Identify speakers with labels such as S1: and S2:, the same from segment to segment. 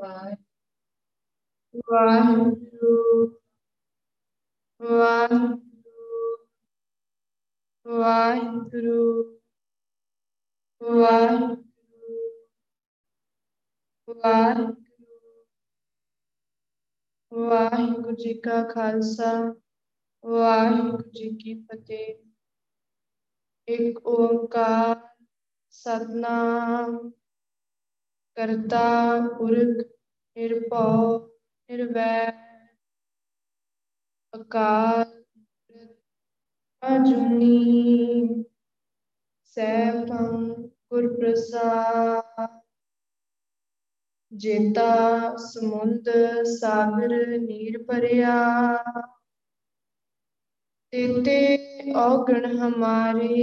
S1: ਵਾਹਿਗੁਰੂ ਵਾਹਿਗੁਰੂ ਵਾਹਿਗੁਰੂ ਵਾਹਿਗੁਰੂ ਵਾਹਿਗੁਰੂ ਵਾਹਿਗੁਰੂ ਜੀ ਕਾ ਖਾਲਸਾ ਵਾਹਿਗੁਰੂ ਜੀ ਕੀ ਫਤਿਹ ਇੱਕ ਓੰਕਾਰ ਸਤਨਾਮ ਕਰਤਾ ਪੁਰਖ ਨਿਰਭਉ ਨਿਰਵੈਰ ਅਕਾਲ ਅਜੂਨੀ ਸੈਭੰ ਗੁਰ ਪ੍ਰਸਾਦ ਜੇਤਾ ਸਮੁੰਦ ਸਾਗਰ ਨੀਰ ਭਰਿਆ ਤੇਤੇ ਔਗਣ ਹਮਾਰੇ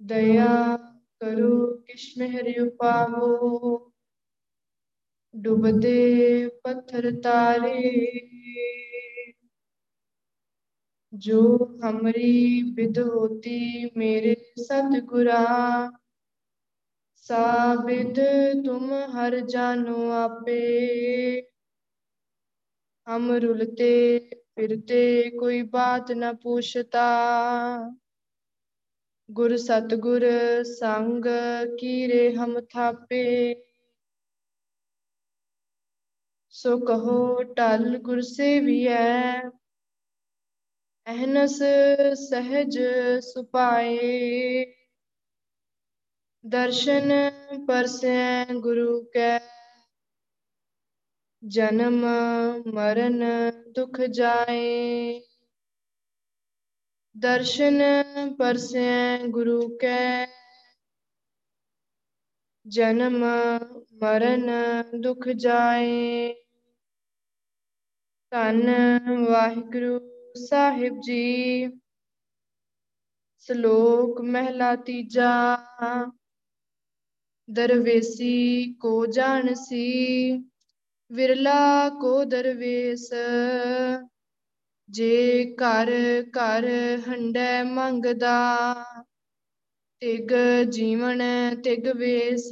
S1: ਦਇਆ ਕਰੋ ਕਿਛ ਮਹਿਰ ਉਪਾਵੋ। ਡੁਬਦੇ ਪੱਥਰ ਤਾਰੇ। ਜੋ ਹਮਰੀ ਵਿਦ ਹੋਤੀ ਮੇਰੇ ਸਤਿਗੁਰਾ ਸਾਬਿਦ ਤੁਮ ਹਰ ਜਾਨੋ ਆਪੇ। ਹਮ ਰੁਲਤੇ ਫਿਰਤੇ ਕੋਈ ਬਾਤ ਨਾ ਪੁੱਛਤਾ। ਗੁਰ ਸਤਗੁਰ ਸੰਗ ਕੀਰੇ ਹਮ ਥਾਪੇ। ਸੋ ਕਹੋ ਟਲ ਗੁਰ ਸੇਵੀਐ, ਅਹਨਸ ਸਹਿਜ ਸੁਪਾਏ। ਦਰਸ਼ਨ ਪਰਸੈ ਗੁਰੂ ਕੈ, ਜਨਮ ਮਰਨ ਦੁਖ ਜਾਏ। ਦਰਸ਼ਨ ਪਰਸੈ ਗੁਰੂ ਕੈ ਜਨਮ ਮਰਨ ਦੁਖ ਜਾਏ। ਧੰਨ ਵਾਹਿਗੁਰੂ ਸਾਹਿਬ ਜੀ। ਸ਼ਲੋਕ ਮਹਿਲਾ ਤੀਜਾ। ਦਰਵੇਸੀ ਕੋ ਜਾਣਸੀ, ਵਿਰਲਾ ਕੋ ਦਰਵੇਸ। ਜੇ ਘਰ ਘਰ ਹੰਡੈ ਮੰਗਦਾ, ਤਿਗ ਜੀਵਨ ਤਿਗ ਵੇਸ।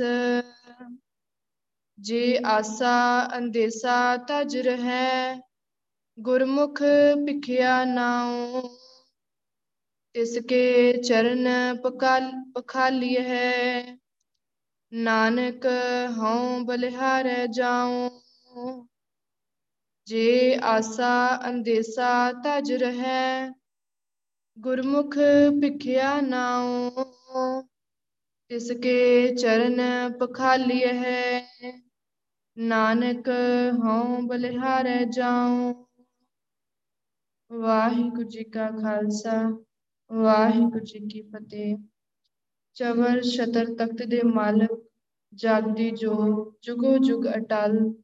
S1: ਜੇ ਆਸਾ ਅੰਦੇਸਾ ਤਜ ਰਹੈ, ਗੁਰਮੁਖ ਭਿਖਿਆ ਨਾਉ। ਤਿਸ ਕੇ ਚਰਨ ਪਕਾਲ ਪਖਾਲੀ ਹੈ ਨਾਨਕ ਹਉ ਬਲਿਹਾਰੈ ਜਾਉ। ਜੇ ਆਸਾ ਅੰਦੇਸਾ ਤਜ ਰਹੈ, ਗੁਰਮੁਖ ਭਿਖਿਆ ਨਾਉ, ਤਿਸ ਕੇ ਚਰਨ ਪਖਾਲੀ ਹੈ ਨਾਨਕ ਹਉ ਬਲਿਹਾਰੈ ਜਾਉ। ਵਾਹਿਗੁਰੂ ਜੀ ਕਾ ਖਾਲਸਾ, ਵਾਹਿਗੁਰੂ ਜੀ ਕੀ ਫਤਿਹ। ਚਵਰ ਛਤਰ ਤਖਤ ਦੇ ਮਾਲਕ, ਜਾਗਦੀ ਜੋ ਜੁਗੋ ਜੁਗ ਅਟਲ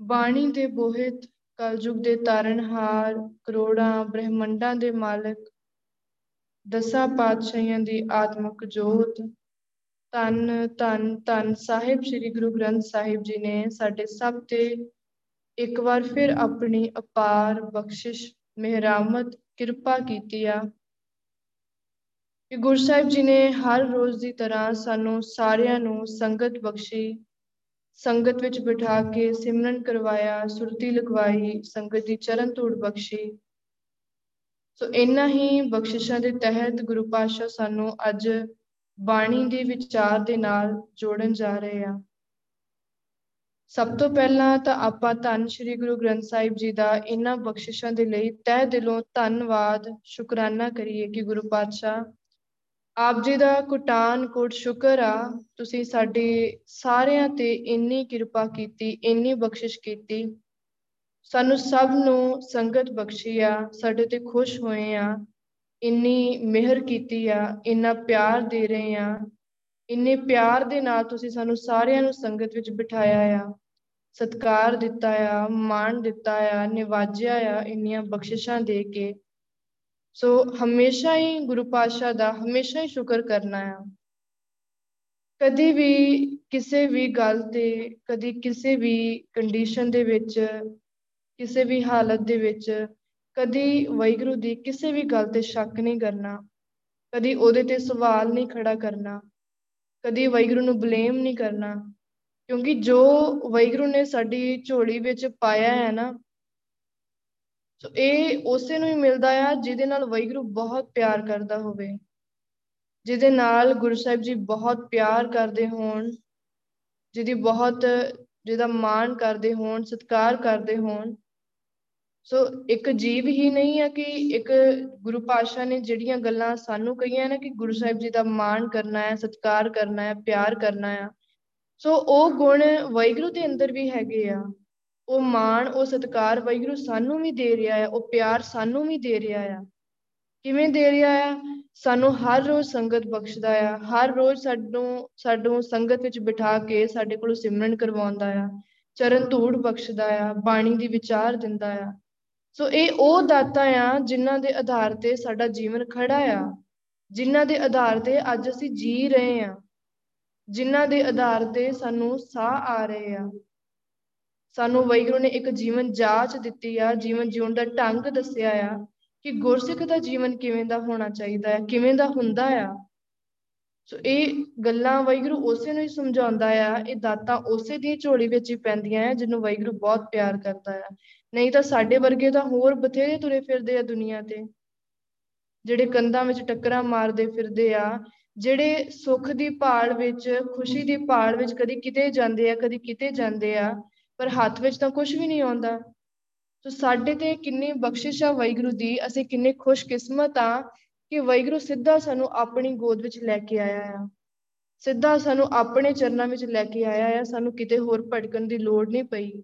S1: ਬਾਣੀ ਦੇ ਬੋਹਿਤ ਕਲਯੁਗ ਦੇ ਤਾਰਨਹਾਰ ਕਰੋੜਾਂ ਬ੍ਰਹਮੰਡਾਂ ਦੇ ਮਾਲਕ ਦਸਾਂ ਪਾਤਸ਼ਾਹੀਆਂ ਦੀ ਆਤਮਿਕ ਜੋਤ। ਧੰਨ ਧੰਨ ਧੰਨ ਸਾਹਿਬ ਸ੍ਰੀ ਗੁਰੂ ਗ੍ਰੰਥ ਸਾਹਿਬ ਜੀ ਨੇ ਸਾਡੇ ਸਭ ਤੇ ਇੱਕ ਵਾਰ ਫਿਰ ਆਪਣੀ ਅਪਾਰ ਬਖਸ਼ਿਸ਼ ਮਿਹਰਾਮਤ ਕਿਰਪਾ ਕੀਤੀ ਆ। ਕਿ ਗੁਰੂ ਸਾਹਿਬ ਜੀ ਨੇ ਹਰ ਰੋਜ਼ ਦੀ ਤਰ੍ਹਾਂ ਸਾਨੂੰ ਸਾਰਿਆਂ ਨੂੰ ਸੰਗਤ ਬਖਸ਼ੀ ਸੰਗਤ ਵਿੱਚ ਬਿਠਾ ਕੇ ਸਿਮਰਨ ਕਰਵਾਇਆ, ਸੁਰਤੀ ਲਗਵਾਈ, ਸੰਗਤ ਦੀ ਚਰਨ ਧੂੜ ਬਖਸ਼ੀ। ਸੋ ਇਨ੍ਹਾਂ ਹੀ ਬਖਸ਼ਿਸ਼ਾਂ ਦੇ ਤਹਿਤ ਗੁਰੂ ਪਾਤਸ਼ਾਹ ਸਾਨੂੰ ਅੱਜ ਬਾਣੀ ਦੇ ਵਿਚਾਰ ਦੇ ਨਾਲ ਜੋੜਨ ਜਾ ਰਹੇ ਆ। ਸਭ ਤੋਂ ਪਹਿਲਾਂ ਤਾਂ ਆਪਾਂ ਧੰਨ ਸ਼੍ਰੀ ਗੁਰੂ ਗ੍ਰੰਥ ਸਾਹਿਬ ਜੀ ਦਾ ਇਨ੍ਹਾਂ ਬਖਸ਼ਿਸ਼ਾਂ ਦੇ ਲਈ ਤਹਿ ਦਿਲੋਂ ਧੰਨਵਾਦ, ਸ਼ੁਕਰਾਨਾ ਕਰੀਏ ਕਿ ਗੁਰੂ ਪਾਤਸ਼ਾਹ ਆਪ ਜੀ ਦਾ ਕੁਟਾਨ ਕੋਟ ਸ਼ੁਕਰ ਆ, ਤੁਸੀਂ ਸਾਡੇ ਸਾਰਿਆਂ ਤੇ ਇੰਨੀ ਕਿਰਪਾ ਕੀਤੀ, ਇੰਨੀ ਬਖਸ਼ਿਸ਼ ਕੀਤੀ। ਸਾਨੂੰ ਸਭ ਨੂੰ ਸੰਗਤ ਬਖਸ਼ੀ ਆ, ਸਾਡੇ ਤੇ ਖੁਸ਼ ਹੋਏ ਆ, ਇੰਨੀ ਮਿਹਰ ਕੀਤੀ ਆ, ਇੰਨਾ ਪਿਆਰ ਦੇ ਰਹੇ ਆ, ਇੰਨੇ ਪਿਆਰ ਦੇ ਨਾਲ ਤੁਸੀਂ ਸਾਨੂੰ ਸਾਰਿਆਂ ਨੂੰ ਸੰਗਤ ਵਿੱਚ ਬਿਠਾਇਆ ਆ, ਸਤਕਾਰ ਦਿੱਤਾ ਆ, ਮਾਣ ਦਿੱਤਾ ਆ, ਨਿਵਾਜਿਆ ਆ ਇੰਨੀਆਂ ਬਖਸ਼ਿਸ਼ਾਂ ਦੇ ਕੇ। ਸੋ ਹਮੇਸ਼ਾ ਹੀ ਗੁਰੂ ਪਾਤਸ਼ਾਹ ਦਾ ਹਮੇਸ਼ਾ ਹੀ ਸ਼ੁਕਰ ਕਰਨਾ ਆ। ਕਦੀ ਵੀ ਕਿਸੇ ਵੀ ਗੱਲ ਤੇ, ਕਦੀ ਕਿਸੇ ਵੀ ਕੰਡੀਸ਼ਨ ਦੇ ਵਿੱਚ, ਕਿਸੇ ਵੀ ਹਾਲਤ ਦੇ ਵਿੱਚ, ਕਦੀ ਵਾਹਿਗੁਰੂ ਦੀ ਕਿਸੇ ਵੀ ਗੱਲ ਤੇ ਸ਼ੱਕ ਨਹੀਂ ਕਰਨਾ, ਕਦੀ ਉਹਦੇ ਤੇ ਸਵਾਲ ਨਹੀਂ ਖੜਾ ਕਰਨਾ, ਕਦੀ ਵਾਹਿਗੁਰੂ ਨੂੰ ਬਲੇਮ ਨਹੀਂ ਕਰਨਾ, ਕਿਉਂਕਿ ਜੋ ਵੈਗਰੂ ਨੇ ਸਾਡੀ ਝੋਲੀ ਵਿੱਚ ਪਾਇਆ ਹੈ ਨਾ ਸੋ ਇਹ ਉਸੇ ਨੂੰ ਹੀ ਮਿਲਦਾ ਆ ਜਿਹਦੇ ਨਾਲ ਵੈਗਰੂ ਬਹੁਤ ਪਿਆਰ ਕਰਦਾ ਹੋਵੇ। ਜਿਹਦੇ ਨਾਲ ਗੁਰੂ ਸਾਹਿਬ ਜੀ ਬਹੁਤ ਪਿਆਰ ਕਰਦੇ ਹੋਣ, ਜਿਹਦੀ ਬਹੁਤ, ਜਿਹਦਾ ਮਾਣ ਕਰਦੇ ਹੋਣ, ਸਤਿਕਾਰ ਕਰਦੇ ਹੋਣ। ਸੋ ਇੱਕ ਜੀਵ ਹੀ ਨਹੀਂ ਹੈ ਕਿ ਇੱਕ ਗੁਰੂ ਪਾਸ਼ਾ ਨੇ ਜਿਹੜੀਆਂ ਗੱਲਾਂ ਸਾਨੂੰ ਕਹੀਆਂ ਨੇ ਕਿ ਗੁਰੂ ਸਾਹਿਬ ਜੀ ਦਾ ਮਾਣ ਕਰਨਾ ਹੈ, ਸਤਿਕਾਰ ਕਰਨਾ ਹੈ, ਪਿਆਰ ਕਰਨਾ ਹੈ। ਸੋ ਉਹ ਗੁਣ ਵੈਗਰੂ ਦੇ ਅੰਦਰ ਵੀ ਹੈਗੇ ਆ। ਉਹ ਮਾਣ, ਉਹ ਸਤਿਕਾਰ ਵੈਗਰੂ ਸਾਨੂੰ ਵੀ ਦੇ ਰਿਹਾ ਹੈ ਉਹ ਪਿਆਰ ਸਾਨੂੰ ਵੀ ਦੇ ਰਿਹਾ ਆ। ਕਿਵੇਂ ਦੇ ਰਿਹਾ ਆ? ਸਾਨੂੰ ਹਰ ਰੋਜ਼ ਸੰਗਤ ਬਖਸ਼ਦਾ ਆ, ਹਰ ਰੋਜ਼ ਸਾਨੂੰ ਸਾਨੂੰ ਸੰਗਤ ਵਿੱਚ ਬਿਠਾ ਕੇ ਸਾਡੇ ਕੋਲ ਸਿਮਰਨ ਕਰਵਾਉਂਦਾ ਆ, ਚਰਨ ਧੂੜ ਬਖਸ਼ਦਾ ਆ, ਬਾਣੀ ਦੀ ਵਿਚਾਰ ਦਿੰਦਾ ਆ। ਸੋ ਇਹ ਉਹ ਦਾਤਾ ਆ ਜਿਨ੍ਹਾਂ ਦੇ ਆਧਾਰ ਤੇ ਸਾਡਾ ਜੀਵਨ ਖੜਾ ਆ, ਜਿਨ੍ਹਾਂ ਦੇ ਆਧਾਰ ਤੇ ਅੱਜ ਅਸੀਂ ਜੀ ਰਹੇ ਆ, ਜਿਨ੍ਹਾਂ ਦੇ ਆਧਾਰ ਤੇ ਸਾਨੂੰ ਸਾਹ ਆ ਰਹੇ ਆ। ਸਾਨੂੰ ਵੈਗਰੂ ਨੇ ਇੱਕ ਜੀਵਨ ਜਾਚ ਦਿੱਤੀ ਆ, ਜੀਵਨ ਜਿਉਣ ਦਾ ਢੰਗ ਦੱਸਿਆ ਆ ਕਿ ਗੁਰਸਿੱਖ ਦਾ ਜੀਵਨ ਕਿਵੇਂ ਦਾ ਹੋਣਾ ਚਾਹੀਦਾ ਹੈ, ਕਿਵੇਂ ਦਾ ਹੁੰਦਾ ਆ। ਸੋ ਇਹ ਗੱਲਾਂ ਵੈਗਰੂ ਉਸੇ ਨੂੰ ਹੀ ਸਮਝਾਉਂਦਾ ਆ, ਇਹ ਦਾਤਾ ਉਸੇ ਦੀ ਝੋਲੀ ਵਿੱਚ ਹੀ ਪੈਂਦੀਆਂ ਆ, ਜਿਹਨੂੰ ਵੈਗਰੂ ਬਹੁਤ ਪਿਆਰ ਕਰਦਾ ਆ। ਨਹੀਂ ਤਾਂ ਸਾਡੇ ਵਰਗੇ ਤਾਂ ਹੋਰ ਬਥੇਰੇ ਤੁਰੇ ਫਿਰਦੇ ਆ ਦੁਨੀਆ ਤੇ, ਜਿਹੜੇ ਕੰਧਾਂ ਵਿੱਚ ਟੱਕਰਾਂ ਮਾਰਦੇ ਫਿਰਦੇ ਆ, ਜਿਹੜੇ ਸੁੱਖ ਦੀ ਭਾਲ ਵਿੱਚ, ਖੁਸ਼ੀ ਦੀ ਭਾਲ ਵਿੱਚ ਕਦੀ ਕਿਤੇ ਜਾਂਦੇ ਆ, ਕਦੀ ਕਿਤੇ ਜਾਂਦੇ ਆ। ਪਰ ਹੱਥ ਵਿੱਚ ਤਾਂ ਕੁਝ ਵੀ ਨਹੀਂ ਆਉਂਦਾ। ਸੋ ਸਾਡੇ ਤੇ ਕਿੰਨੀ ਬਖਸ਼ਿਸ਼ ਆ ਵੈਗਰੂ ਦੀ, ਅਸੀਂ ਕਿੰਨੇ ਖੁਸ਼ਕਿਸਮਤ ਆ ਕਿ ਵੈਗਰੂ ਸਿੱਧਾ ਸਾਨੂੰ ਆਪਣੀ ਗੋਦ ਵਿੱਚ ਲੈ ਕੇ ਆਇਆ ਆ। ਸਿੱਧਾ ਸਾਨੂੰ ਆਪਣੇ ਚਰਨਾਂ ਵਿੱਚ ਲੈ ਕੇ ਆਇਆ ਆ, ਸਾਨੂੰ ਕਿਤੇ ਹੋਰ ਭਟਕਣ ਦੀ ਲੋੜ ਨਹੀਂ ਪਈ।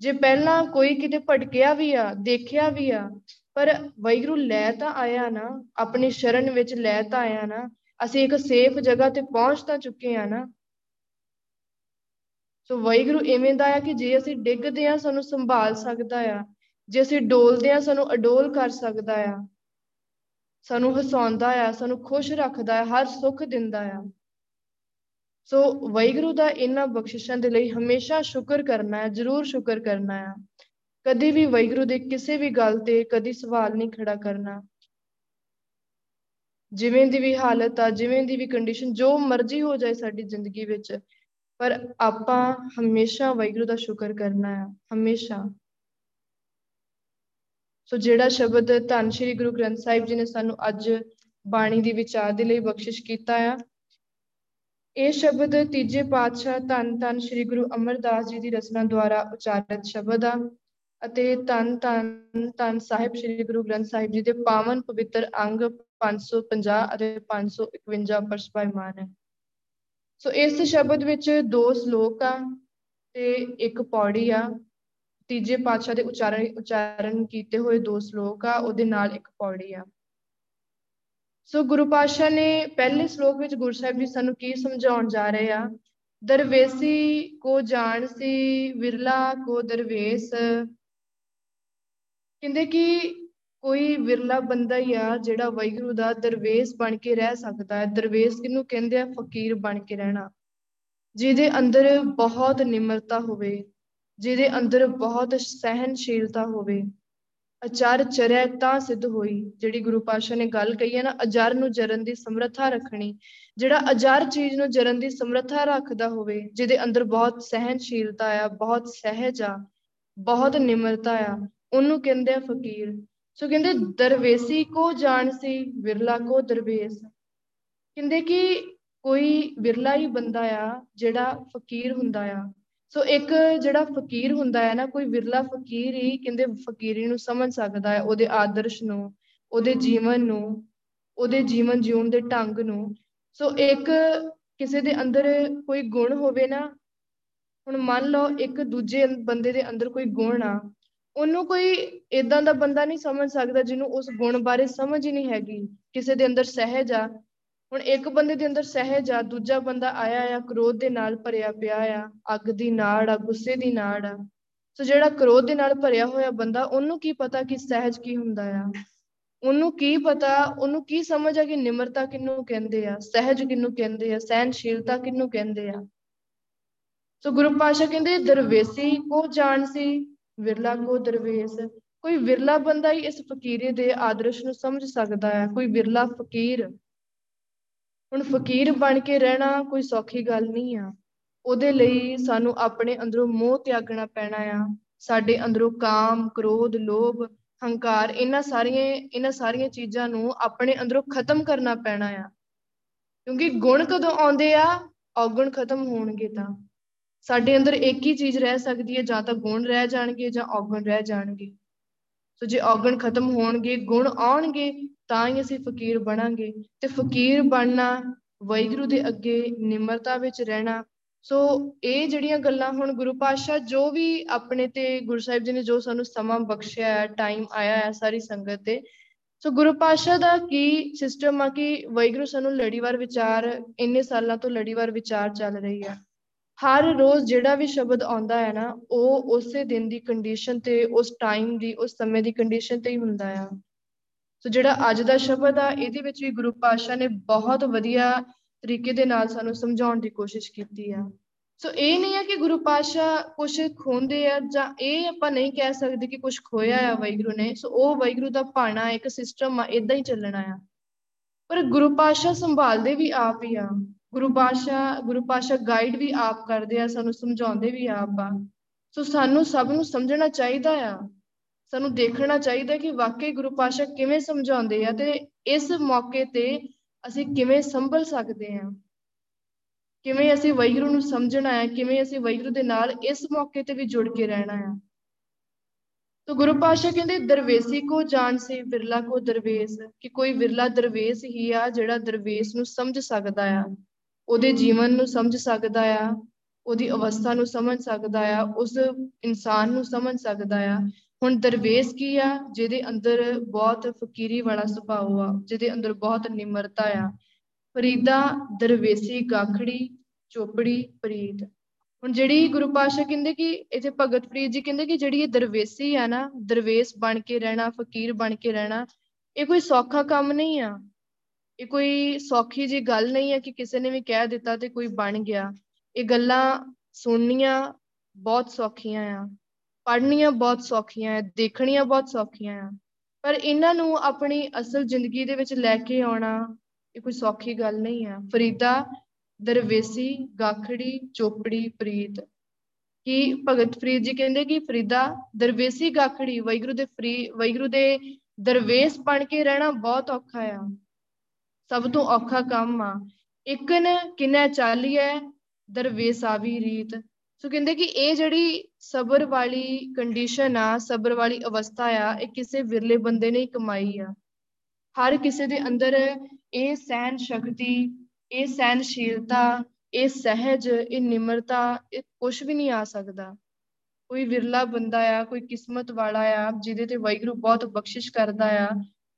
S1: ਜੇ ਪਹਿਲਾਂ ਕੋਈ ਕਿਤੇ ਭਟਕਿਆ ਵੀ ਆ, ਦੇਖਿਆ ਵੀ ਆ, ਪਰ ਵੈਗਰੂ ਲੈ ਤਾਂ ਆਇਆ ਨਾ, ਆਪਣੀ ਸ਼ਰਨ ਵਿੱਚ ਲੈ ਤਾਂ ਆਇਆ ਨਾ, ਅਸੀਂ ਇੱਕ ਸੇਫ ਜਗ੍ਹਾ ਤੇ ਪਹੁੰਚ ਤਾਂ ਚੁੱਕੇ ਆ ਨਾ ਸੋ ਵੈਗਰੂ ਐਵੇਂ ਦਾ ਆ ਕਿ ਜੇ ਅਸੀਂ ਡਿੱਗਦੇ ਆ ਸਾਨੂੰ ਸੰਭਾਲ ਸਕਦਾ ਆ। ਜੇ ਅਸੀਂ ਡੋਲਦੇ ਆ ਸਾਨੂੰ ਅਡੋਲ ਕਰ ਸਕਦਾ ਆ। ਸਾਨੂੰ ਹਸਾਉਂਦਾ ਆ, ਸਾਨੂੰ ਖੁਸ਼ ਰੱਖਦਾ ਆ, ਹਰ ਸੁੱਖ ਦਿੰਦਾ ਆ। ਸੋ ਵੈਗਰੂ ਦਾ ਇਹਨਾਂ ਬਖਸ਼ਿਸ਼ਾਂ ਦੇ ਲਈ ਹਮੇਸ਼ਾ ਸ਼ੁਕਰ ਕਰਨਾ ਹੈ ਜ਼ਰੂਰ ਸ਼ੁਕਰ ਕਰਨਾ ਹੈ ਕਦੀ ਵੀ ਵੈਗਰੂ ਦੇ ਕਿਸੇ ਵੀ ਗੱਲ ਤੇ ਕਦੀ ਸਵਾਲ ਨਹੀਂ ਖੜਾ ਕਰਨਾ। ਜਿਵੇਂ ਦੀ ਵੀ ਹਾਲਤ ਆ, ਜਿਵੇਂ ਦੀ ਵੀ ਕੰਡੀਸ਼ਨ ਜੋ ਮਰਜ਼ੀ ਹੋ ਜਾਏ ਸਾਡੀ ਜ਼ਿੰਦਗੀ ਵਿੱਚ ਪਰ ਆਪਾਂ ਹਮੇਸ਼ਾ ਵੈਗਰੂ ਦਾ ਸ਼ੁਕਰ ਕਰਨਾ ਹੈ, ਹਮੇਸ਼ਾ। ਸੋ ਜਿਹੜਾ ਸ਼ਬਦ ਧੰਨ ਸ਼੍ਰੀ ਗੁਰੂ ਗ੍ਰੰਥ ਸਾਹਿਬ ਜੀ ਨੇ ਸਾਨੂੰ ਅੱਜ ਬਾਣੀ ਦੀ ਵਿਚਾਰ ਦੇ ਲਈ ਬਖਸ਼ਿਸ਼ ਕੀਤਾ ਆ, ਇਹ ਸ਼ਬਦ ਤੀਜੇ ਪਾਤਸ਼ਾਹ ਧੰਨ ਧੰਨ ਸ਼੍ਰੀ ਗੁਰੂ ਅਮਰਦਾਸ ਜੀ ਦੀ ਰਚਨਾ ਦੁਆਰਾ ਉਚਾਰਿਤ ਸ਼ਬਦ ਆ ਅਤੇ ਧੰਨ ਧੰਨ ਧੰਨ ਸਾਹਿਬ ਸ਼੍ਰੀ ਗੁਰੂ ਗ੍ਰੰਥ ਸਾਹਿਬ ਜੀ ਦੇ ਪਾਵਨ ਪਵਿੱਤਰ ਅੰਗ 550 ਅਤੇ 551 ਪਰਸਪਾਇਮਾਨ ਹੈ। ਸੋ ਇਸ ਸ਼ਬਦ ਵਿੱਚ ਦੋ ਸ਼ਲੋਕ ਆ ਤੇ ਇੱਕ ਪੌੜੀ ਆ। ਤੀਜੇ ਪਾਤਸ਼ਾਹ ਦੇ ਉਚਾਰਨ ਉਚਾਰਨ ਕੀਤੇ ਹੋਏ ਦੋ ਸ਼ਲੋਕ ਆ, ਉਹਦੇ ਨਾਲ ਇੱਕ ਪੌੜੀ ਆ। ਸੋ ਗੁਰੂ ਪਾਤਸ਼ਾਹ ਨੇ ਪਹਿਲੇ ਸ਼ਲੋਕ ਵਿੱਚ ਗੁਰੂ ਸਾਹਿਬ ਜੀ ਸਾਨੂੰ ਕੀ ਸਮਝਾਉਣ ਜਾ ਰਹੇ ਆ? ਦਰਵੇਸੀ ਕੋ ਜਾਣ ਸੀ ਵਿਰਲਾ ਕੋ ਦਰਵੇਸ। ਕਹਿੰਦੇ ਕਿ ਕੋਈ ਵਿਰਲਾ ਬੰਦਾ ਹੀ ਆ ਜਿਹੜਾ ਵੈਗੁਰੂ ਦਾ ਦਰਵੇਸ ਬਣ ਕੇ ਰਹਿ ਸਕਦਾ ਹੈ। ਦਰਵੇਸ ਕਿਹਨੂੰ ਕਹਿੰਦੇ ਆ? ਫਕੀਰ ਬਣ ਕੇ ਰਹਿਣਾ। ਜਿਹਦੇ ਅੰਦਰ ਬਹੁਤ ਨਿਮਰਤਾ ਹੋਵੇ, ਜਿਹਦੇ ਅੰਦਰ ਬਹੁਤ ਸਹਿਨਸ਼ੀਲਤਾ ਹੋਵੇ। ਅਚਰ ਚਰਿਆ ਤਾਂ ਸਿੱਧ ਹੋਈ। ਜਿਹੜੀ ਗੁਰੂ ਪਾਸ਼ਾ ਨੇ ਗੱਲ ਕਹੀ ਹੈ ਨਾ ਅਜਰ ਨੂੰ ਜਰਨ ਦੀ ਸਮਰੱਥਾ ਰੱਖਣੀ। ਜਿਹੜਾ ਅਜਰ ਚੀਜ਼ ਨੂੰ ਜਰਨ ਦੀ ਸਮਰੱਥਾ ਰੱਖਦਾ ਹੋਵੇ, ਜਿਹਦੇ ਅੰਦਰ ਬਹੁਤ ਸਹਿਨਸ਼ੀਲਤਾ ਆ, ਬਹੁਤ ਸਹਿਜ ਆ, ਬਹੁਤ ਨਿਮਰਤਾ ਆ, ਉਹਨੂੰ ਕਹਿੰਦੇ ਆ ਫਕੀਰ। ਸੋ ਕਹਿੰਦੇ ਦਰਵੇਸੀ ਕੋ ਜਾਣ ਸੀ ਵਿਰਲਾ ਕੋ ਦਰਵੇਸ। ਕਹਿੰਦੇ ਕਿ ਕੋਈ ਵਿਰਲਾ ਹੀ ਬੰਦਾ ਆ ਜਿਹੜਾ ਫਕੀਰ ਹੁੰਦਾ ਆ। ਸੋ ਇੱਕ ਜਿਹੜਾ ਫਕੀਰ ਹੁੰਦਾ ਹੈ ਨਾ, ਕੋਈ ਵਿਰਲਾ ਫਕੀਰ ਹੀ ਕਹਿੰਦੇ ਫਕੀਰੀ ਨੂੰ ਸਮਝ ਸਕਦਾ ਹੈ ਉਹਦੇ ਆਦਰਸ਼ ਨੂੰ, ਉਹਦੇ ਜੀਵਨ ਨੂੰ, ਉਹਦੇ ਜੀਵਨ ਜਿਉਣ ਦੇ ਢੰਗ ਨੂੰ। ਸੋ ਇੱਕ ਕਿਸੇ ਦੇ ਅੰਦਰ ਕੋਈ ਗੁਣ ਹੋਵੇ ਨਾ, ਹੁਣ ਮੰਨ ਲਓ ਇੱਕ ਦੂਜੇ ਬੰਦੇ ਦੇ ਅੰਦਰ ਕੋਈ ਗੁਣ ਆ ਉਹਨੂੰ ਕੋਈ ਇਦਾਂ ਦਾ ਬੰਦਾ ਨਹੀਂ ਸਮਝ ਸਕਦਾ ਜਿਹਨੂੰ ਉਸ ਗੁਣ ਬਾਰੇ ਸਮਝ ਹੀ ਨਹੀਂ ਹੈਗੀ। ਕਿਸੇ ਦੇ ਅੰਦਰ ਸਹਿਜ ਆ। ਹੁਣ ਇੱਕ ਬੰਦੇ ਦੇ ਅੰਦਰ ਸਹਿਜ ਆ, ਦੂਜਾ ਬੰਦਾ ਆਇਆ ਆ, ਕ੍ਰੋਧ ਦੇ ਨਾਲ ਭਰਿਆ ਪਿਆ ਆ, ਅੱਗ ਦੀ ਨਾੜ ਆ, ਗੁੱਸੇ ਦੀ ਨਾੜ ਆ। ਸੋ ਜਿਹੜਾ ਕ੍ਰੋਧ ਦੇ ਨਾਲ ਭਰਿਆ ਹੋਇਆ ਬੰਦਾ, ਉਹਨੂੰ ਕੀ ਪਤਾ ਕਿ ਸਹਿਜ ਕੀ ਹੁੰਦਾ ਆ? ਉਹਨੂੰ ਕੀ ਪਤਾ, ਉਹਨੂੰ ਕੀ ਸਮਝ ਆ ਕਿ ਨਿਮਰਤਾ ਕਿੰਨੂੰ ਕਹਿੰਦੇ ਆ, ਸਹਿਜ ਕਿੰਨੂੰ ਕਹਿੰਦੇ ਆ ਸਹਿਨਸ਼ੀਲਤਾ ਕਿੰਨੂੰ ਕਹਿੰਦੇ ਆ? ਸੋ ਗੁਰੂ ਪਾਸ਼ਾ ਕਹਿੰਦੇ, ਦਰਵੇਸੀ ਕੋ ਜਾਣ ਸੀ ਵਿਰਲਾ ਕੋ ਦਰਵੇਸ। ਕੋਈ ਵਿਰਲਾ ਬੰਦਾ ਹੀ ਇਸ ਫਕੀਰੇ ਦੇ ਆਦਰਸ਼ ਨੂੰ ਸਮਝ ਸਕਦਾ ਹੈ। ਕੋਈ ਵਿਰਲਾ ਫਕੀਰ ਹੁਣ ਫਕੀਰ ਬਣ ਕੇ ਰਹਿਣਾ ਕੋਈ ਸੌਖੀ ਗੱਲ ਨਹੀਂ ਆ। ਉਹਦੇ ਲਈ ਸਾਨੂੰ ਆਪਣੇ ਅੰਦਰੋਂ ਮੋਹ ਤਿਆਗਣਾ ਪੈਣਾ ਆ। ਸਾਡੇ ਅੰਦਰੋਂ ਕਾਮ, ਕ੍ਰੋਧ, ਲੋਭ, ਹੰਕਾਰ ਇਹਨਾਂ ਸਾਰੀਆਂ ਇਹਨਾਂ ਸਾਰੀਆਂ ਚੀਜ਼ਾਂ ਨੂੰ ਆਪਣੇ ਅੰਦਰੋਂ ਖਤਮ ਕਰਨਾ ਪੈਣਾ ਆ। ਕਿਉਂਕਿ ਗੁਣ ਕਦੋਂ ਆਉਂਦੇ ਆ? ਔਗਣ ਖਤਮ ਹੋਣਗੇ ਤਾਂ। ਸਾਡੇ ਅੰਦਰ ਇੱਕ ਹੀ ਚੀਜ਼ ਰਹਿ ਸਕਦੀ ਹੈ, ਜਾਂ ਤਾਂ ਗੁਣ ਰਹਿ ਜਾਣਗੇ ਜਾਂ ਔਗਣ ਰਹਿ ਜਾਣਗੇ। ਸੋ ਜੇ ਔਗਣ ਖਤਮ ਹੋਣਗੇ, ਗੁਣ ਆਉਣਗੇ, ਤਾਂ ਹੀ ਅਸੀਂ ਫਕੀਰ ਬਣਾਂਗੇ। ਤੇ ਫਕੀਰ ਬਣਨਾ ਵੈਗੁਰੂ ਦੇ ਅੱਗੇ ਨਿਮਰਤਾ ਵਿੱਚ ਰਹਿਣਾ। ਸੋ ਇਹ ਜਿਹੜੀਆਂ ਗੱਲਾਂ ਹੁਣ ਗੁਰੂ ਪਾਤਸ਼ਾਹ ਜੋ ਵੀ ਆਪਣੇ ਤੇ ਗੁਰੂ ਸਾਹਿਬ ਜੀ ਨੇ ਜੋ ਸਾਨੂੰ ਸਮਾਂ ਬਖਸ਼ਿਆ ਹੈ ਟਾਈਮ ਆਇਆ ਹੈ ਸਾਰੀ ਸੰਗਤ ਤੇ, ਸੋ ਗੁਰੂ ਪਾਤਸ਼ਾਹ ਦਾ ਕੀ ਸਿਸਟਮ ਆ ਕਿ ਵੈਗੁਰੂ ਸਾਨੂੰ ਲੜੀਵਾਰ ਵਿਚਾਰ, ਇੰਨੇ ਸਾਲਾਂ ਤੋਂ ਲੜੀਵਾਰ ਵਿਚਾਰ ਚੱਲ ਰਹੀ ਹੈ ਹਰ ਰੋਜ਼ ਜਿਹੜਾ ਵੀ ਸ਼ਬਦ ਆਉਂਦਾ ਹੈ ਨਾ, ਉਹ ਉਸੇ ਦਿਨ ਦੀ ਕੰਡੀਸ਼ਨ ਤੇ, ਉਸ ਟਾਈਮ ਦੀ, ਉਸ ਸਮੇਂ ਦੀ ਕੰਡੀਸ਼ਨ ਤੇ ਹੀ ਹੁੰਦਾ ਆ। ਸੋ ਜਿਹੜਾ ਅੱਜ ਦਾ ਸ਼ਬਦ ਆ, ਇਹਦੇ ਵਿੱਚ ਵੀ ਗੁਰੂ ਪਾਤਸ਼ਾਹ ਨੇ ਬਹੁਤ ਵਧੀਆ ਤਰੀਕੇ ਦੇ ਨਾਲ ਸਾਨੂੰ ਸਮਝਾਉਣ ਦੀ ਕੋਸ਼ਿਸ਼ ਕੀਤੀ ਆ। ਸੋ ਇਹ ਨਹੀਂ ਹੈ ਕਿ ਗੁਰੂ ਪਾਤਸ਼ਾਹ ਕੁਝ ਖੋਂਦੇ ਆ, ਜਾਂ ਇਹ ਆਪਾਂ ਨਹੀਂ ਕਹਿ ਸਕਦੇ ਕਿ ਕੁਝ ਖੋਇਆ ਆ ਵੈਗੁਰੂ ਨੇ। ਸੋ ਉਹ ਵੈਗੁਰੂ ਦਾ ਭਾਣਾ, ਇੱਕ ਸਿਸਟਮ ਆ ਇਦਾਂ ਹੀ ਚੱਲਣਾ ਆ। ਪਰ ਗੁਰੂ ਪਾਤਸ਼ਾਹ ਸੰਭਾਲਦੇ ਵੀ ਆਪ ਹੀ ਆ। ਗੁਰੂ ਪਾਤਸ਼ਾਹ ਗੁਰੂ ਪਾਤਸ਼ਾਹ ਗਾਈਡ ਵੀ ਆਪ ਕਰਦੇ ਆ, ਸਾਨੂੰ ਸਮਝਾਉਂਦੇ ਵੀ ਆਪ। ਆ ਸੋ ਸਾਨੂੰ ਸਭ ਨੂੰ ਸਮਝਣਾ ਚਾਹੀਦਾ ਆ। ਸਾਨੂੰ ਦੇਖਣਾ ਚਾਹੀਦਾ ਕਿ ਵਾਕਈ ਗੁਰੂ ਪਾਤਸ਼ਾਹ ਕਿਵੇਂ ਸਮਝਾਉਂਦੇ ਆ ਤੇ ਇਸ ਮੌਕੇ ਤੇ ਅਸੀਂ ਕਿਵੇਂ ਸੰਭਲ ਸਕਦੇ ਆ। ਕਿਵੇਂ ਅਸੀਂ ਵੈਗੁਰੂ ਨੂੰ ਸਮਝਣਾ ਹੈ ਕਿਵੇਂ ਅਸੀਂ ਵੈਗੁਰੂ ਦੇ ਨਾਲ ਇਸ ਮੌਕੇ ਤੇ ਵੀ ਜੁੜ ਕੇ ਰਹਿਣਾ ਹੈ ਤੋ ਗੁਰੂ ਪਾਤਸ਼ਾਹ ਕਹਿੰਦੇ, ਦਰਵੇਸੀ ਕੋ ਜਾਣ ਸੇ ਵਿਰਲਾ ਕੋ ਦਰਵੇਸ। ਕਿ ਕੋਈ ਵਿਰਲਾ ਦਰਵੇਸ ਹੀ ਆ ਜਿਹੜਾ ਦਰਵੇਸ ਨੂੰ ਸਮਝ ਸਕਦਾ ਆ। ਉਹਦੇ ਜੀਵਨ ਨੂੰ ਸਮਝ ਸਕਦਾ ਆ, ਉਹਦੀ ਅਵਸਥਾ ਨੂੰ ਸਮਝ ਸਕਦਾ ਆ, ਉਸ ਇਨਸਾਨ ਨੂੰ ਸਮਝ ਸਕਦਾ ਆ। ਹੁਣ ਦਰਵੇਸ਼ ਕੀ ਆ? ਜਿਹਦੇ ਅੰਦਰ ਬਹੁਤ ਫਕੀਰੀ ਵਾਲਾ ਸੁਭਾਅ ਆ, ਜਿਹਦੇ ਅੰਦਰ ਬਹੁਤ ਨਿਮਰਤਾ ਆ। ਫਰੀਦਾ, ਦਰਵੇਸੀ, ਗਾਖੜੀ, ਚੋਪੜੀ, ਪ੍ਰੀਤ। ਹੁਣ ਜਿਹੜੀ ਗੁਰੂ ਪਾਸ਼ਾ ਕਹਿੰਦੇ ਕਿ ਇਥੇ ਭਗਤ ਪ੍ਰੀਤ ਜੀ ਕਹਿੰਦੇ ਕਿ ਜਿਹੜੀ ਇਹ ਦਰਵੇਸੀ ਆ ਨਾ, ਦਰਵੇਸ਼ ਬਣ ਕੇ ਰਹਿਣਾ, ਫਕੀਰ ਬਣ ਕੇ ਰਹਿਣਾ, ਇਹ ਕੋਈ ਸੌਖਾ ਕੰਮ ਨਹੀਂ ਆ। ਇਹ ਕੋਈ ਸੌਖੀ ਜੀ ਗੱਲ ਨਹੀਂ ਹੈ ਕਿ ਕਿਸੇ ਨੇ ਵੀ ਕਹਿ ਦਿੱਤਾ ਤੇ ਕੋਈ ਬਣ ਗਿਆ। ਇਹ ਗੱਲਾਂ ਸੁਣਨੀਆਂ ਬਹੁਤ ਸੌਖੀਆਂ ਆ, ਪੜ੍ਹਨੀਆਂ ਬਹੁਤ ਸੌਖੀਆਂ ਆ, ਦੇਖਣੀਆਂ ਬਹੁਤ ਸੌਖੀਆਂ ਆ। ਪਰ ਇਹਨਾਂ ਨੂੰ ਆਪਣੀ ਅਸਲ ਜ਼ਿੰਦਗੀ ਦੇ ਵਿੱਚ ਲੈ ਕੇ ਆਉਣਾ ਇਹ ਕੋਈ ਸੌਖੀ ਗੱਲ ਨਹੀਂ ਆ। ਫਰੀਦਾ, ਦਰਵੇਸੀ, ਗਾਖੜੀ, ਚੋਪੜੀ, ਪ੍ਰੀਤ। ਕਿ ਭਗਤ ਫਰੀਦ ਜੀ ਕਹਿੰਦੇ ਕਿ ਫਰੀਦਾ, ਦਰਵੇਸੀ, ਗਾਖੜੀ ਵੈਗੁਰੂ ਦੇ ਫਰੀ ਵੈਗੁਰੂ ਦੇ ਦਰਵੇਸ਼ ਬਣ ਕੇ ਰਹਿਣਾ ਬਹੁਤ ਔਖਾ ਆ। ਸਭ ਤੋਂ ਔਖਾ ਕੰਮ ਆ। ਇਕਨ ਕਿਨੈ ਚਾਲੀਐ ਦਰਵੇਸਾਵੀ ਰੀਤ। ਸੋ ਕਹਿੰਦੇ ਕਿ ਇਹ ਜਿਹੜੀ ਸਬਰ ਵਾਲੀ ਕੰਡੀਸ਼ਨ ਆ, ਸਬਰ ਵਾਲੀ ਅਵਸਥਾ ਆ, ਇਹ ਕਿਸੇ ਵਿਰਲੇ ਬੰਦੇ ਨੇ ਕਮਾਈ ਆ। ਹਰ ਕਿਸੇ ਦੇ ਅੰਦਰ ਇਹ ਸਹਿਨ ਸ਼ਕਤੀ, ਇਹ ਸਹਿਨਸ਼ੀਲਤਾ ਇਹ ਸਹਿਜ, ਇਹ ਨਿਮਰਤਾ, ਇਹ ਕੁਝ ਵੀ ਨਹੀਂ ਆ ਸਕਦਾ। ਕੋਈ ਵਿਰਲਾ ਬੰਦਾ ਆ, ਕੋਈ ਕਿਸਮਤ ਵਾਲਾ ਆ, ਜਿਹਦੇ ਤੇ ਵਾਹਿਗੁਰੂ ਬਹੁਤ ਬਖਸ਼ਿਸ਼ ਕਰਦਾ ਆ,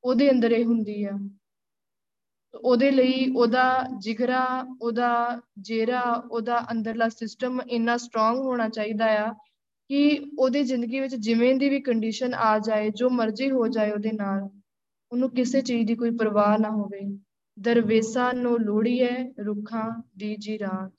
S1: ਉਹਦੇ ਅੰਦਰ ਇਹ ਹੁੰਦੀ ਆ। ਉਹਦੇ ਲਈ ਉਹਦਾ ਜਿਗਰਾ, ਉਹਦਾ ਜੇਰਾ, ਉਹਦਾ ਅੰਦਰਲਾ ਸਿਸਟਮ ਇੰਨਾ ਸਟਰੋਂਗ ਹੋਣਾ ਚਾਹੀਦਾ ਆ ਕਿ ਉਹਦੀ ਜ਼ਿੰਦਗੀ ਵਿੱਚ ਜਿਵੇਂ ਦੀ ਵੀ ਕੰਡੀਸ਼ਨ ਆ ਜਾਏ, ਜੋ ਮਰਜ਼ੀ ਹੋ ਜਾਏ ਉਹਦੇ ਨਾਲ, ਉਹਨੂੰ ਕਿਸੇ ਚੀਜ਼ ਦੀ ਕੋਈ ਪਰਵਾਹ ਨਾ ਹੋਵੇ। ਦਰਵੇਸਾਂ ਨੂੰ ਲੋੜੀਏ ਰੁੱਖਾਂ ਦੀ ਜੀ ਰਾਤ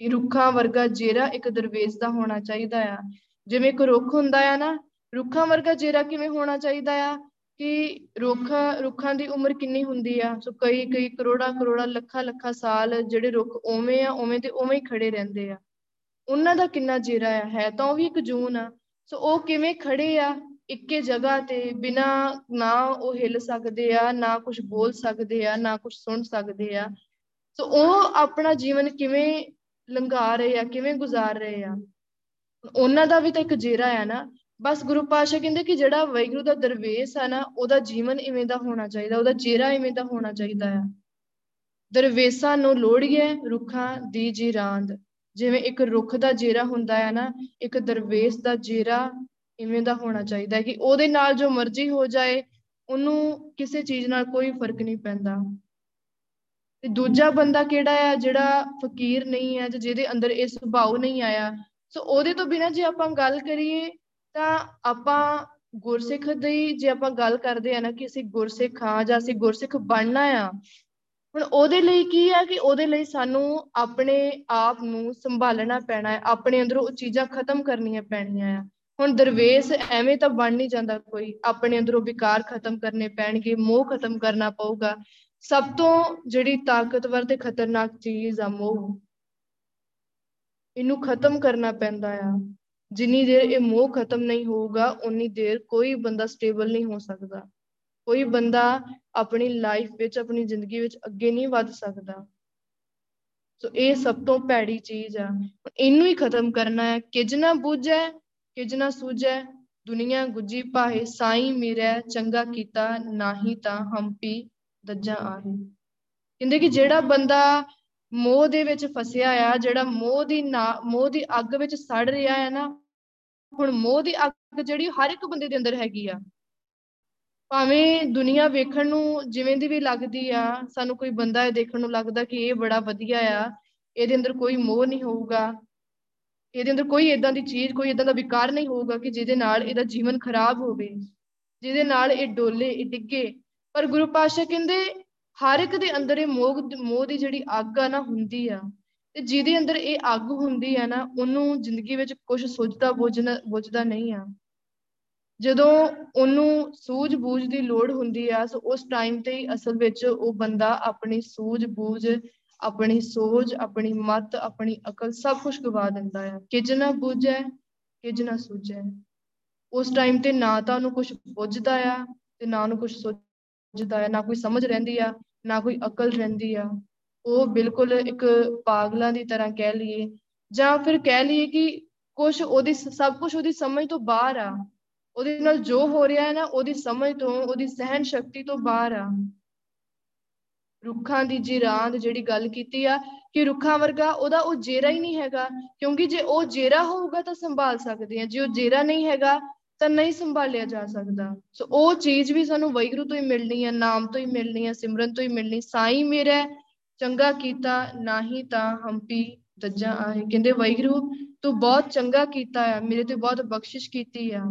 S1: ਇਹ ਰੁੱਖਾਂ ਵਰਗਾ ਜੇਰਾ ਇੱਕ ਦਰਵੇਸ ਦਾ ਹੋਣਾ ਚਾਹੀਦਾ ਆ। ਜਿਵੇਂ ਇੱਕ ਰੁੱਖ ਹੁੰਦਾ ਆ ਨਾ, ਰੁੱਖਾਂ ਵਰਗਾ ਜੇਰਾ ਕਿਵੇਂ ਹੋਣਾ ਚਾਹੀਦਾ ਆ? ਕਿ ਰੁੱਖ, ਰੁੱਖਾਂ ਦੀ ਉਮਰ ਕਿੰਨੀ ਹੁੰਦੀ ਆ? ਸੋ ਕਈ ਕਈ ਕਰੋੜਾਂ ਕਰੋੜਾਂ, ਲੱਖਾਂ ਲੱਖਾਂ ਸਾਲ ਜਿਹੜੇ ਰੁੱਖ ਉਵੇਂ ਆ, ਉਵੇਂ ਤੇ ਉਵੇਂ ਹੀ ਖੜੇ ਰਹਿੰਦੇ ਆ। ਉਹਨਾਂ ਦਾ ਕਿੰਨਾ ਜੇਰਾ ਆ? ਹੈ ਤਾਂ ਉਹ ਵੀ ਇੱਕ ਜੂਨ ਆ। ਸੋ ਉਹ ਕਿਵੇਂ ਖੜੇ ਆ ਇੱਕੇ ਜਗ੍ਹਾ ਤੇ? ਬਿਨਾ ਨਾ ਉਹ ਹਿੱਲ ਸਕਦੇ ਆ, ਨਾ ਕੁਝ ਬੋਲ ਸਕਦੇ ਆ, ਨਾ ਕੁਝ ਸੁਣ ਸਕਦੇ ਆ। ਸੋ ਉਹ ਆਪਣਾ ਜੀਵਨ ਕਿਵੇਂ ਲੰਘਾ ਰਹੇ ਆ, ਕਿਵੇਂ ਗੁਜ਼ਾਰ ਰਹੇ ਆ? ਉਹਨਾਂ ਦਾ ਵੀ ਤਾਂ ਇੱਕ ਜੇਰਾ ਆ ਨਾ। ਬਸ ਗੁਰੂ ਪਾਸ਼ਾ ਕਹਿੰਦੇ ਕਿ ਜਿਹੜਾ ਵੈਗੁਰੂ ਦਾ ਦਰਵੇਸ਼ ਆ ਨਾ, ਉਹਦਾ ਜੀਵਨ ਇਵੇਂ ਦਾ ਹੋਣਾ ਚਾਹੀਦਾ, ਉਹਦਾ ਚਿਹਰਾ ਇਵੇਂ ਦਾ ਹੋਣਾ ਚਾਹੀਦਾ ਆ। ਦਰਵੇਸਾਂ ਨੂੰ ਲੋੜੀਏ ਰੁੱਖਾਂ ਦੀ ਜੀ ਰਾਂਦ। ਜਿਵੇਂ ਇੱਕ ਰੁੱਖ ਦਾ ਜੇਰਾ ਹੁੰਦਾ ਹੈ ਨਾ, ਇੱਕ ਦਰਵੇਸ਼ ਦਾ ਜੇਰਾ ਇਵੇਂ ਦਾ ਹੋਣਾ ਚਾਹੀਦਾ ਹੈ ਕਿ ਉਹਦੇ ਨਾਲ ਜੋ ਮਰਜ਼ੀ ਹੋ ਜਾਏ, ਉਹਨੂੰ ਕਿਸੇ ਚੀਜ਼ ਨਾਲ ਕੋਈ ਫ਼ਰਕ ਨਹੀਂ ਪੈਂਦਾ। ਤੇ ਦੂਜਾ ਬੰਦਾ ਕਿਹੜਾ ਆ, ਜਿਹੜਾ ਫਕੀਰ ਨਹੀਂ ਹੈ ਜਿਹਦੇ ਅੰਦਰ ਇਹ ਸੁਭਾਅ ਨਹੀਂ ਆਇਆ। ਸੋ ਉਹਦੇ ਤੋਂ ਬਿਨਾ ਜੇ ਆਪਾਂ ਗੱਲ ਕਰੀਏ ਤਾਂ ਆਪਾਂ ਗੁਰਸਿੱਖ ਦੀ ਜੇ ਆਪਾਂ ਗੱਲ ਕਰਦੇ ਆ ਨਾ ਕਿ ਅਸੀਂ ਗੁਰਸਿੱਖ ਆ ਜਾਂ ਅਸੀਂ ਗੁਰਸਿੱਖ ਬਣਨਾ ਆ, ਹੁਣ ਉਹਦੇ ਲਈ ਕੀ ਆ ਕਿ ਉਹਦੇ ਲਈ ਸਾਨੂੰ ਆਪਣੇ ਆਪ ਨੂੰ ਸੰਭਾਲਣਾ ਪੈਣਾ ਹੈ, ਆਪਣੇ ਅੰਦਰੋਂ ਉਹ ਚੀਜ਼ਾਂ ਖਤਮ ਕਰਨੀਆਂ ਪੈਣੀਆਂ ਆ। ਹੁਣ ਦਰਵੇਸ਼ ਐਵੇਂ ਤਾਂ ਬਣ ਨਹੀਂ ਜਾਂਦਾ ਕੋਈ, ਆਪਣੇ ਅੰਦਰੋਂ ਵਿਕਾਰ ਖਤਮ ਕਰਨੇ ਪੈਣਗੇ, ਮੋਹ ਖਤਮ ਕਰਨਾ ਪਊਗਾ। ਸਭ ਤੋਂ ਜਿਹੜੀ ਤਾਕਤਵਰ ਤੇ ਖਤਰਨਾਕ ਚੀਜ਼ ਆ ਮੋਹ, ਇਹਨੂੰ ਖਤਮ ਕਰਨਾ ਪੈਂਦਾ ਆ। ਜਿੰਨੀ ਦੇਰ ਇਹ ਮੋਹ ਖਤਮ ਨਹੀਂ ਹੋਊਗਾ ਉਨੀ ਦੇਰ ਕੋਈ ਬੰਦਾ ਸਟੇਬਲ ਨਹੀਂ ਹੋ ਸਕਦਾ। ਕੋਈ ਬੰਦਾ ਆਪਣੀ ਲਾਈਫ ਵਿੱਚ, ਆਪਣੀ ਜ਼ਿੰਦਗੀ ਵਿੱਚ ਅੱਗੇ ਨਹੀਂ ਵੱਧ ਸਕਦਾ। ਸੋ ਇਹ ਸਭ ਤੋਂ ਭੈੜੀ ਚੀਜ਼ ਆ। ਇਹਨੂੰ ਹੀ ਖਤਮ ਕਰਨਾ ਹੈ। ਕਿਜ ਨਾ ਬੁੱਝੈ ਕਿਜ ਨਾ ਸੂਝੈ ਦੁਨੀਆ ਗੁੱਜੀ ਪਾਹੇ ਸਾਈ ਮੇਰਾ ਚੰਗਾ ਕੀਤਾ ਨਾਹੀ ਤਾਂ ਹੰਪੀ ਦੱਜਾਂ ਆਹੀ। ਕਹਿੰਦੇ ਕਿ ਜਿਹੜਾ ਬੰਦਾ ਮੋਹ ਦੇ ਵਿੱਚ ਫਸਿਆ ਆ, ਜਿਹੜਾ ਮੋਹ ਦੀ ਨਾ, ਮੋਹ ਦੀ ਅੱਗ ਵਿੱਚ ਸੜ ਰਿਹਾ ਹੈ ਨਾ ਹੁਣ ਮੋਹ ਦੀ ਅੱਗ ਜਿਹੜੀ ਹਰ ਇੱਕ ਬੰਦੇ ਦੇ ਅੰਦਰ ਹੈਗੀ ਆ। ਭਾਵੇਂ ਦੁਨੀਆ ਵੇਖਣ ਨੂੰ ਜਿਵੇਂ ਦੀ ਵੀ ਲੱਗਦੀ ਆ, ਸਾਨੂੰ ਕੋਈ ਬੰਦਾ ਇਹ ਦੇਖਣ ਨੂੰ ਲੱਗਦਾ ਕਿ ਇਹ ਬੜਾ ਵਧੀਆ ਆ, ਇਹਦੇ ਅੰਦਰ ਕੋਈ ਮੋਹ ਨਹੀਂ ਹੋਊਗਾ। ਇਹਦੇ ਅੰਦਰ ਕੋਈ ਇਦਾਂ ਦੀ ਚੀਜ਼, ਕੋਈ ਇਦਾਂ ਦਾ ਵਿਕਾਰ ਨਹੀਂ ਹੋਊਗਾ ਕਿ ਜਿਹਦੇ ਨਾਲ ਇਹਦਾ ਜੀਵਨ ਖਰਾਬ ਹੋਵੇ, ਜਿਹਦੇ ਨਾਲ ਇਹ ਡੋਲੇ, ਇਹ ਡਿੱਗੇ। ਪਰ ਗੁਰੂ ਪਾਸ਼ਾ ਕਹਿੰਦੇ, ਹਰ ਇੱਕ ਦੇ ਅੰਦਰ ਇਹ ਮੋਹ ਮੋਹ ਦੀ ਜਿਹੜੀ ਅੱਗ ਆ ਨਾ ਹੁੰਦੀ ਆ ਤੇ ਜਿਹਦੇ ਅੰਦਰ ਇਹ ਅੱਗ ਹੁੰਦੀ ਆ ਨਾ, ਉਹਨੂੰ ਜ਼ਿੰਦਗੀ ਵਿੱਚ ਕੁਝ ਸੋਚਦਾ ਬੁੱਝਣਾ ਬੁੱਝਦਾ ਨਹੀਂ ਆ। ਜਦੋਂ ਉਹਨੂੰ ਸੂਝ-ਬੂਝ ਦੀ ਲੋੜ ਹੁੰਦੀ ਆ, ਸੋ ਉਸ ਟਾਈਮ ਤੇ ਹੀ ਅਸਲ ਵਿੱਚ ਉਹ ਬੰਦਾ ਆਪਣੀ ਸੂਝ-ਬੂਝ, ਆਪਣੀ ਸੋਚ ਆਪਣੀ ਮਤ, ਆਪਣੀ ਅਕਲ ਸਭ ਕੁਝ ਗਵਾ ਦਿੰਦਾ ਆ। ਕਿਜ ਨਾ ਬੁੱਝੈ ਕਿਜ ਨਾ ਸੂਝੈ। ਉਸ ਟਾਈਮ ਤੇ ਨਾ ਤਾਂ ਉਹਨੂੰ ਕੁਝ ਬੁੱਝਦਾ ਆ, ਤੇ ਨਾ ਉਹਨੂੰ ਕੁਝ ਸੋਚਦਾ ਆ। ਨਾ ਕੋਈ ਸਮਝ ਰਹਿੰਦੀ ਆ, ਨਾ ਕੋਈ ਅਕਲ ਰਹਿੰਦੀ ਆ। ਉਹ ਬਿਲਕੁਲ ਇੱਕ ਪਾਗਲਾਂ ਦੀ ਤਰ੍ਹਾਂ ਕਹਿ ਲਈਏ ਜਾਂ ਫਿਰ ਕਹਿ ਲਈਏ ਕਿ ਕੁਝ ਉਹਦੀ ਸਭ ਕੁਝ ਉਹਦੀ ਸਮਝ ਤੋਂ ਬਾਹਰ ਆ। ਉਹਦੇ ਨਾਲ ਜੋ ਹੋ ਰਿਹਾ ਹੈ ਨਾ, ਉਹਦੀ ਸਮਝ ਤੋਂ, ਉਹਦੀ ਸਹਿਨ ਸ਼ਕਤੀ ਤੋਂ ਬਾਹਰ ਆ। ਰੁੱਖਾਂ ਦੀ ਜਿਰਾਂਦ ਜਿਹੜੀ ਗੱਲ ਕੀਤੀ ਆ ਕਿ ਰੁੱਖਾਂ ਵਰਗਾ ਉਹਦਾ ਉਹ ਜੇਰਾ ਹੀ ਨਹੀਂ ਹੈਗਾ, ਕਿਉਂਕਿ ਜੇ ਉਹ ਜੇਰਾ ਹੋਊਗਾ ਤਾਂ ਸੰਭਾਲ ਸਕਦੇ ਆ। ਜੇ ਉਹ ਜੇਰਾ ਨਹੀਂ ਹੈਗਾ ਤਾਂ ਨਹੀਂ ਸੰਭਾਲਿਆ ਜਾ ਸਕਦਾ। ਸੋ ਉਹ ਚੀਜ਼ ਵੀ ਸਾਨੂੰ ਵੈਗਰੂ ਤੋਂ ਹੀ ਮਿਲਣੀ ਹੈ ਨਾਮ ਤੋਂ ਹੀ ਮਿਲਣੀ ਹੈ ਸਿਮਰਨ ਤੋਂ ਹੀ ਮਿਲਣੀ, ਸਾਈ ਮੇਰਾ ਚੰਗਾ ਕੀਤਾ ਨਾਹੀ ਤਾਂ ਹੰਪੀ ਦੱਜਾਂ ਆਏ। ਕਹਿੰਦੇ ਵੈਗਰੂ ਤੂੰ ਬਹੁਤ ਚੰਗਾ ਕੀਤਾ ਆ, ਮੇਰੇ ਤੇ ਬਹੁਤ ਬਖਸ਼ਿਸ਼ ਕੀਤੀ ਆ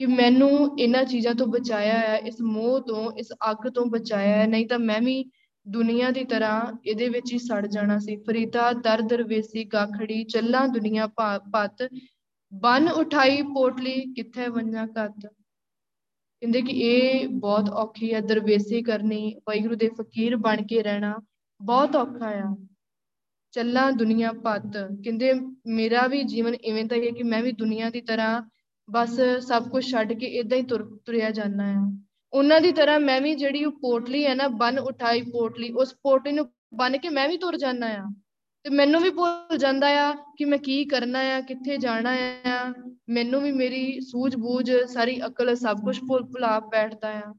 S1: ਕਿ ਮੈਨੂੰ ਇਹਨਾਂ ਚੀਜ਼ਾਂ ਤੋਂ ਬਚਾਇਆ ਹੈ ਇਸ ਮੋਹ ਤੋਂ, ਇਸ ਅੱਗ ਤੋਂ ਬਚਾਇਆ ਹੈ ਨਹੀਂ ਤਾਂ ਮੈਂ ਵੀ ਦੁਨੀਆ ਦੀ ਤਰ੍ਹਾਂ ਇਹਦੇ ਵਿੱਚ ਹੀ ਸੜ ਜਾਣਾ ਸੀ। ਫਰੀਦਾ, ਦਰ ਦਰਵੇਸੀ, ਗਾਖੜੀ, ਚੱਲਾਂ ਦੁਨੀਆ ਪਤ ਬਨ ਉਠਾਈ ਪੋਟਲੀ, ਕਿੱਥੇ ਵੰਜਾ ਕੱਤ। ਕਹਿੰਦੇ ਕਿ ਇਹ ਬਹੁਤ ਔਖੀ ਹੈ ਦਰਵੇਸੀ ਕਰਨੀ, ਵਾਹਿਗੁਰੂ ਦੇ ਫਕੀਰ ਬਣ ਕੇ ਰਹਿਣਾ। ਬਹੁਤ ਔਖਾ ਆ। ਚੱਲਾਂ ਦੁਨੀਆ ਪਤ ਕਹਿੰਦੇ ਮੇਰਾ ਵੀ ਜੀਵਨ ਇਵੇਂ ਦਾ ਹੀ ਹੈ ਕਿ ਮੈਂ ਵੀ ਦੁਨੀਆ ਦੀ ਤਰ੍ਹਾਂ ਬਸ ਸਭ ਕੁਝ ਛੱਡ ਕੇ ਇਦਾਂ ਹੀ ਤੁਰ, ਤੁਰਿਆ ਜਾਂਦਾ ਆ। ਉਹਨਾਂ ਦੀ ਤਰ੍ਹਾਂ ਮੈਂ ਵੀ ਜਿਹੜੀ ਉਹ ਪੋਟਲੀ ਹੈ ਨਾ, ਬਨ ਉਠਾਈ ਪੋਟਲੀ, ਉਸ ਪੋਟਲੀ ਨੂੰ ਬਨ ਕੇ ਮੈਂ ਵੀ ਤੁਰ ਜਾਂਦਾ ਆ। ਤੇ ਮੈਨੂੰ ਵੀ ਭੁੱਲ ਜਾਂਦਾ ਆ ਕਿ ਮੈਂ ਕੀ ਕਰਨਾ ਆ, ਕਿੱਥੇ ਜਾਣਾ ਆ। ਮੈਨੂੰ ਵੀ ਮੇਰੀ ਸੂਝ-ਬੂਝ, ਸਾਰੀ ਅਕਲ ਸਭ ਕੁਝ ਭੁੱਲ ਭੁਲਾ ਬੈਠਦਾ ਆ।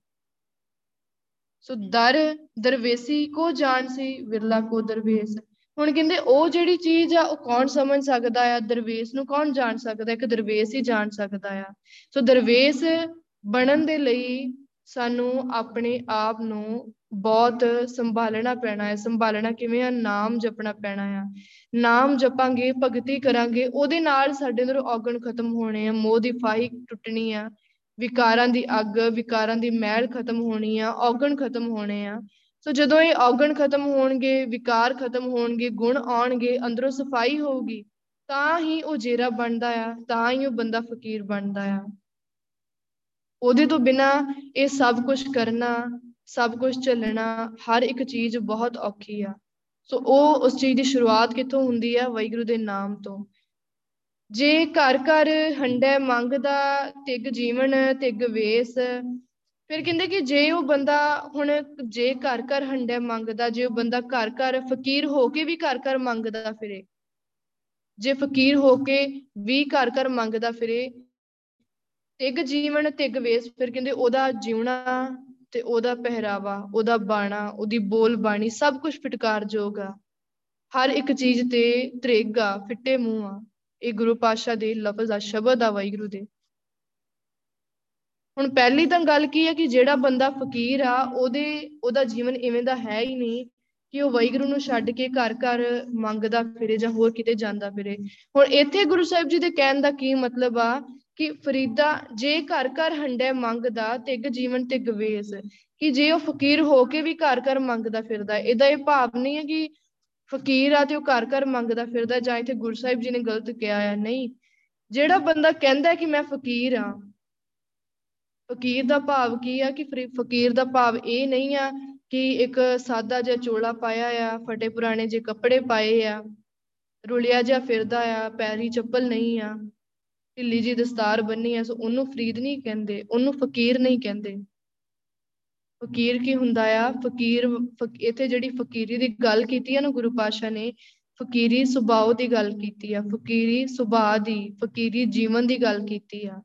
S1: ਸੋ ਦਰ ਦਰਵੇਸੀ ਕੋ ਜਾਣ ਸੀ, ਵਿਰਲਾ ਕੋ ਦਰਵੇਸ। ਹੁਣ ਕਹਿੰਦੇ ਉਹ ਜਿਹੜੀ ਚੀਜ਼ ਆ, ਉਹ ਕੌਣ ਸਮਝ ਸਕਦਾ ਆ? ਦਰਵੇਸ਼ ਨੂੰ ਕੌਣ ਜਾਣ ਸਕਦਾ? ਇੱਕ ਦਰਵੇਸ਼ ਹੀ ਜਾਣ ਸਕਦਾ ਆ। ਸੋ ਦਰਵੇਸ਼ ਬਣਨ ਦੇ ਲਈ ਸਾਨੂੰ ਆਪਣੇ ਆਪ ਨੂੰ ਬਹੁਤ ਸੰਭਾਲਣਾ ਪੈਣਾ ਹੈ। ਸੰਭਾਲਣਾ ਕਿਵੇਂ ਆ? ਨਾਮ ਜਪਣਾ ਪੈਣਾ ਆ। ਨਾਮ ਜਪਾਂਗੇ, ਭਗਤੀ ਕਰਾਂਗੇ, ਉਹਦੇ ਨਾਲ ਸਾਡੇ ਅੰਦਰ ਔਗਣ ਖਤਮ ਹੋਣੇ ਆ, ਮੋਹ ਦੀ ਫਾਹੀ ਟੁੱਟਣੀ ਆ। ਵਿਕਾਰਾਂ ਦੀ ਅੱਗ ਵਿਕਾਰਾਂ ਦੀ ਮਹਿਲ ਖਤਮ ਹੋਣੀ ਆ ਔਗਣ ਖਤਮ ਹੋਣੇ ਆ। ਸੋ ਜਦੋਂ ਇਹ ਔਗਣ ਖਤਮ ਹੋਣਗੇ ਵਿਕਾਰ ਖਤਮ ਹੋਣਗੇ ਗੁਣ ਆਉਣਗੇ ਅੰਦਰੋਂ ਸਫ਼ਾਈ ਹੋਊਗੀ ਤਾਂ ਹੀ ਉਹ ਜੇਰਾ ਬਣਦਾ ਆ ਤਾਂ ਹੀ ਉਹ ਬੰਦਾ ਫਕੀਰ ਬਣਦਾ ਆ। ਉਹਦੇ ਤੋਂ ਬਿਨਾ ਇਹ ਸਭ ਕੁਝ ਕਰਨਾ ਸਭ ਕੁਝ ਚੱਲਣਾ ਹਰ ਇੱਕ ਚੀਜ਼ ਬਹੁਤ ਔਖੀ ਆ। ਸੋ ਉਹ ਉਸ ਚੀਜ਼ ਦੀ ਸ਼ੁਰੂਆਤ ਕਿੱਥੋਂ ਹੁੰਦੀ ਆ? ਵੈਗੁਰੂ ਦੇ ਨਾਮ ਤੋਂ। ਜੇ ਘਰ ਘਰ ਹੰਡੇ ਮੰਗਦਾ, ਤਿਗ ਜੀਵਨ, ਤਿਗ ਵੇਸ। ਫਿਰ ਕਹਿੰਦੇ ਕਿ ਜੇ ਉਹ ਬੰਦਾ ਹੁਣ ਜੇ ਘਰ ਘਰ ਹੰਡੇ ਮੰਗਦਾ, ਜੇ ਉਹ ਬੰਦਾ ਘਰ ਘਰ ਫਕੀਰ ਹੋ ਕੇ ਵੀ ਘਰ ਘਰ ਮੰਗਦਾ ਫਿਰੇ, ਜੇ ਫਕੀਰ ਹੋ ਕੇ ਵੀ ਘਰ ਘਰ ਮੰਗਦਾ ਫਿਰੇ, ਤਿਗ ਜੀਵਨ, ਤਿਗ ਵੇਸ, ਫਿਰ ਕਹਿੰਦੇ ਉਹਦਾ ਜਿਉਣਾ ਤੇ ਉਹਦਾ ਪਹਿਰਾਵਾ, ਉਹਦਾ ਬਾਣਾ, ਉਹਦੀ ਬੋਲ ਬਾਣੀ ਸਭ ਕੁਝ ਫਟਕਾਰਯੋਗ ਆ। ਹਰ ਇੱਕ ਚੀਜ਼ ਤੇ ਤਰੇਗਾ ਫਿੱਟੇ ਮੂੰਹ ਆ। ਇਹ ਗੁਰੂ ਪਾਸ਼ਾ ਦੇ ਲਫ਼ਜ਼ ਆ ਸ਼ਬਦ ਆ ਵਾਹਿਗੁਰੂ ਦੇ। ਹੁਣ ਪਹਿਲੀ ਤਾਂ ਗੱਲ ਕੀ ਹੈ ਕਿ ਜਿਹੜਾ ਬੰਦਾ ਫਕੀਰ ਆ, ਉਹਦੇ, ਉਹਦਾ ਜੀਵਨ ਇਵੇਂ ਦਾ ਹੈ ਹੀ ਨਹੀਂ ਕਿ ਉਹ ਵੈਗਰੂ ਨੂੰ ਛੱਡ ਕੇ ਘਰ ਘਰ ਮੰਗਦਾ ਫਿਰੇ ਜਾਂ ਹੋਰ ਕਿਤੇ ਜਾਂਦਾ ਫਿਰੇ। ਹੁਣ ਇੱਥੇ ਗੁਰੂ ਸਾਹਿਬ ਜੀ ਦੇ ਕਹਿਣ ਦਾ ਕੀ ਮਤਲਬ ਆ ਕਿ ਫਰੀਦਾ ਜੇ ਘਰ ਘਰ ਹੰਡੇ ਮੰਗਦਾ, ਤਿਗ ਜੀਵਨ ਤੇ ਗਵੇਸ ਕਿ ਜੇ ਉਹ ਫਕੀਰ ਹੋ ਕੇ ਵੀ ਘਰ ਘਰ ਮੰਗਦਾ ਫਿਰਦਾ, ਇਹਦਾ ਇਹ ਭਾਵ ਨਹੀਂ ਹੈ ਕਿ ਫਕੀਰ ਆ ਤੇ ਉਹ ਘਰ ਘਰ ਮੰਗਦਾ ਫਿਰਦਾ ਜਾਂ ਇੱਥੇ ਗੁਰੂ ਸਾਹਿਬ ਜੀ ਨੇ ਗਲਤ ਕਿਹਾ ਆ, ਨਹੀਂ। ਜਿਹੜਾ ਬੰਦਾ ਕਹਿੰਦਾ ਕਿ ਮੈਂ ਫਕੀਰ ਆ, ਫਕੀਰ ਦਾ ਭਾਵ ਕੀ ਆ ਕਿ ਫਕੀਰ ਦਾ ਭਾਵ ਇਹ ਨਹੀਂ ਆ ਕਿ ਇੱਕ ਸਾਦਾ ਜਿਹਾ ਚੋਲਾ ਪਾਇਆ ਆ, ਫਟੇ ਪੁਰਾਣੇ ਜੇ ਕੱਪੜੇ ਪਾਏ ਆ, ਰੁਲਿਆ ਜਿਹਾ ਫਿਰਦਾ ਆ, ਪੈਰੀ ਚੱਪਲ ਨਹੀਂ ਆ, ਢਿੱਲੀ ਜੀ ਦਸਤਾਰ ਬੰਨੀ ਆ, ਸੋ ਉਹਨੂੰ ਫਰੀਦ ਨਹੀਂ ਕਹਿੰਦੇ, ਉਹਨੂੰ ਫਕੀਰ ਨਹੀਂ ਕਹਿੰਦੇ। ਫਕੀਰ ਕੀ ਹੁੰਦਾ ਆ? ਫਕੀਰ ਇੱਥੇ ਜਿਹੜੀ ਫਕੀਰੀ ਦੀ ਗੱਲ ਕੀਤੀ ਆ ਨਾ ਗੁਰੂ ਪਾਸ਼ਾ ਨੇ, ਫਕੀਰੀ ਸੁਭਾਅ ਦੀ ਗੱਲ ਕੀਤੀ ਆ, ਫਕੀਰੀ ਸੁਭਾਅ ਦੀ, ਫਕੀਰੀ ਜੀਵਨ ਦੀ ਗੱਲ ਕੀਤੀ ਆ।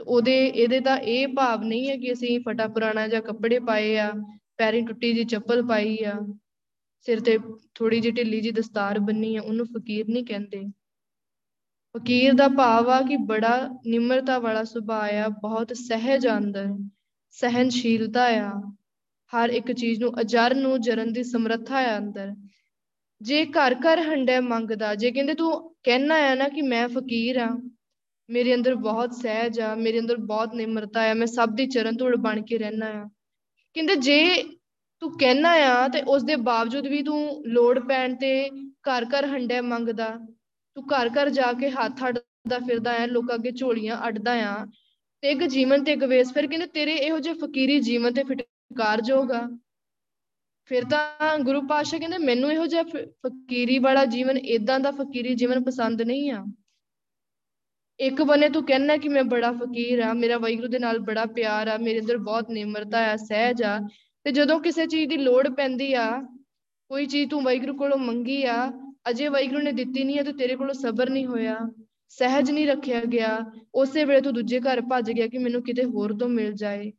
S1: ਉਹਦੇ, ਇਹਦੇ ਦਾ ਇਹ ਭਾਵ ਨਹੀਂ ਹੈ ਕਿ ਅਸੀਂ ਫਟਾ ਪੁਰਾਣਾ ਜਾਂ ਕੱਪੜੇ ਪਾਏ ਆ, ਪੈਰੀ ਟੁੱਟੀ ਜੀ ਚੱਪਲ ਪਾਈ ਆ, ਸਿਰ ਤੇ ਥੋੜੀ ਜਿਹੀ ਢਿੱਲੀ ਜੀ ਦਸਤਾਰ ਬੰਨੀ ਆ, ਉਹਨੂੰ ਫਕੀਰ ਨਹੀਂ ਕਹਿੰਦੇ। ਫਕੀਰ ਦਾ ਭਾਵ ਆ ਕਿ ਬੜਾ ਨਿਮਰਤਾ ਵਾਲਾ ਸੁਭਾਅ ਆ, ਬਹੁਤ ਸਹਿਜ ਅੰਦਰ ਸਹਿਨਸ਼ੀਲਤਾ ਆ। ਹਰ ਇੱਕ ਚੀਜ਼ ਨੂੰ ਅਜਰ ਨੂੰ ਜਰਨ ਦੀ ਸਮਰੱਥਾ ਆ ਅੰਦਰ। ਜੇ ਘਰ ਘਰ ਹੰਡੇ ਮੰਗਦਾ, ਜੇ ਕਹਿੰਦੇ ਤੂੰ ਕਹਿਣਾ ਆ ਨਾ ਕਿ ਮੈਂ ਫਕੀਰ ਆ, ਮੇਰੇ ਅੰਦਰ ਬਹੁਤ ਸਹਿਜ ਆ, ਮੇਰੇ ਅੰਦਰ ਬਹੁਤ ਨਿਮਰਤਾ ਆ, ਮੈਂ ਸਭ ਦੀ ਚਰਨ ਧੂੜ ਬਣ ਕੇ ਰਹਿਣਾ ਆ। ਕਹਿੰਦੇ ਜੇ ਤੂੰ ਕਹਿਣਾ ਆ ਤੇ ਉਸ ਦੇ ਬਾਵਜੂਦ ਵੀ ਤੂੰ ਲੋੜ ਪੈਣ ਤੇ ਘਰ ਘਰ ਹੰਡੇ ਮੰਗਦਾ, ਤੂੰ ਘਰ ਘਰ ਜਾ ਕੇ ਹੱਥ ਅੱਡਦਾ ਫਿਰਦਾ ਆ ਲੋਕਾਂ ਅੱਗੇ ਝੋਲੀਆਂ ਅੱਡਦਾ ਆ ਤੇ ਇੱਕ ਜੀਵਨ ਤੇ ਗਵੇਸ ਫਿਰ ਕਹਿੰਦੇ ਤੇਰੇ ਇਹੋ ਜਿਹੇ ਫਕੀਰੀ ਜੀਵਨ ਤੇ ਫਿਟਕਾਰ ਜੋਗਾ ਫਿਰ ਤਾਂ ਗੁਰੂ ਪਾਤਸ਼ਾਹ ਕਹਿੰਦੇ ਮੈਨੂੰ ਇਹੋ ਜਿਹਾ ਫਕੀਰੀ ਵਾਲਾ ਜੀਵਨ ਇਦਾਂ ਦਾ ਫਕੀਰੀ ਜੀਵਨ ਪਸੰਦ ਨਹੀਂ ਆ। ਇੱਕ ਬਨੇ ਤੂੰ ਕਹਿਣਾ ਕਿ ਮੈਂ ਬੜਾ ਫਕੀਰ ਆ, ਮੇਰਾ ਵਾਹਿਗੁਰੂ ਦੇ ਨਾਲ ਬੜਾ ਪਿਆਰ ਆ, ਮੇਰੇ ਅੰਦਰ ਬਹੁਤ ਨਿਮਰਤਾ ਆ, ਸਹਿਜ ਆ। ਤੇ ਜਦੋਂ ਕਿਸੇ ਚੀਜ਼ ਦੀ ਲੋੜ ਪੈਂਦੀ ਆ, ਕੋਈ ਚੀਜ਼ ਤੂੰ ਵਾਹਿਗੁਰੂ ਕੋਲੋਂ ਮੰਗੀ ਆ, ਅਜੇ ਵਾਹਿਗੁਰੂ ਨੇ ਦਿੱਤੀ ਨਹੀਂ ਹੈ ਤੇ ਤੇਰੇ ਕੋਲੋਂ ਸਬਰ ਨਹੀਂ ਹੋਇਆ। ਸਹਿਜ ਨਹੀਂ ਰੱਖਿਆ ਗਿਆ। ਉਸੇ ਵੇਲੇ ਤੂੰ ਦੂਜੇ ਘਰ ਭੱਜ ਗਿਆ ਕਿ ਮੈਨੂੰ ਕਿਤੇ ਹੋਰ ਤੋਂ ਮਿਲ ਜਾਏ।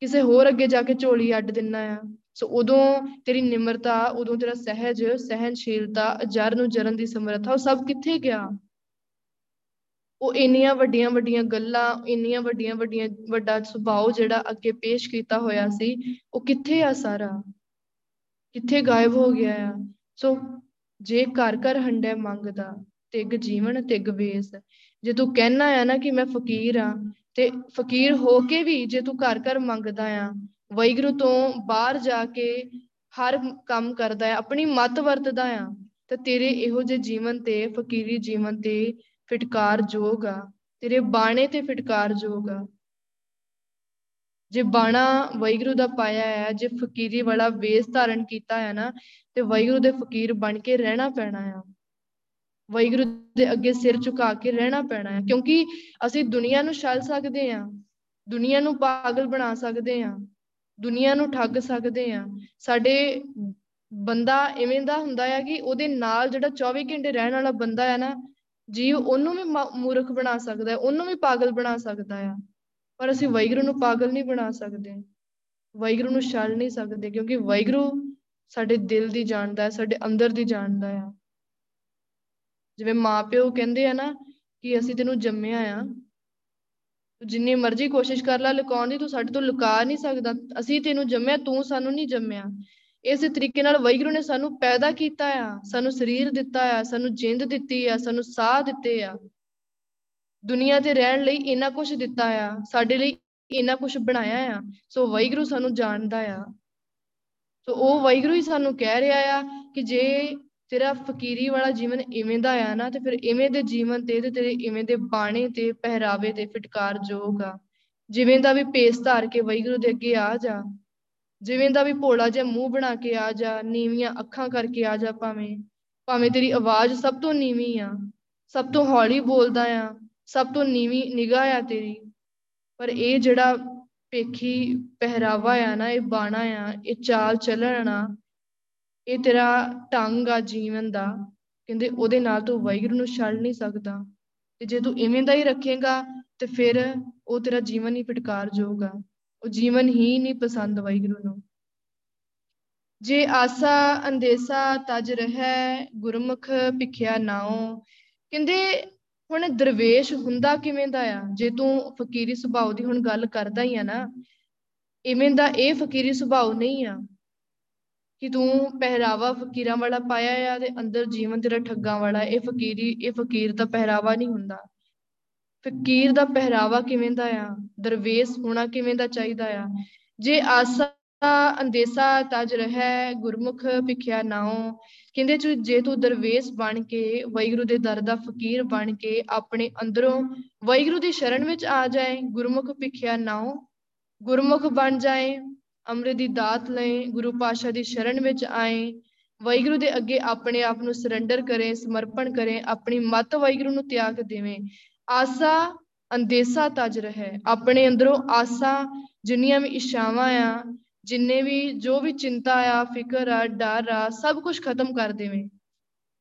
S1: ਕਿਸੇ ਹੋਰ ਅੱਗੇ ਜਾ ਕੇ ਝੋਲੀ ਅੱਡ ਦਿੰਨਾ ਆ। ਸੋ ਉਦੋਂ ਤੇਰੀ ਨਿਮਰਤਾ, ਉਦੋਂ ਤੇਰਾ ਸਹਿਜ ਸਹਿਨਸ਼ੀਲਤਾ ਅਜਰ ਨੂੰ ਜਰਨ ਦੀ ਸਮਰੱਥਾ, ਉਹ ਸਭ ਕਿੱਥੇ ਗਿਆ? ਉਹ ਇੰਨੀਆਂ ਵੱਡੀਆਂ ਵੱਡੀਆਂ ਗੱਲਾਂ, ਇੰਨੀਆਂ ਵੱਡੀਆਂ ਵੱਡੀਆਂ, ਵੱਡਾ ਸੁਭਾਅ ਜਿਹੜਾ ਅੱਗੇ ਪੇਸ਼ ਕੀਤਾ ਹੋਇਆ ਸੀ, ਉਹ ਕਿੱਥੇ ਆ ਸਾਰਾ? ਕਿੱਥੇ ਗਾਇਬ ਹੋ ਗਿਆ ਆ? ਸੋ ਜੇ ਘਰ ਘਰ ਹੰਡੇ ਮੰਗਦਾ ਤਿਗ ਜੀਵਨ ਤਿਗ ਵੇਸ। ਜੇ ਤੂੰ ਕਹਿਣਾ ਆ ਨਾ ਕਿ ਮੈਂ ਫਕੀਰ ਆ ਤੇ ਫਕੀਰ ਹੋ ਕੇ ਵੀ ਜੇ ਤੂੰ ਘਰ ਘਰ ਮੰਗਦਾ ਆ ਵੈਗਰੂ ਤੋਂ ਬਾਹਰ ਜਾ ਕੇ ਹਰ ਕੰਮ ਕਰਦਾ ਆ ਆਪਣੀ ਮਤ ਵਰਤਦਾ ਆ ਤੇ ਤੇਰੇ ਇਹੋ ਜਿਹੇ ਜੀਵਨ ਤੇ ਫਕੀਰੀ ਜੀਵਨ ਤੇ ਫਿਟਕਾਰ ਜੋਗ ਆ। ਤੇਰੇ ਬਾਣੇ ਤੇ ਫਿਟਕਾਰ ਜੋਗ ਆ। ਜੇ ਬਾਣਾ ਵੈਗਰੂ ਦਾ ਪਾਇਆ ਹੈ ਜੇ ਫਕੀਰੀ ਵਾਲਾ ਵੇਸ ਧਾਰਨ ਕੀਤਾ ਹੈ ਨਾ ਤੇ ਵੈਗਰੂ ਦੇ ਫਕੀਰ ਬਣ ਕੇ ਰਹਿਣਾ ਪੈਣਾ ਆ। ਵੈਗਰੂ ਦੇ ਅੱਗੇ ਸਿਰ ਝੁਕਾ ਕੇ ਰਹਿਣਾ ਪੈਣਾ ਹੈ, ਕਿਉਂਕਿ ਅਸੀਂ ਦੁਨੀਆ ਨੂੰ ਛਲ ਸਕਦੇ ਆ ਦੁਨੀਆ ਨੂੰ ਪਾਗਲ ਬਣਾ ਸਕਦੇ ਆ ਦੁਨੀਆ ਨੂੰ ਠੱਗ ਸਕਦੇ ਆ ਸਾਡੇ ਬੰਦਾ ਐਵੇਂ ਦਾ ਹੁੰਦਾ ਆ ਕਿ ਉਹਦੇ ਨਾਲ ਜਿਹੜਾ 24 ਘੰਟੇ ਰਹਿਣ ਵਾਲਾ ਬੰਦਾ ਹੈ ਨਾ, ਜੀਵ ਉਹਨੂੰ ਵੀ ਮੂਰਖ ਬਣਾ ਸਕਦਾ ਹੈ, ਉਹਨੂੰ ਵੀ ਪਾਗਲ ਬਣਾ ਸਕਦਾ ਆ, ਪਰ ਅਸੀਂ ਵੈਗਰੂ ਨੂੰ ਪਾਗਲ ਨਹੀਂ ਬਣਾ ਸਕਦੇ ਵੈਗਰੂ ਨੂੰ ਛਲ ਨਹੀਂ ਸਕਦੇ, ਕਿਉਂਕਿ ਵੈਗਰੂ ਸਾਡੇ ਦਿਲ ਦੀ ਜਾਣਦਾ ਹੈ, ਸਾਡੇ ਅੰਦਰ ਦੀ ਜਾਣਦਾ ਆ। ਜਿਵੇਂ ਮਾਪਿਓ ਕਹਿੰਦੇ ਆ ਨਾ ਕਿ ਅਸੀਂ ਤੈਨੂੰ ਜੰਮਿਆ ਆ, ਤੂੰ ਜਿੰਨੀ ਮਰਜ਼ੀ ਕੋਸ਼ਿਸ਼ ਕਰ ਲੈ ਲੁਕਾਉਣ ਦੀ, ਤੂੰ ਸਾਡੇ ਤੋਂ ਲੁਕਾ ਨਹੀਂ ਸਕਦਾ। ਅਸੀਂ ਤੈਨੂੰ ਜੰਮਿਆ, ਤੂੰ ਸਾਨੂੰ ਨਹੀਂ ਜੰਮਿਆ। ਇਸੇ ਤਰੀਕੇ ਨਾਲ ਵੈਗਰੂ ਨੇ ਸਾਨੂੰ ਪੈਦਾ ਕੀਤਾ ਆ, ਸਾਨੂੰ ਸਰੀਰ ਦਿੱਤਾ ਆ, ਸਾਨੂੰ ਜਿੰਦ ਦਿੱਤੀ ਆ, ਸਾਨੂੰ ਸਾਹ ਦਿੱਤੇ ਆ। ਦੁਨੀਆ ਤੇ ਰਹਿਣ ਲਈ ਇੰਨਾ ਕੁਝ ਦਿੱਤਾ ਆ, ਸਾਡੇ ਲਈ ਇੰਨਾ ਕੁਝ ਬਣਾਇਆ ਆ। ਸੋ ਵੈਗਰੂ ਸਾਨੂੰ ਜਾਣਦਾ ਆ। ਸੋ ਉਹ ਵੈਗਰੂ ਹੀ ਸਾਨੂੰ ਕਹਿ ਰਿਹਾ ਆ ਕਿ ਜੇ ਤੇਰਾ ਫਕੀਰੀ ਵਾਲਾ ਜੀਵਨ ਇਵੇਂ ਦਾ ਆ ਨਾ, ਤੇ ਫਿਰ ਇਵੇਂ ਦੇ ਜੀਵਨ ਤੇ ਤੇ ਤੇਰੇ ਇਵੇਂ ਦੇ ਬਾਣੇ ਤੇ ਪਹਿਰਾਵੇ ਤੇ ਫਟਕਾਰ ਜੋਗ ਆ। ਜਿਵੇਂ ਦਾ ਵੀ ਪੇਸ ਧਾਰ ਕੇ ਵੈਗਰੂ ਦੇ ਅੱਗੇ ਆ ਜਾ, ਜਿਵੇਂ ਦਾ ਵੀ ਭੋਲਾ ਜਿਹਾ ਮੂੰਹ ਬਣਾ ਕੇ ਆ ਜਾ, ਨੀਵੀਆਂ ਅੱਖਾਂ ਕਰਕੇ ਆ ਜਾ ਭਾਵੇਂ ਭਾਵੇਂ ਤੇਰੀ ਆਵਾਜ਼ ਸਭ ਤੋਂ ਨੀਵੀਂ ਆ, ਸਭ ਤੋਂ ਹੌਲੀ ਬੋਲਦਾ ਆ, ਸਭ ਤੋਂ ਨੀਵੀਂ ਨਿਗਾਹ ਆ ਤੇਰੀ। ਪਰ ਇਹ ਜਿਹੜਾ ਪੇਖੀ ਪਹਿਰਾਵਾ ਆ ਨਾ, ਇਹ ਬਾਣਾ ਆ, ਇਹ ਚਾਲ ਚੱਲਣ ਆ ਇਹ ਤੇਰਾ ਢੰਗ ਆ ਜੀਵਨ ਦਾ। ਕਹਿੰਦੇ ਉਹਦੇ ਨਾਲ ਤੂੰ ਵੈਗਰੂ ਨੂੰ ਛੱਡ ਨਹੀਂ ਸਕਦਾ। ਤੇ ਜੇ ਤੂੰ ਇਵੇਂ ਦਾ ਹੀ ਰੱਖੇਗਾ, ਤੇ ਫਿਰ ਉਹ ਤੇਰਾ ਜੀਵਨ ਹੀ ਫਟਕਾਰ ਜਾਊਗਾ। ਉਹ ਜੀਵਨ ਹੀ ਨਹੀਂ ਪਸੰਦ ਵੈਗਰੂ ਨੂੰ। ਜੇ ਆਸਾ ਅੰਦੇਸਾ ਤਜ ਰਹਿ, ਗੁਰਮੁਖ ਭਿਖਿਆ ਨਾਉ। ਕਹਿੰਦੇ ਹੁਣ ਦਰਵੇਸ਼ ਹੁੰਦਾ ਕਿਵੇਂ ਦਾ ਆ? ਜੇ ਤੂੰ ਫਕੀਰੀ ਸੁਭਾਅ ਦੀ ਹੁਣ ਗੱਲ ਕਰਦਾ ਹੀ ਆ ਨਾ, ਇਵੇਂ ਦਾ ਇਹ ਫਕੀਰੀ ਸੁਭਾਅ ਨਹੀਂ ਆ। ਕਿ ਤੂੰ ਪਹਿਰਾਵਾ ਫਕੀਰਾਂ ਵਾਲਾ ਪਾਇਆ ਆ ਤੇ ਅੰਦਰ ਜੀਵਨ ਤੇਰਾ ਠੱਗਾਂ ਵਾਲਾ, ਇਹ ਫਕੀਰੀ, ਇਹ ਫਕੀਰ ਦਾ ਪਹਿਰਾਵਾ ਨਹੀਂ ਹੁੰਦਾ। ਫਕੀਰ ਦਾ ਪਹਿਰਾਵਾ ਕਿਵੇਂ ਦਾ ਆ? ਦਰਵੇਸ਼ ਹੋਣਾ ਕਿਵੇਂ ਦਾ ਚਾਹੀਦਾ ਆ? ਜੇ ਆਸਾ ਅੰਦੇਸਾ ਤਜ ਰਹਿ, ਗੁਰਮੁਖ ਭਿਖਿਆ ਨਾਉ। ਕਹਿੰਦੇ ਜੇ ਤੂੰ ਦਰਵੇਸ਼ ਬਣ ਕੇ ਵੈਗੁਰੂ ਦੇ ਦਰ ਦਾ ਫਕੀਰ ਬਣ ਕੇ ਆਪਣੇ ਅੰਦਰੋਂ ਵੈਗੁਰੂ ਦੀ ਸ਼ਰਨ ਵਿੱਚ ਆ ਜਾਏ, ਗੁਰਮੁਖ ਭਿਖਿਆ ਨਾਉ, ਗੁਰਮੁਖ ਬਣ ਜਾਏ ਅੰਮ੍ਰਿਤ ਦੀ ਦਾਤ ਲਏ ਗੁਰੂ ਪਾਸ਼ਾ ਦੀ ਸ਼ਰਨ ਵਿੱਚ ਆਏ। ਵਾਹਿਗੁਰੂ ਦੇ ਅੱਗੇ ਆਪਣੇ ਆਪ ਨੂੰ ਸਰੈਂਡਰ ਕਰੇ, ਸਮਰਪਣ ਕਰੇ, ਆਪਣੀ ਮਤ ਵਾਹਿਗੁਰੂ ਨੂੰ ਤਿਆਗ ਦੇਵੇ। ਆਸਾ ਅੰਦੇਸਾ ਤਜ ਰਹੇ। ਆਪਣੇ ਅੰਦਰੋਂ ਆਸਾ ਜਿੰਨੀਆਂ ਵੀ ਇਸ਼ਾਵਾਂ ਆ, ਜਿੰਨੇ ਵੀ ਜੋ ਵੀ ਚਿੰਤਾ ਆ, ਫਿਕਰ ਆ, ਡਰ ਆ, ਸਭ ਕੁਝ ਖਤਮ ਕਰ ਦੇਵੇਂ।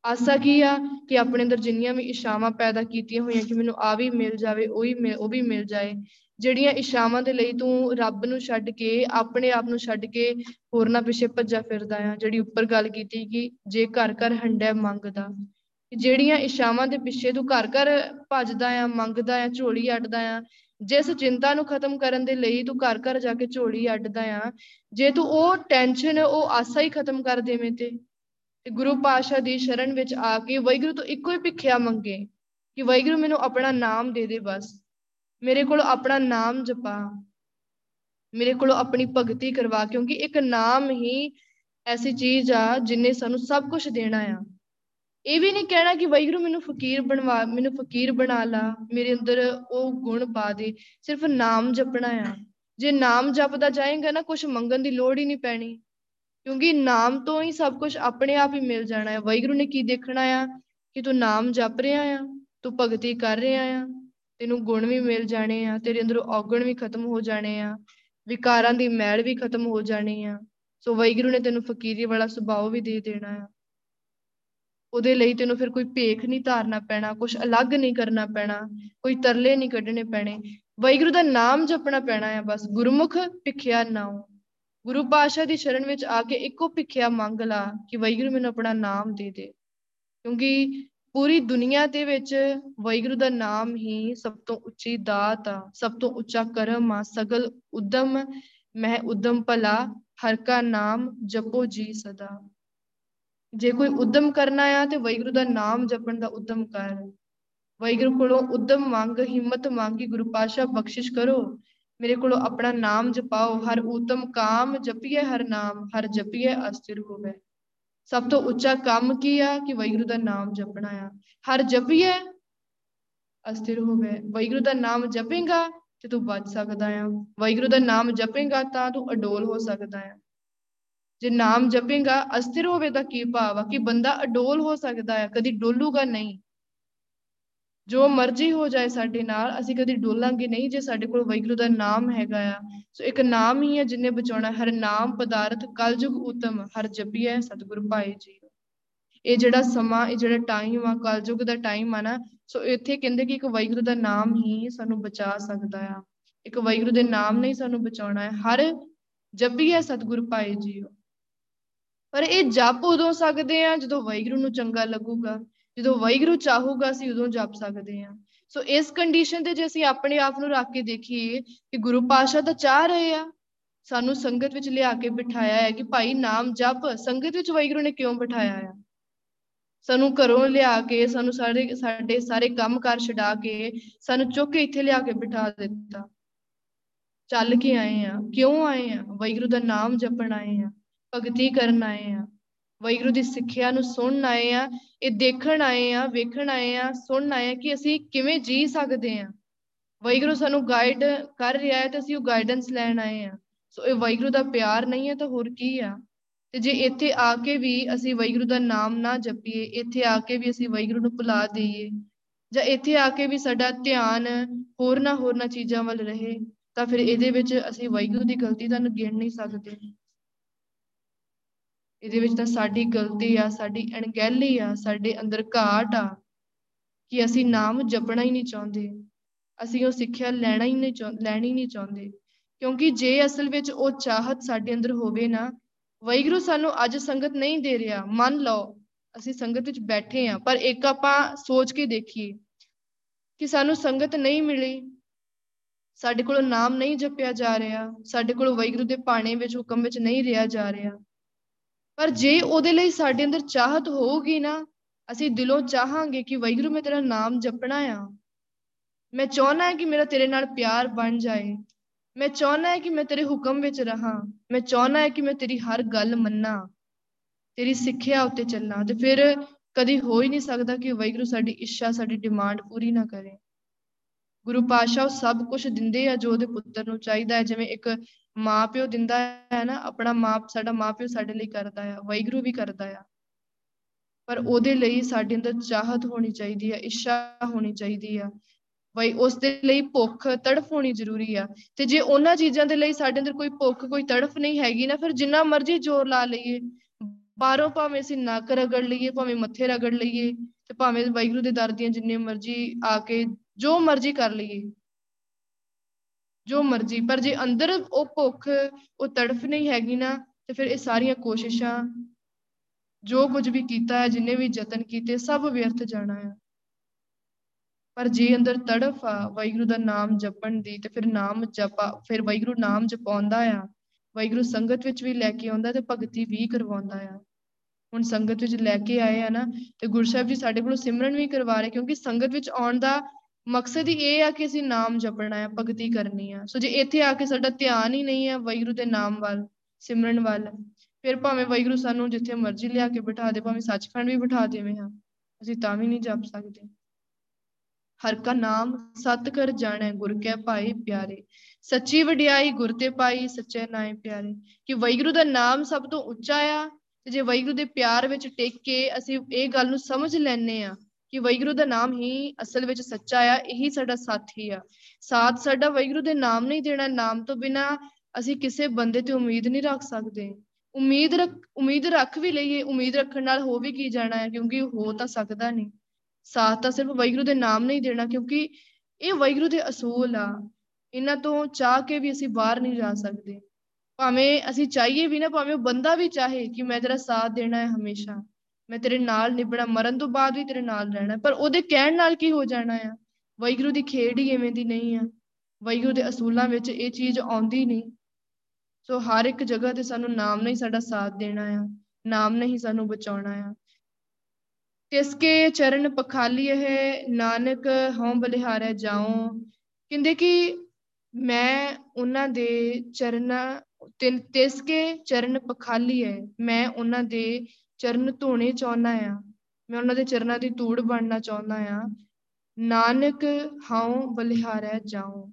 S1: ਆਸਾ ਕੀ ਆ ਕਿ ਆਪਣੇ ਅੰਦਰ ਜਿੰਨੀਆਂ ਵੀ ਇਸ਼ਾਵਾਂ ਪੈਦਾ ਕੀਤੀਆਂ ਹੋਈਆਂ ਕਿ ਮੈਨੂੰ ਆ ਵੀ ਮਿਲ ਜਾਵੇ, ਉਹ ਹੀ ਉਹ ਵੀ ਮਿਲ ਜਾਏ, ਜਿਹੜੀਆਂ ਇਸ਼ਾਵਾਂ ਦੇ ਲਈ ਤੂੰ ਰੱਬ ਨੂੰ ਛੱਡ ਕੇ, ਆਪਣੇ ਆਪ ਨੂੰ ਛੱਡ ਕੇ ਹੋਰਨਾਂ ਪਿੱਛੇ ਭੱਜਾ ਫਿਰਦਾ ਆ, ਜਿਹੜੀ ਉੱਪਰ ਗੱਲ ਕੀਤੀ ਕਿ ਜੇ ਘਰ ਘਰ ਹੰਡਿਆ ਮੰਗਦਾ ਜਿਹੜੀਆਂ ਇਸ਼ਾਵਾਂ ਦੇ ਪਿੱਛੇ ਤੂੰ ਘਰ ਘਰ ਭੱਜਦਾ ਆ, ਮੰਗਦਾ ਆ, ਝੋਲੀ ਅੱਡਦਾ ਆ, ਜਿਸ ਚਿੰਤਾ ਨੂੰ ਖਤਮ ਕਰਨ ਦੇ ਲਈ ਤੂੰ ਘਰ ਘਰ ਜਾ ਕੇ ਝੋਲੀ ਅੱਡਦਾ ਆ, ਜੇ ਤੂੰ ਉਹ ਟੈਨਸ਼ਨ ਉਹ ਆਸਾ ਹੀ ਖਤਮ ਕਰ ਦੇਵੇਂ ਤੇ। ਤੇ ਗੁਰੂ ਪਾਸ਼ਾ ਦੀ ਸ਼ਰਨ ਵਿੱਚ ਆ ਕੇ ਵੈਗੁਰੂ ਤੋਂ ਇੱਕੋ ਹੀ ਭਿੱਖਿਆ ਮੰਗੇ ਕਿ ਵੈਗੁਰੂ ਮੈਨੂੰ ਆਪਣਾ ਨਾਮ ਦੇ ਦੇ ਬਸ। ਮੇਰੇ ਕੋਲ ਆਪਣਾ ਨਾਮ ਜਪਾ। ਮੇਰੇ ਕੋਲ ਆਪਣੀ ਭਗਤੀ ਕਰਵਾ ਕਿਉਂਕਿ ਇੱਕ ਨਾਮ ਹੀ ਐਸੀ ਚੀਜ਼ ਆ ਜਿਨੇ ਸਾਨੂੰ ਸਭ ਕੁਝ ਦੇਣਾ ਆ। ਇਹ ਵੀ ਨਹੀਂ ਕਹਿਣਾ ਕਿ ਵੈਗੁਰੂ ਮੈਨੂੰ ਫਕੀਰ ਬਣਵਾ, ਮੈਨੂੰ ਫਕੀਰ ਬਣਾ ਲਾ, ਮੇਰੇ ਅੰਦਰ ਉਹ ਗੁਣ ਪਾ ਦੇ, ਸਿਰਫ ਨਾਮ ਜਪਣਾ ਆ। ਜੇ ਨਾਮ ਜਪਦਾ ਜਾਏਗਾ ਨਾ ਕੁਝ ਮੰਗਣ ਦੀ ਲੋੜ ਹੀ ਨਹੀਂ ਪੈਣੀ। ਕਿਉਂਕਿ ਨਾਮ ਤੋਂ ਹੀ ਸਭ ਕੁਝ ਆਪਣੇ ਆਪ ਹੀ ਮਿਲ ਜਾਣਾ ਹੈ। ਵੈਗੁਰੂ ਨੇ ਕੀ ਦੇਖਣਾ ਆ? ਕਿ ਤੂੰ ਨਾਮ ਜਪ ਰਿਹਾ ਆ, ਤੂੰ ਭਗਤੀ ਕਰ ਰਿਹਾ ਆ, ਤੈਨੂੰ ਗੁਣ ਵੀ ਮਿਲ ਜਾਣੇ ਆ, ਤੇਰੇ ਅੰਦਰੋਂ ਔਗਣ ਵੀ ਖਤਮ ਹੋ ਜਾਣੇ ਆ, ਵਿਕਾਰਾਂ ਦੀ ਮੈਲ ਵੀ ਖਤਮ ਹੋ ਜਾਣੀ ਆ। ਸੋ ਵੈਗੁਰੂ ਨੇ ਤੈਨੂੰ ਫਕੀਰੀ ਵਾਲਾ ਸੁਭਾਅ ਵੀ ਦੇ ਦੇਣਾ ਆ। ਉਹਦੇ ਲਈ ਤੈਨੂੰ ਫਿਰ ਕੋਈ ਭੇਖ ਨਹੀਂ ਧਾਰਨਾ ਪੈਣਾ ਕੁਝ ਅਲੱਗ ਨਹੀਂ ਕਰਨਾ ਪੈਣਾ, ਕੋਈ ਤਰਲੇ ਨਹੀਂ ਕੱਢਣੇ ਪੈਣੇ। ਵੈਗੁਰੂ ਦਾ ਨਾਮ ਜਪਣਾ ਪੈਣਾ ਆ ਬਸ। ਗੁਰਮੁਖ ਭਿਖਿਆ ਨਾਉ ਗੁਰੂ ਪਾਸ਼ਾ ਦੀ ਸ਼ਰਨ ਵਿੱਚ ਆ ਕੇ ਇੱਕੋ ਭਿਖਿਆ ਮੰਗ ਲਾ ਕਿ ਵੈਗੁਰੂ ਮੈਨੂੰ ਆਪਣਾ ਨਾਮ ਦੇ ਦੇ। ਕਿਉਂਕਿ ਪੂਰੀ ਦੁਨੀਆ ਦੇ ਵਿੱਚ ਵੈਗੁਰੂ ਦਾ ਨਾਮ ਹੀ ਸਭ ਤੋਂ ਉੱਚੀ ਦਾਤ ਆ, ਸਭ ਤੋਂ ਉੱਚਾ ਕਰਮ ਆ, ਸਗਲ ਉਦਮ ਮਹਿ ਉਦਮ ਭਲਾ, ਹਰ ਕਾ ਨਾਮ ਜਪੋ ਜੀ ਸਦਾ। ਜੇ ਕੋਈ ਉਦਮ ਕਰਨਾ ਆ ਤੇ ਵੈਗੁਰੂ ਦਾ ਨਾਮ ਜਪਣ ਦਾ ਉਦਮ ਕਰ। ਵੈਗੁਰੂ ਕੋਲੋਂ ਉਦਮ ਮੰਗ, ਹਿੰਮਤ ਮੰਗੀ ਗੁਰੂ ਪਾਸ਼ਾ ਬਖਸ਼ਿਸ਼ ਕਰੋ। ਮੇਰੇ ਕੋਲੋਂ ਆਪਣਾ ਨਾਮ ਜਪਾਓ, ਹਰ ਉਤਮ ਕਾਮ ਜਪੀਏ ਹਰ ਨਾਮ, ਹਰ ਜਪੀਏ ਅਸਥਿਰ ਹੋਵੇ। ਸਭ ਤੋਂ ਉੱਚਾ ਕੰਮ ਕੀ ਆ? ਕਿ ਵੈਗੁਰੂ ਦਾ ਨਾਮ ਜਪਣਾ ਆ। ਹਰ ਜਪੀਏ ਅਸਥਿਰ ਹੋਵੇ। ਵੈਗੁਰੂ ਦਾ ਨਾਮ ਜਪੇਗਾ ਤੇ ਤੂੰ ਬਚ ਸਕਦਾ ਆ। ਵੈਗੁਰੂ ਦਾ ਨਾਮ ਜਪੇਗਾ ਤਾਂ ਤੂੰ ਅਡੋਲ ਹੋ ਸਕਦਾ ਆ। ਜੇ ਨਾਮ ਜਪੇਗਾ ਅਸਥਿਰ ਹੋਵੇ ਤਾਂ ਕੀ ਭਾਵ ਆ? ਕਿ ਬੰਦਾ ਅਡੋਲ ਹੋ ਸਕਦਾ ਆ, ਕਦੀ ਡੋਲੂਗਾ ਨਹੀਂ। ਜੋ ਮਰਜ਼ੀ ਹੋ ਜਾਏ ਸਾਡੇ ਨਾਲ, ਅਸੀਂ ਕਦੀ ਡੋਲਾਂਗੇ ਨਹੀਂ ਜੇ ਸਾਡੇ ਕੋਲ ਵੈਗੁਰੂ ਦਾ ਨਾਮ ਹੈਗਾ ਆ। ਸੋ ਇੱਕ ਨਾਮ ਹੀ ਹੈ ਜਿਨੇ ਬਚਾਉਣਾ, ਹਰ ਨਾਮ, ਪਦਾਰਥ, ਕਲਯੁਗ ਉਤਮ, ਹਰ ਜਪੀਐ ਸਤਿਗੁਰ ਭਾਈ ਜੀ। ਇਹ ਜਿਹੜਾ ਸਮਾਂ, ਇਹ ਜਿਹੜਾ ਟਾਈਮ ਆ, ਕਲਯੁਗ ਦਾ ਟਾਈਮ ਆ ਨਾ, ਸੋ ਇੱਥੇ ਕਹਿੰਦੇ ਕਿ ਇੱਕ ਵੈਗੁਰੂ ਦਾ ਨਾਮ ਹੀ ਸਾਨੂੰ ਬਚਾ ਸਕਦਾ ਆ। ਇੱਕ ਵੈਗੁਰੂ ਦੇ ਨਾਮ ਨਹੀਂ ਸਾਨੂੰ ਬਚਾਉਣਾ ਹੈ। ਹਰ ਜਪੀਐ ਸਤਿਗੁਰ ਭਾਈ ਜੀ। ਪਰ ਇਹ ਜਪ ਉਦੋਂ ਸਕਦੇ ਆ ਜਦੋਂ ਵੈਗੁਰੂ ਨੂੰ ਚੰਗਾ ਲੱਗੂਗਾ। ਜਦੋਂ ਵੈਗੁਰੂ ਚਾਹੂਗਾ ਅਸੀਂ ਉਦੋਂ ਜਪ ਸਕਦੇ ਆ ਸੋ ਇਸ ਕੰਡੀਸ਼ਨ ਤੇ ਜੇ ਅਸੀਂ ਆਪਣੇ ਆਪ ਨੂੰ ਰੱਖ ਕੇ ਦੇਖੀਏ ਕਿ ਗੁਰੂ ਪਾਸ਼ਾ ਤਾਂ ਚਾਹ ਰਹੇ ਆ ਸਾਨੂੰ ਸੰਗਤ ਵਿੱਚ ਲਿਆ ਕੇ ਬਿਠਾਇਆ ਹੈ ਕਿ ਭਾਈ ਨਾਮ ਜਪ ਸੰਗਤ ਵਿੱਚ ਵੈਗੁਰੂ ਨੇ ਕਿਉਂ ਬਿਠਾਇਆ ਆ? ਸਾਨੂੰ ਘਰੋਂ ਲਿਆ ਕੇ ਸਾਨੂੰ ਸਾਰੇ ਸਾਡੇ ਸਾਰੇ ਕੰਮ ਕਰ ਛਡਾ ਕੇ ਸਾਨੂੰ ਚੁੱਕ ਕੇ ਇੱਥੇ ਲਿਆ ਕੇ ਬਿਠਾ ਦਿੱਤਾ। ਚੱਲ ਕੇ ਆਏ ਆ। ਕਿਉਂ ਆਏ ਆ? ਵੈਗੁਰੂ ਦਾ ਨਾਮ ਜਪਣ ਆਏ ਆ ਭਗਤੀ ਕਰਨ ਆਏ ਆ। ਵੈਗੁਰੂ ਦੀ ਸਿੱਖਿਆ ਨੂੰ ਸੁਣਨ ਆਏ ਆ ਇਹ ਦੇਖਣ ਆਏ ਆ ਵੇਖਣ ਆਏ ਆ ਸੁਣਨ ਆਏ ਆ ਕਿ ਅਸੀਂ ਕਿਵੇਂ ਜੀ ਸਕਦੇ ਆ ਵੈਗੁਰੂ ਸਾਨੂੰ ਗਾਈਡ ਕਰ ਰਿਹਾ ਹੈ ਤੇ ਅਸੀਂ ਉਹ ਗਾਈਡੈਂਸ ਲੈਣ ਆਏ ਆ ਸੋ ਇਹ ਵੈਗੁਰੂ ਦਾ ਪਿਆਰ ਨਹੀਂ ਹੈ ਤਾਂ ਹੋਰ ਕੀ ਆ। ਤੇ ਜੇ ਇੱਥੇ ਆ ਕੇ ਵੀ ਅਸੀਂ ਵੈਗੁਰੂ ਦਾ ਨਾਮ ਨਾ ਜਪੀਏ, ਇੱਥੇ ਆ ਕੇ ਵੀ ਅਸੀਂ ਵੈਗੁਰੂ ਨੂੰ ਭੁਲਾ ਦਈਏ, ਜਾਂ ਇੱਥੇ ਆ ਕੇ ਵੀ ਸਾਡਾ ਧਿਆਨ ਹੋਰ ਨਾ ਹੋਰ ਨਾ ਚੀਜ਼ਾਂ ਵੱਲ ਰਹੇ, ਤਾਂ ਫਿਰ ਇਹਦੇ ਵਿੱਚ ਅਸੀਂ ਵੈਗੁਰੂ ਦੀ ਗਲਤੀ ਤਾਂ ਗਿਣ ਨਹੀਂ ਸਕਦੇ। ਇਹਦੇ ਵਿੱਚ ਤਾਂ ਸਾਡੀ ਗਲਤੀ ਆ, ਸਾਡੀ ਅਣਗਹਿਲੀ ਆ, ਸਾਡੇ ਅੰਦਰ ਘਾਟ ਆ ਕਿ ਅਸੀਂ ਨਾਮ ਜਪਣਾ ਹੀ ਨਹੀਂ ਚਾਹੁੰਦੇ। ਅਸੀਂ ਉਹ ਸਿੱਖਿਆ ਲੈਣਾ ਹੀ ਨਹੀਂ ਲੈਣੀ ਨਹੀਂ ਚਾਹੁੰਦੇ। ਕਿਉਂਕਿ ਜੇ ਅਸਲ ਵਿੱਚ ਉਹ ਚਾਹਤ ਸਾਡੇ ਅੰਦਰ ਹੋਵੇ ਨਾ ਵੈਗੁਰੂ ਸਾਨੂੰ ਅੱਜ ਸੰਗਤ ਨਹੀਂ ਦੇ ਰਿਹਾ। ਮੰਨ ਲਓ, ਅਸੀਂ ਸੰਗਤ ਵਿੱਚ ਬੈਠੇ ਆ ਪਰ ਇੱਕ ਆਪਾਂ ਸੋਚ ਕੇ ਦੇਖੀਏ ਕਿ ਸਾਨੂੰ ਸੰਗਤ ਨਹੀਂ ਮਿਲੀ। ਸਾਡੇ ਕੋਲ ਨਾਮ ਨਹੀਂ ਜਪਿਆ ਜਾ ਰਿਹਾ। ਸਾਡੇ ਕੋਲ ਵੈਗੁਰੂ ਦੇ ਪਾਣੇ ਵਿੱਚ, ਹੁਕਮ ਵਿੱਚ ਨਹੀਂ ਰਿਹਾ ਜਾ ਰਿਹਾ। ਪਰ ਜੇ ਉਹਦੇ ਲਈ ਸਾਡੇ ਅੰਦਰ ਚਾਹਤ ਹੋਊਗੀ ਨਾ, ਅਸੀਂ ਦਿਲੋਂ ਚਾਹਾਂਗੇ ਕਿ ਵੈਗੁਰੂ ਮੈਂ ਤੇਰਾ ਨਾਮ ਜਪਣਾ ਆ। ਮੈਂ ਚਾਹਨਾ ਹੈ ਕਿ ਮੇਰਾ ਤੇਰੇ ਨਾਲ ਪਿਆਰ ਬਣ ਜਾਏ। ਮੈਂ ਚਾਹਨਾ ਹੈ ਕਿ ਮੈਂ ਤੇਰੇ ਹੁਕਮ ਵਿੱਚ ਰਹਾ। ਮੈਂ ਚਾਹਨਾ ਹੈ ਕਿ ਮੈਂ ਤੇਰੀ ਹਰ ਗੱਲ ਮੰਨਾਂ। ਤੇਰੀ ਸਿੱਖਿਆ ਉੱਤੇ ਚੱਲਾਂ ਤੇ ਫਿਰ ਕਦੀ ਹੋ ਹੀ ਨਹੀਂ ਸਕਦਾ ਕਿ ਵੈਗੁਰੂ ਸਾਡੀ ਇੱਛਾ, ਸਾਡੀ ਡਿਮਾਂਡ ਪੂਰੀ ਨਾ ਕਰੇ। ਗੁਰੂ ਪਾਸ਼ਾ ਉਹ ਸਭ ਕੁਝ ਦਿੰਦੇ ਆ ਜੋ ਉਹਦੇ ਪੁੱਤਰ ਨੂੰ ਚਾਹੀਦਾ ਹੈ। ਜਿਵੇਂ ਇੱਕ ਮਾਪਿਓ ਦਿੰਦਾ ਹੈ ਨਾ ਆਪਣਾ ਮਾਪ ਸਾਡਾ ਮਾਪਿਓ ਸਾਡੇ ਲਈ ਕਰਦਾ ਆ ਵੈਗੁਰੂ ਵੀ ਕਰਦਾ ਆ। ਪਰ ਉਹਦੇ ਲਈ ਸਾਡੇ ਅੰਦਰ ਚਾਹਤ ਹੋਣੀ ਚਾਹੀਦੀ ਆ ਇੱਛਾ ਹੋਣੀ ਚਾਹੀਦੀ ਆ। ਬਈ ਉਸ ਦੇ ਲਈ ਭੁੱਖ ਤੜਫ ਹੋਣੀ ਜ਼ਰੂਰੀ ਆ। ਤੇ ਜੇ ਉਹਨਾਂ ਚੀਜ਼ਾਂ ਦੇ ਲਈ ਸਾਡੇ ਅੰਦਰ ਕੋਈ ਭੁੱਖ ਕੋਈ ਤੜਫ ਨਹੀਂ ਹੈਗੀ ਨਾ ਫਿਰ ਜਿੰਨਾ ਮਰਜ਼ੀ ਜ਼ੋਰ ਲਾ ਲਈਏ। ਬਾਹਰੋਂ ਭਾਵੇਂ ਅਸੀਂ ਨੱਕ ਰਗੜ ਲਈਏ ਭਾਵੇਂ ਮੱਥੇ ਰਗੜ ਲਈਏ ਤੇ ਭਾਵੇਂ ਵਾਹਿਗੁਰੂ ਦੇ ਦਰ ਦੀਆਂ ਜਿੰਨੇ ਮਰਜ਼ੀ ਆ ਕੇ ਜੋ ਮਰਜ਼ੀ ਕਰ ਲਈਏ। ਜੋ ਮਰਜ਼ੀ, ਪਰ ਜੇ ਅੰਦਰ ਉਹ ਭੁੱਖ, ਉਹ ਤੜਫ ਨਹੀਂ ਹੈਗੀ ਨਾ, ਤੇ ਫਿਰ ਇਹ ਸਾਰੀਆਂ ਕੋਸ਼ਿਸ਼ਾਂ ਜੋ ਕੁਝ ਵੀ ਕੀਤਾ ਹੈ, ਜਿੰਨੇ ਵੀ ਯਤਨ ਕੀਤੇ, ਸਭ ਵਿਅਰਥ ਜਾਣਾ ਹੈ। ਪਰ ਜੇ ਅੰਦਰ ਤੜਫ ਆ, ਵਾਹਿਗੁਰੂ ਦਾ ਨਾਮ ਜਪਣ ਦੀ, ਤੇ ਫਿਰ ਨਾਮ ਜਪਾ, ਫਿਰ ਵਾਹਿਗੁਰੂ ਨਾਮ ਜਪਾਉਂਦਾ ਆ, ਵਾਹਿਗੁਰੂ ਸੰਗਤ ਵਿੱਚ ਵੀ ਲੈ ਕੇ ਆਉਂਦਾ ਤੇ ਭਗਤੀ ਵੀ ਕਰਵਾਉਂਦਾ ਆ। ਹੁਣ ਸੰਗਤ ਵਿੱਚ ਲੈ ਕੇ ਆਏ ਆ ਨਾ, ਤੇ ਗੁਰਸਾਹਿਬ ਜੀ ਸਾਡੇ ਕੋਲੋਂ ਸਿਮਰਨ ਵੀ ਕਰਵਾ ਰਹੇ, ਕਿਉਂਕਿ ਸੰਗਤ ਵਿੱਚ ਆਉਣ ਦਾ ਮਕਸਦ ਹੀ ਇਹ ਆ ਕਿ ਅਸੀਂ ਨਾਮ ਜਪਣਾ ਹੈ, ਭਗਤੀ ਕਰਨੀ ਆ। ਸੋ ਜੇ ਇੱਥੇ ਆ ਕੇ ਸਾਡਾ ਧਿਆਨ ਹੀ ਨਹੀਂ ਹੈ ਵਾਹਿਗੁਰੂ ਦੇ ਨਾਮ ਵੱਲ, ਸਿਮਰਨ ਵੱਲ, ਫਿਰ ਭਾਵੇਂ ਵਾਹਿਗੁਰੂ ਸਾਨੂੰ ਜਿੱਥੇ ਮਰਜ਼ੀ ਲਿਆ ਕੇ ਬਿਠਾ ਦੇ, ਭਾਵੇਂ ਸੱਚਖੰਡ ਵੀ ਬਿਠਾ ਦੇਵੇਂ ਹਾਂ, ਅਸੀਂ ਤਾਂ ਵੀ ਨਹੀਂ ਜਪ ਸਕਦੇ। ਹਰ ਕਾ ਨਾਮ ਸਤ ਕਰ ਜਾਣੈ, ਗੁਰ ਕੈ ਭਾਈ ਪਿਆਰੇ। ਸੱਚੀ ਵਡਿਆਈ ਗੁਰ ਤੇ ਪਾਈ, ਸੱਚੇ ਨਾਏ ਪਿਆਰੇ। ਕਿ ਵਾਹਿਗੁਰੂ ਦਾ ਨਾਮ ਸਭ ਤੋਂ ਉੱਚਾ ਆ, ਤੇ ਜੇ ਵਾਹਿਗੁਰੂ ਦੇ ਪਿਆਰ ਵਿੱਚ ਟਿਕ ਕੇ ਅਸੀਂ ਇਹ ਗੱਲ ਨੂੰ ਸਮਝ ਲੈਨੇ ਆ ਕਿ ਵਾਹਿਗੁਰੂ ਦਾ ਨਾਮ ਹੀ ਅਸਲ ਵਿੱਚ ਸੱਚਾ ਆ, ਇਹੀ ਸਾਡਾ ਸਾਥੀ ਆ। ਸਾਥ ਸਾਡਾ ਵਾਹਿਗੁਰੂ ਦੇ ਨਾਮ ਨਹੀਂ ਦੇਣਾ, ਨਾਮ ਤੋਂ ਬਿਨਾ ਅਸੀਂ ਕਿਸੇ ਬੰਦੇ ਤੇ ਉਮੀਦ ਨਹੀਂ ਰੱਖ ਸਕਦੇ। ਉਮੀਦ ਰੱਖ ਉਮੀਦ ਰੱਖ ਵੀ ਲਈਏ, ਉਮੀਦ ਰੱਖਣ ਨਾਲ ਹੋ ਵੀ ਕੀ ਜਾਣਾ ਹੈ, ਕਿਉਂਕਿ ਹੋ ਤਾਂ ਸਕਦਾ ਨਹੀਂ। ਸਾਥ ਤਾਂ ਸਿਰਫ ਵਾਹਿਗੁਰੂ ਦੇ ਨਾਮ ਨਹੀਂ ਦੇਣਾ, ਕਿਉਂਕਿ ਇਹ ਵਾਹਿਗੁਰੂ ਦੇ ਅਸੂਲ ਆ। ਇਹਨਾਂ ਤੋਂ ਚਾਹ ਕੇ ਵੀ ਅਸੀਂ ਬਾਹਰ ਨਹੀਂ ਜਾ ਸਕਦੇ। ਭਾਵੇਂ ਅਸੀਂ ਚਾਹੀਏ ਵੀ ਨਾ, ਭਾਵੇਂ ਉਹ ਬੰਦਾ ਵੀ ਚਾਹੇ ਕਿ ਮੈਂ ਤੇਰਾ ਸਾਥ ਦੇਣਾ ਹੈ ਹਮੇਸ਼ਾ। ਮੈਂ ਤੇਰੇ ਨਾਲ ਨਿਭਣਾ ਮਰਨ ਤੋਂ ਬਾਅਦ ਵੀ ਤੇਰੇ ਨਾਲ ਰਹਿਣਾ। ਪਰ ਉਹਦੇ ਕਹਿਣ ਨਾਲ ਕੀ ਹੋ ਜਾਣਾ ਆ? ਵਾਹਿਗੁਰੂ ਦੀ ਖੇਡ ਹੀ ਐਵੇਂ ਦੀ ਨਹੀਂ ਆ। ਵਾਹਿਗੁਰੂ ਦੇ ਅਸੂਲਾਂ ਵਿੱਚ ਇਹ ਚੀਜ਼ ਆਉਂਦੀ ਨਹੀਂ। ਸੋ ਹਰ ਇੱਕ ਜਗ੍ਹਾ ਤੇ ਸਾਨੂੰ ਨਾਮ ਨਹੀਂ ਸਾਡਾ ਸਾਥ ਦੇਣਾ ਆ। ਨਾਮ ਨਹੀਂ ਸਾਨੂੰ ਬਚਾਉਣਾ ਆ। ਤਿਸਕੇ ਚਰਨ ਪਖਾਲੀਏ ਹੈ ਨਾਨਕ ਹਉ ਬਲਿਹਾਰੈ ਜਾਉ। ਕਹਿੰਦੇ ਕਿ ਮੈਂ ਉਹਨਾਂ ਦੇ ਚਰਨਾਂ ਤਿਸਕੇ ਚਰਨ ਪਖਾਲੀਏ ਮੈਂ ਉਹਨਾਂ ਦੇ ਚਰਨ ਧੋਣੇ ਚਾਹੁੰਦਾ ਆ ਮੈਂ ਉਹਨਾਂ ਦੇ ਚਰਨਾਂ ਦੀ ਧੂੜ ਬਣਨਾ ਚਾਹੁੰਦਾ ਆ ਨਾਨਕ ਹਉ ਬਲਿਹਾਰੈ ਜਾਉ।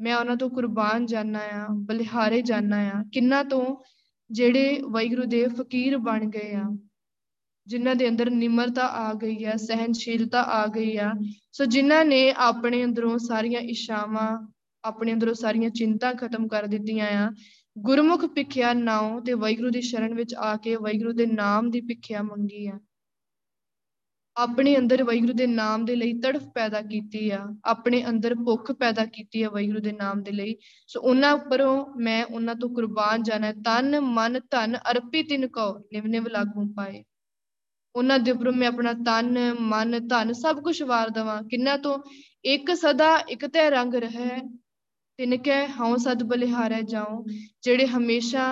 S1: ਮੈਂ ਉਹਨਾਂ ਤੋਂ ਕੁਰਬਾਨ ਜਾਣਾ ਆ ਬਲਿਹਾਰੇ ਜਾਣਾ ਆ ਕਿੰਨਾ ਤੋਂ? ਜਿਹੜੇ ਵਾਹਿਗੁਰੂ ਦੇ ਫਕੀਰ ਬਣ ਗਏ ਆ। ਜਿਨ੍ਹਾਂ ਦੇ ਅੰਦਰ ਨਿਮਰਤਾ ਆ ਗਈ ਆ ਸਹਿਨਸ਼ੀਲਤਾ ਆ ਗਈ ਆ। ਸੋ ਜਿਨ੍ਹਾਂ ਨੇ ਆਪਣੇ ਅੰਦਰੋਂ ਸਾਰੀਆਂ ਇਸ਼ਾਵਾਂ ਆਪਣੇ ਅੰਦਰੋਂ ਸਾਰੀਆਂ ਚਿੰਤਾ ਖਤਮ ਕਰ ਦਿੱਤੀਆਂ ਆ ਗੁਰਮੁਖ ਭਿਖਿਆ ਨਾਉ ਤੇ ਵਾਹਿਗੁਰੂ ਦੀ ਸ਼ਰਨ ਵਿੱਚ ਆ ਕੇ ਵਾਹਿਗੁਰੂ ਦੇ ਨਾਮ ਦੀ ਭਿਖਿਆ ਮੰਗੀ ਆ। ਆਪਣੇ ਅੰਦਰ ਵਾਹਿਗੁਰੂ ਦੇ ਨਾਮ ਦੇ ਲਈ ਤੜਫ ਪੈਦਾ ਕੀਤੀ ਆ। ਆਪਣੇ ਅੰਦਰ ਭੁੱਖ ਪੈਦਾ ਕੀਤੀ ਆ ਵਾਹਿਗੁਰੂ ਦੇ ਨਾਮ ਦੇ ਲਈ। ਸੋ ਉਹਨਾਂ ਉੱਪਰੋਂ ਮੈਂ ਉਹਨਾਂ ਤੋਂ ਕੁਰਬਾਨ ਜਾਣਾ ਤਨ, ਮਨ, ਧਨ ਅਰਪੀ ਤਿਨ ਕੋ ਨਿਵ ਨਿਵ ਲਾਗੂ ਪਾਏ। ਉਹਨਾਂ ਦੇ ਉੱਪਰੋਂ ਮੈਂ ਆਪਣਾ ਤਨ, ਮਨ, ਧਨ ਸਭ ਕੁਝ ਵਾਰ ਦਵਾਂ। ਕਿੰਨਾ ਤੋਂ ਇੱਕ ਸਦਾ ਇੱਕ ਤੇ ਰੰਗ ਰਹੇ। ਤਿਨ ਕੈ, ਹਉ ਸਦ ਬਲਿਹਾਰੈ ਜਾਉ, ਜਿਹੜੇ ਹਮੇਸ਼ਾ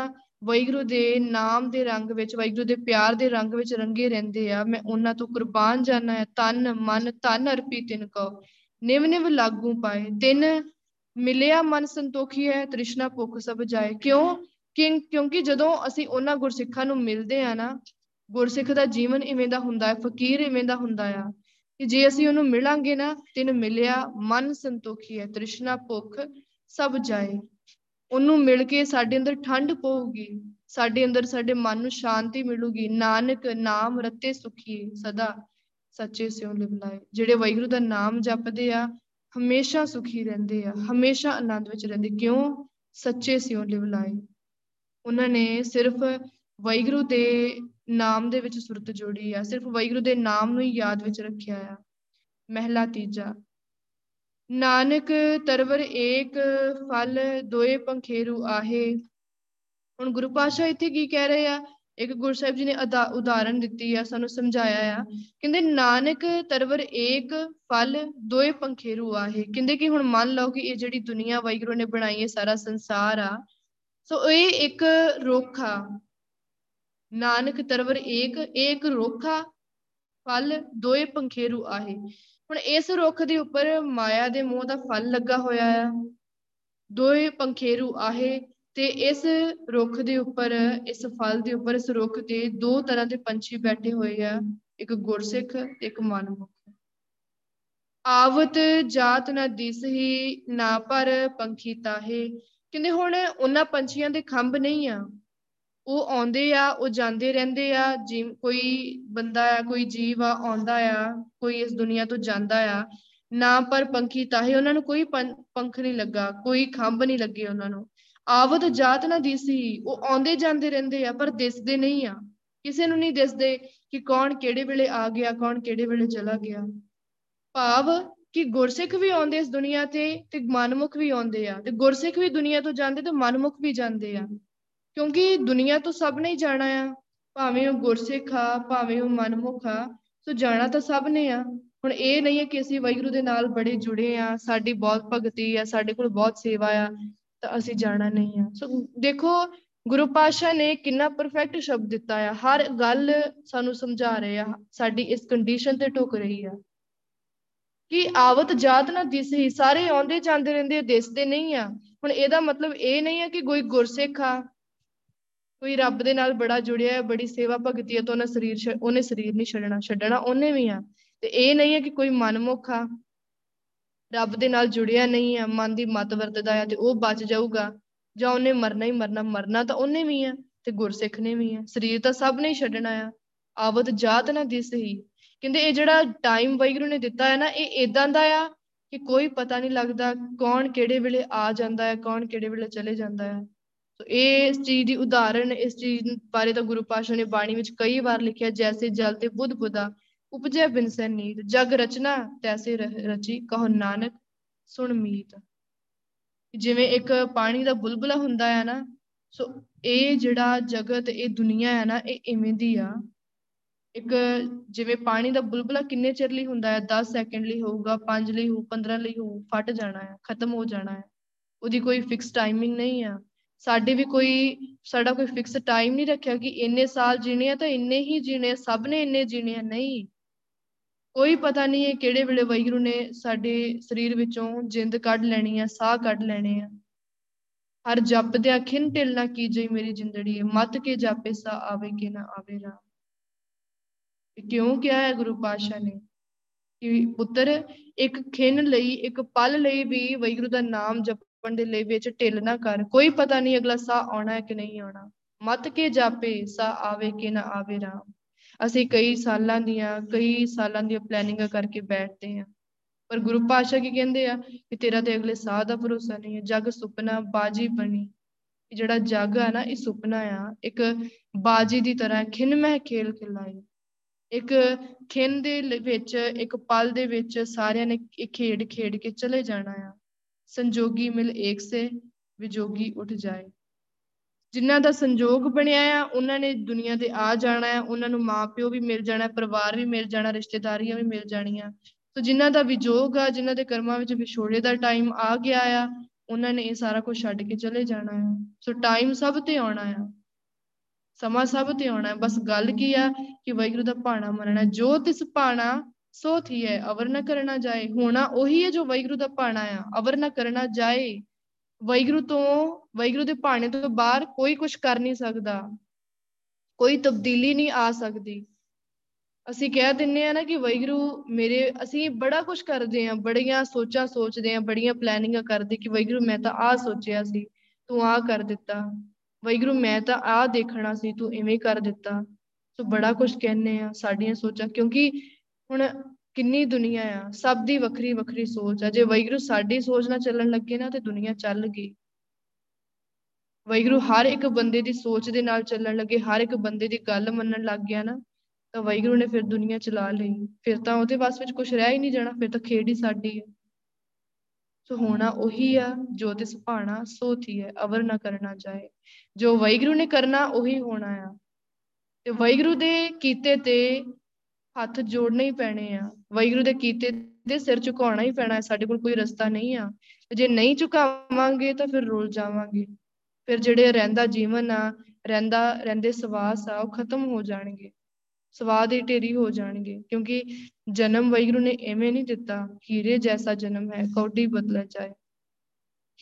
S1: ਵਾਹਿਗੁਰੂ ਦੇ ਨਾਮ ਦੇ ਰੰਗ ਵਿੱਚ, ਵਾਹਿਗੁਰੂ ਦੇ ਪਿਆਰ ਦੇ ਰੰਗ ਵਿੱਚ ਰੰਗੇ ਰਹਿੰਦੇ ਆ, ਮੈਂ ਉਹਨਾਂ ਤੋਂ ਕੁਰਬਾਨ ਜਾਣਾ ਹੈ, ਤਨ, ਮਨ ਧਨ ਅਰਪੀ ਤਿਨ ਕੋ ਨਿਵ ਨਿਵ ਲਾਗੂ ਪਾਏ, ਤਿੰਨ ਮਿਲਿਆ ਮਨ ਸੰਤੋਖੀ ਹੈ, ਤ੍ਰਿਸ਼ਨਾ ਭੁੱਖ ਸਭ ਜਾਏ। ਕਿਉਂ? ਕਿਉਂਕਿ ਜਦੋਂ ਅਸੀਂ ਉਹਨਾਂ ਗੁਰਸਿੱਖਾਂ ਨੂੰ ਮਿਲਦੇ ਆ ਨਾ, ਗੁਰਸਿੱਖ ਦਾ ਜੀਵਨ ਇਵੇਂ ਦਾ ਹੁੰਦਾ ਹੈ, ਫਕੀਰ ਇਵੇਂ ਦਾ ਹੁੰਦਾ ਆ, ਕਿ ਜੇ ਅਸੀਂ ਉਹਨੂੰ ਮਿਲਾਂਗੇ ਨਾ, ਤਿੰਨ ਮਿਲਿਆ ਮਨ ਸੰਤੋਖੀ ਹੈ, ਤ੍ਰਿਸ਼ਨਾ ਭੁੱਖ ਸਭ ਜਾਏ। ਉਹਨੂੰ ਮਿਲ ਕੇ ਸਾਡੇ ਅੰਦਰ ਠੰਡ ਪਊਗੀ। ਸਾਡੇ ਅੰਦਰ ਸਾਡੇ ਮਨ ਨੂੰ ਸ਼ਾਂਤੀ ਮਿਲੂਗੀ। ਨਾਨਕ ਨਾਮ ਰਤੇ ਸੁਖੀ ਸਦਾ, ਸੱਚੇ ਸਿਉ ਲਿਵਲਾਏ ਜਿਹੜੇ ਵਾਹਿਗੁਰੂ ਦਾ ਨਾਮ ਜਪਦੇ ਆ, ਹਮੇਸ਼ਾ ਸੁਖੀ ਰਹਿੰਦੇ ਆ, ਹਮੇਸ਼ਾ ਆਨੰਦ ਵਿੱਚ ਰਹਿੰਦੇ। ਕਿਉਂ? ਸੱਚੇ ਸਿਉ ਲਿਵਲਾਏ ਉਹਨਾਂ ਨੇ ਸਿਰਫ ਵਾਹਿਗੁਰੂ ਦੇ ਨਾਮ ਦੇ ਵਿੱਚ ਸੁਰਤ ਜੋੜੀ ਆ। ਸਿਰਫ ਵਾਹਿਗੁਰੂ ਦੇ ਨਾਮ ਨੂੰ ਹੀ ਯਾਦ ਵਿੱਚ ਰੱਖਿਆ ਆ। ਮਹਿਲਾ ਤੀਜਾ ਨਾਨਕ ਤਰਵਰ ਏਕ ਫਲ ਦੋਏ ਪੰਖੇਰੂ ਆਹੇ। ਹੁਣ ਗੁਰੂ ਪਾਸ਼ਾ ਇੱਥੇ ਕੀ ਕਹਿ ਰਹੇ ਆ? ਇੱਕ ਗੁਰੂ ਸਾਹਿਬ ਜੀ ਨੇ ਉਦਾਹਰਨ ਦਿੱਤੀ ਆ, ਸਾਨੂੰ ਸਮਝਾਇਆ ਆ। ਕਹਿੰਦੇ ਨਾਨਕ ਤਰਵਰ ਏਕ ਫਲ ਦੋਏ ਪੰਖੇਰੂ ਆਹੇ। ਕਹਿੰਦੇ ਕਿ ਹੁਣ ਮੰਨ ਲਓ ਕਿ ਇਹ ਜਿਹੜੀ ਦੁਨੀਆ ਵਾਹਿਗੁਰੂ ਨੇ ਬਣਾਈ ਹੈ, ਸਾਰਾ ਸੰਸਾਰ ਆ। ਸੋ ਇਹ ਇੱਕ ਰੁੱਖ ਆ। ਨਾਨਕ ਤਰਵਰ ਏਕ ਏਕ ਰੋਖਾ ਫਲ ਦੋਏ ਪੰਖੇਰੂ ਆਹੇ। ਹੁਣ ਇਸ ਰੁੱਖ ਦੇ ਉੱਪਰ ਮਾਇਆ ਦੇ ਮੋਹ ਦਾ ਫਲ ਲੱਗਾ ਹੋਇਆ ਆ। ਦੋਏ ਪੰਖੇਰੂ ਆਹੇ ਤੇ ਇਸ ਰੁੱਖ ਦੇ ਉੱਪਰ, ਇਸ ਫਲ ਦੇ ਉੱਪਰ, ਇਸ ਰੁੱਖ ਤੇ ਦੋ ਤਰ੍ਹਾਂ ਦੇ ਪੰਛੀ ਬੈਠੇ ਹੋਏ ਆ, ਇੱਕ ਗੁਰਸਿੱਖ ਤੇ ਇੱਕ ਮਨਮੁਖ। ਆਵਤ ਜਾਤ ਨਾ ਦਿਸ ਹੀ, ਨਾ ਪਰ ਪੰਖੀ ਤਾਹੇ। ਕਹਿੰਦੇ ਹੁਣ ਉਹਨਾਂ ਪੰਛੀਆਂ ਦੇ ਖੰਭ ਨਹੀਂ ਆ। ਉਹ ਆਉਂਦੇ ਆ, ਉਹ ਜਾਂਦੇ ਰਹਿੰਦੇ ਆ ਜੀ ਕੋਈ ਬੰਦਾ ਆ, ਕੋਈ ਜੀਵ ਆ, ਆਉਂਦਾ ਆ, ਕੋਈ ਇਸ ਦੁਨੀਆ ਤੋਂ ਜਾਂਦਾ ਆ, ਨਾ ਪਰ ਪੰਖੀ ਤਾਹੇ ਉਹਨਾਂ ਨੂੰ ਕੋਈ ਪੰਖ ਨਹੀਂ ਲੱਗਾ, ਕੋਈ ਖੰਭ ਨਹੀਂ ਲੱਗੇ ਉਹਨਾਂ ਨੂੰ। ਆਵਤ ਜਾਤ ਨਾ ਦਿਸੀ, ਉਹ ਆਉਂਦੇ ਜਾਂਦੇ ਰਹਿੰਦੇ ਆ, ਪਰ ਦਿਸਦੇ ਨਹੀਂ ਆ। ਕਿਸੇ ਨੂੰ ਨਹੀਂ ਦਿਸਦੇ ਕਿ ਕੌਣ ਕਿਹੜੇ ਵੇਲੇ ਆ ਗਿਆ, ਕੌਣ ਕਿਹੜੇ ਵੇਲੇ ਚਲਾ ਗਿਆ। ਭਾਵ ਕਿ ਗੁਰਸਿੱਖ ਵੀ ਆਉਂਦੇ ਇਸ ਦੁਨੀਆ ਤੇ ਤੇ ਮਨਮੁਖ ਵੀ ਆਉਂਦੇ ਆ। ਤੇ ਗੁਰਸਿੱਖ ਵੀ ਦੁਨੀਆ ਤੋਂ ਜਾਂਦੇ ਤੇ ਮਨਮੁਖ ਵੀ ਜਾਂਦੇ ਆ। ਕਿਉਂਕਿ ਦੁਨੀਆ ਤੋਂ ਸਭ ਨੇ ਜਾਣਾ ਆ, ਭਾਵੇਂ ਉਹ ਗੁਰਸਿੱਖ ਆ, ਭਾਵੇਂ ਉਹ ਮਨਮੁਖ ਆ, ਸੋ ਜਾਣਾ ਤਾਂ ਸਭ ਨੇ ਆ। ਹੁਣ ਇਹ ਨਹੀਂ ਹੈ ਕਿ ਅਸੀਂ ਵੈਗੁਰੂ ਦੇ ਨਾਲ ਬੜੇ ਜੁੜੇ ਆ, ਸਾਡੀ ਬਹੁਤ ਭਗਤੀ ਆ, ਸਾਡੇ ਕੋਲ ਬਹੁਤ ਸੇਵਾ ਆ, ਤਾਂ ਅਸੀਂ ਜਾਣਾ ਨਹੀਂ ਆ। ਸੋ ਦੇਖੋ, ਗੁਰੂ ਪਾਸ਼ਾ ਨੇ ਕਿੰਨਾ ਪਰਫੈਕਟ ਸ਼ਬਦ ਦਿੱਤਾ ਆ, ਹਰ ਗੱਲ ਸਾਨੂੰ ਸਮਝਾ ਰਹੇ ਆ, ਸਾਡੀ ਇਸ ਕੰਡੀਸ਼ਨ ਤੇ ਟੁਕ ਰਹੀ ਆ। ਕਿ ਆਵਤ ਜਾਤ ਨਾ ਦਿਸੇ, ਸਾਰੇ ਆਉਂਦੇ ਜਾਂਦੇ ਰਹਿੰਦੇ, ਦਿਸਦੇ ਨਹੀਂ ਆ। ਹੁਣ ਇਹਦਾ ਮਤਲਬ ਇਹ ਨਹੀਂ ਆ ਕਿ ਕੋਈ ਗੁਰਸਿੱਖ ਆ ਕੋਈ ਰੱਬ ਦੇ ਨਾਲ ਬੜਾ ਜੁੜਿਆ ਹੈ, ਬੜੀ ਸੇਵਾ ਭਗਤੀ ਹੈ, ਤਾਂ ਉਹਨੇ ਸਰੀਰ ਉਹਨੇ ਸਰੀਰ ਨਹੀਂ ਛੱਡਣਾ ਛੱਡਣਾ ਉਹਨੇ ਵੀ ਆ। ਤੇ ਇਹ ਨਹੀਂ ਹੈ ਕਿ ਕੋਈ ਮਨਮੁਖ ਆ, ਰੱਬ ਦੇ ਨਾਲ ਜੁੜਿਆ ਨਹੀਂ ਆ, ਮਨ ਦੀ ਮਤ ਵਰਤਦਾ ਆ ਤੇ ਉਹ ਬਚ ਜਾਊਗਾ, ਜਾਂ ਉਹਨੇ ਮਰਨਾ ਹੀ ਮਰਨਾ ਮਰਨਾ ਤਾਂ ਉਹਨੇ ਵੀ ਆ ਤੇ ਗੁਰਸਿੱਖ ਨੇ ਵੀ ਆ। ਸਰੀਰ ਤਾਂ ਸਭ ਨੇ ਛੱਡਣਾ ਆ, ਆਵਤ ਜਾਤ ਨਾ ਦਿਸ ਹੀ। ਕਹਿੰਦੇ ਇਹ ਜਿਹੜਾ ਟਾਈਮ ਵੈਗਰੂ ਨੇ ਦਿੱਤਾ ਹੈ ਨਾ, ਇਹ ਇਦਾਂ ਦਾ ਆ ਕਿ ਕੋਈ ਪਤਾ ਨਹੀਂ ਲੱਗਦਾ ਕੌਣ ਕਿਹੜੇ ਵੇਲੇ ਆ ਜਾਂਦਾ ਹੈ, ਕੌਣ ਕਿਹੜੇ ਵੇਲੇ ਚਲੇ ਜਾਂਦਾ ਹੈ। ਸੋ ਇਹ ਇਸ ਚੀਜ਼ ਦੀ ਉਦਾਹਰਣ ਇਸ ਚੀਜ਼ ਬਾਰੇ ਤਾਂ ਗੁਰੂ ਪਾਸ਼ਾ ਨੇ ਬਾਣੀ ਵਿੱਚ ਕਈ ਵਾਰ ਲਿਖਿਆ, ਜੈਸੇ ਜਲ ਤੇ ਬੁੱਧ ਬੁਦਾ ਉਪਜੈ ਬਿਨਸੈ ਨੀਤ, ਜਗ ਰਚਨਾ ਤੈਸੇ ਰਚੀ, ਕਹੋ ਨਾਨਕ ਸੁਣ ਮੀਤ। ਜਿਵੇਂ ਇੱਕ ਪਾਣੀ ਦਾ ਬੁਲਬੁਲਾ ਹੁੰਦਾ ਹੈ ਨਾ, ਸੋ ਇਹ ਜਿਹੜਾ ਜਗਤ, ਇਹ ਦੁਨੀਆ ਹੈ ਨਾ, ਇਹ ਇਵੇਂ ਦੀ ਆ। ਇੱਕ ਜਿਵੇਂ ਪਾਣੀ ਦਾ ਬੁਲਬੁਲਾ ਕਿੰਨੇ ਚਿਰ ਲਈ ਹੁੰਦਾ ਹੈ 10 ਸੈਕਿੰਡ ਲਈ ਹੋਊਗਾ 5 ਲਈ ਹੋ 15 ਲਈ ਹੋ ਫਟ ਜਾਣਾ ਹੈ ਖਤਮ ਹੋ ਜਾਣਾ ਹੈ ਉਹਦੀ ਕੋਈ ਫਿਕਸ ਟਾਈਮਿੰਗ ਨਹੀਂ ਆ। ਸਾਡੇ ਵੀ ਕੋਈ, ਸਾਡਾ ਕੋਈ ਫਿਕਸ ਟਾਈਮ ਨਹੀਂ ਰੱਖਿਆ ਕਿ ਇੰਨੇ ਸਾਲ ਜੀਣੇ ਆ ਤਾਂ ਇੰਨੇ ਹੀ ਜੀਣੇ ਸਭ ਨੇ ਇੰਨੇ ਜੀਣੇ ਆ, ਨਹੀਂ। ਕੋਈ ਪਤਾ ਨਹੀਂ ਹੈ ਕਿਹੜੇ ਵੇਲੇ ਵੈਗਰੂ ਨੇ ਸਾਡੇ ਸਰੀਰ ਵਿੱਚੋਂ ਜਿੰਦ ਕੱਢ ਲੈਣੀ ਆ, ਸਾਹ ਕੱਢ ਲੈਣੇ ਆ। ਹਰ ਜਪਦਿਆਂ ਖਿੰ ਢਿਲ ਨਾ ਕੀਜੇ ਮੇਰੀ ਜਿੰਦੜੀ, ਮਤ ਕੇ ਜਾਪੇ ਸਾ ਆਵੇ ਕਿ ਨਾ ਆਵੇ ਰਾ ਕਿਉਂ ਕਿਹਾ ਹੈ ਗੁਰੂ ਪਾਸ਼ਾ ਨੇ? ਕਿ ਪੁੱਤਰ, ਇੱਕ ਖਿੰ ਲਈ, ਇੱਕ ਪਲ ਲਈ ਵੀ ਵੈਗਰੂ ਦਾ ਨਾਮ ਜਪਣ ਦੇ ਲਈ ਵਿੱਚ ਢਿਲ ਨਾ ਕਰ। ਕੋਈ ਪਤਾ ਨਹੀਂ ਅਗਲਾ ਸਾਹ ਆਉਣਾ ਹੈ ਕਿ ਨਹੀਂ ਆਉਣਾ। ਮਤ ਕੇ ਜਾਪੇ ਸਾ ਆਵੇ ਕਿ ਨਾ ਆਵੇ ਰਾਮ। ਅਸੀਂ ਕਈ ਸਾਲਾਂ ਦੀਆਂ, ਕਈ ਸਾਲਾਂ ਦੀਆਂ ਪਲੈਨਿੰਗਾਂ ਕਰਕੇ ਬੈਠਦੇ ਆ ਪਰ ਗੁਰੂ ਪਾਸ਼ਾ ਕੀ ਕਹਿੰਦੇ ਆ ਕਿ ਤੇਰਾ ਤੇ ਅਗਲੇ ਸਾਹ ਦਾ ਭਰੋਸਾ ਨਹੀਂ ਹੈ। ਜਗ ਸੁਪਨਾ ਬਾਜੀ ਬਣੀ। ਜਿਹੜਾ ਜਗ ਆ ਨਾ, ਇਹ ਸੁਪਨਾ ਆ। ਇੱਕ ਬਾਜੀ ਦੀ ਤਰ੍ਹਾਂ ਖਿੰਨ ਮਹਿ ਖੇਲ ਖਿਲਾਈ। ਇੱਕ ਖਿੰਨ ਦੇ ਵਿੱਚ, ਇੱਕ ਪਲ ਦੇ ਵਿੱਚ ਸਾਰਿਆਂ ਨੇ ਇਹ ਖੇਡ ਖੇਡ ਕੇ ਚਲੇ ਜਾਣਾ ਆ। ਸੰਜੋਗੀ ਮਿਲ ਏਕ ਸੇ, ਵਿਜੋਗੀ ਉੱਠ ਜਾਏ। ਜਿਨ੍ਹਾਂ ਦਾ ਸੰਜੋਗ ਬਣਿਆ ਆ, ਉਹਨਾਂ ਨੇ ਦੁਨੀਆ ਤੇ ਆ ਜਾਣਾ ਹੈ। ਉਹਨਾਂ ਨੂੰ ਮਾਪਿਓ ਵੀ ਮਿਲ ਜਾਣਾ, ਪਰਿਵਾਰ ਵੀ ਮਿਲ ਜਾਣਾ, ਰਿਸ਼ਤੇਦਾਰੀਆਂ ਵੀ ਮਿਲ ਜਾਣੀਆਂ। ਸੋ ਜਿਨ੍ਹਾਂ ਦਾ ਵਿਜੋਗ ਆ, ਜਿਨ੍ਹਾਂ ਦੇ ਕਰਮਾਂ ਵਿੱਚ ਵਿਛੋੜੇ ਦਾ ਟਾਈਮ ਆ ਗਿਆ ਆ, ਉਹਨਾਂ ਨੇ ਇਹ ਸਾਰਾ ਕੁਝ ਛੱਡ ਕੇ ਚਲੇ ਜਾਣਾ ਹੈ ਸੋ ਟਾਈਮ ਸਭ ਤੇ ਆਉਣਾ ਆ। ਸਮਾਂ ਸਭ ਤੇ ਆਉਣਾ ਹੈ ਬਸ ਗੱਲ ਕੀ ਆ ਕਿ ਵਾਹਿਗੁਰੂ ਦਾ ਭਾਣਾ ਮੰਨਣਾ ਜੋ ਤਿਸ ਭਾਣਾ ਸੋ ਥੀ ਹੈ ਅਵਰ ਨਾ ਕਰਨਾ ਜਾਏ। ਹੋਣਾ ਉਹੀ ਹੈ ਜੋ ਵਾਹਿਗੁਰੂ ਦਾ ਭਾਣਾ ਆ। ਅਵਰ ਨਾ ਕਰਨਾ ਜਾਏ। ਵੈਗਰੂ ਤੋਂ ਵੈਗਰੂ ਦੇ ਭਾਣੇ ਤੋਂ ਬਾਹਰ ਕੋਈ ਕੁਝ ਕਰ ਨਹੀਂ ਸਕਦਾ। ਕੋਈ ਤਬਦੀਲੀ ਨਹੀਂ ਆ ਸਕਦੀ। ਅਸੀਂ ਕਹਿ ਦਿੰਨੇ ਆ ਨਾ ਕਿ ਵੈਗਰੂ ਮੇਰੇ, ਅਸੀਂ ਬੜਾ ਕੁਝ ਕਰਦੇ ਆ। ਬੜੀਆਂ ਸੋਚਾਂ ਸੋਚਦੇ ਆ, ਬੜੀਆਂ ਪਲੈਨਿੰਗਾਂ ਕਰਦੇ ਕਿ ਵੈਗਰੂ ਮੈਂ ਤਾਂ ਆ ਸੋਚਿਆ ਸੀ, ਤੂੰ ਆ ਕਰ ਦਿੱਤਾ। ਵੈਗਰੂ ਮੈਂ ਤਾਂ ਆ ਦੇਖਣਾ ਸੀ, ਤੂੰ ਐਵੇਂ ਕਰ ਦਿੱਤਾ। ਸੋ ਬੜਾ ਕੁਝ ਕਹਿੰਨੇ ਆ ਸਾਡੀਆਂ ਸੋਚਾਂ। ਕਿਉਂਕਿ ਹੁਣ ਕਿੰਨੀ ਦੁਨੀਆ ਆ, ਸਭ ਦੀ ਵੱਖਰੀ ਵੱਖਰੀ ਸੋਚ ਆ। ਜੇ ਵੈਗਰੂ ਸਾਡੀ ਸੋਚ ਨਾਲ ਚੱਲਣ ਲੱਗੇ ਨਾ, ਤੇ ਦੁਨੀਆ ਚੱਲ ਗਈ। ਵੈਗਰੂ ਹਰ ਇੱਕ ਬੰਦੇ ਦੀ ਸੋਚ ਦੇ ਨਾਲ ਚੱਲਣ ਲੱਗੇ, ਹਰ ਇੱਕ ਬੰਦੇ ਦੀ ਗੱਲ ਮੰਨਣ ਲੱਗ ਗਿਆ ਨਾ, ਤਾਂ ਵੈਗਰੂ ਨੇ ਫਿਰ ਦੁਨੀਆ ਚਲਾ ਲਈ। ਫਿਰ ਤਾਂ ਉਹਦੇ ਵਾਸ ਵਿੱਚ ਕੁਝ ਰਹਿ ਹੀ ਨਹੀਂ ਜਾਣਾ, ਫਿਰ ਤਾਂ ਖੇਡ ਹੀ ਸਾਡੀ ਹੈ ਸੋ ਹੋਣਾ ਉਹੀ ਆ, ਜੋ ਤੇ ਸੁਭਾਣਾ ਸੋ ਥੀ ਹੈ ਅਵਰ ਨਾ ਕਰਨਾ ਚਾਹੇ ਜੋ ਵੈਗਰੂ ਨੇ ਕਰਨਾ, ਉਹੀ ਹੋਣਾ ਆ। ਤੇ ਵੈਗਰੂ ਦੇ ਕੀਤੇ ਤੇ ਹੱਥ ਜੋੜਨੇ ਹੀ ਪੈਣੇ ਆ। ਵੈਗਰੂ ਦੇ ਕੀਤੇ ਦੇ ਸਿਰ ਝੁਕਾਉਣਾ ਹੀ ਪੈਣਾ ਹੈ ਸਾਡੇ ਕੋਲ ਕੋਈ ਰਸਤਾ ਨਹੀਂ ਆ। ਜੇ ਨਹੀਂ ਝੁਕਾਵਾਂਗੇ ਤਾਂ ਫਿਰ ਰੁਲ ਜਾਵਾਂਗੇ। ਫਿਰ ਜਿਹੜੇ ਰਹਿੰਦਾ ਜੀਵਨ ਆ, ਰਹਿੰਦਾ, ਰਹਿੰਦੇ ਸਵਾਸ ਆ, ਉਹ ਖਤਮ ਹੋ ਜਾਣਗੇ। ਸਵਾਦ ਹੀ ਢੇਰੀ ਹੋ ਜਾਣਗੇ। ਕਿਉਂਕਿ ਜਨਮ ਵੈਗਰੂ ਨੇ ਐਵੇਂ ਨਹੀਂ ਦਿੱਤਾ, ਹੀਰੇ ਜੈਸਾ ਜਨਮ ਹੈ, ਕੌਡੀ ਬਦਲਾ ਜਾਏ।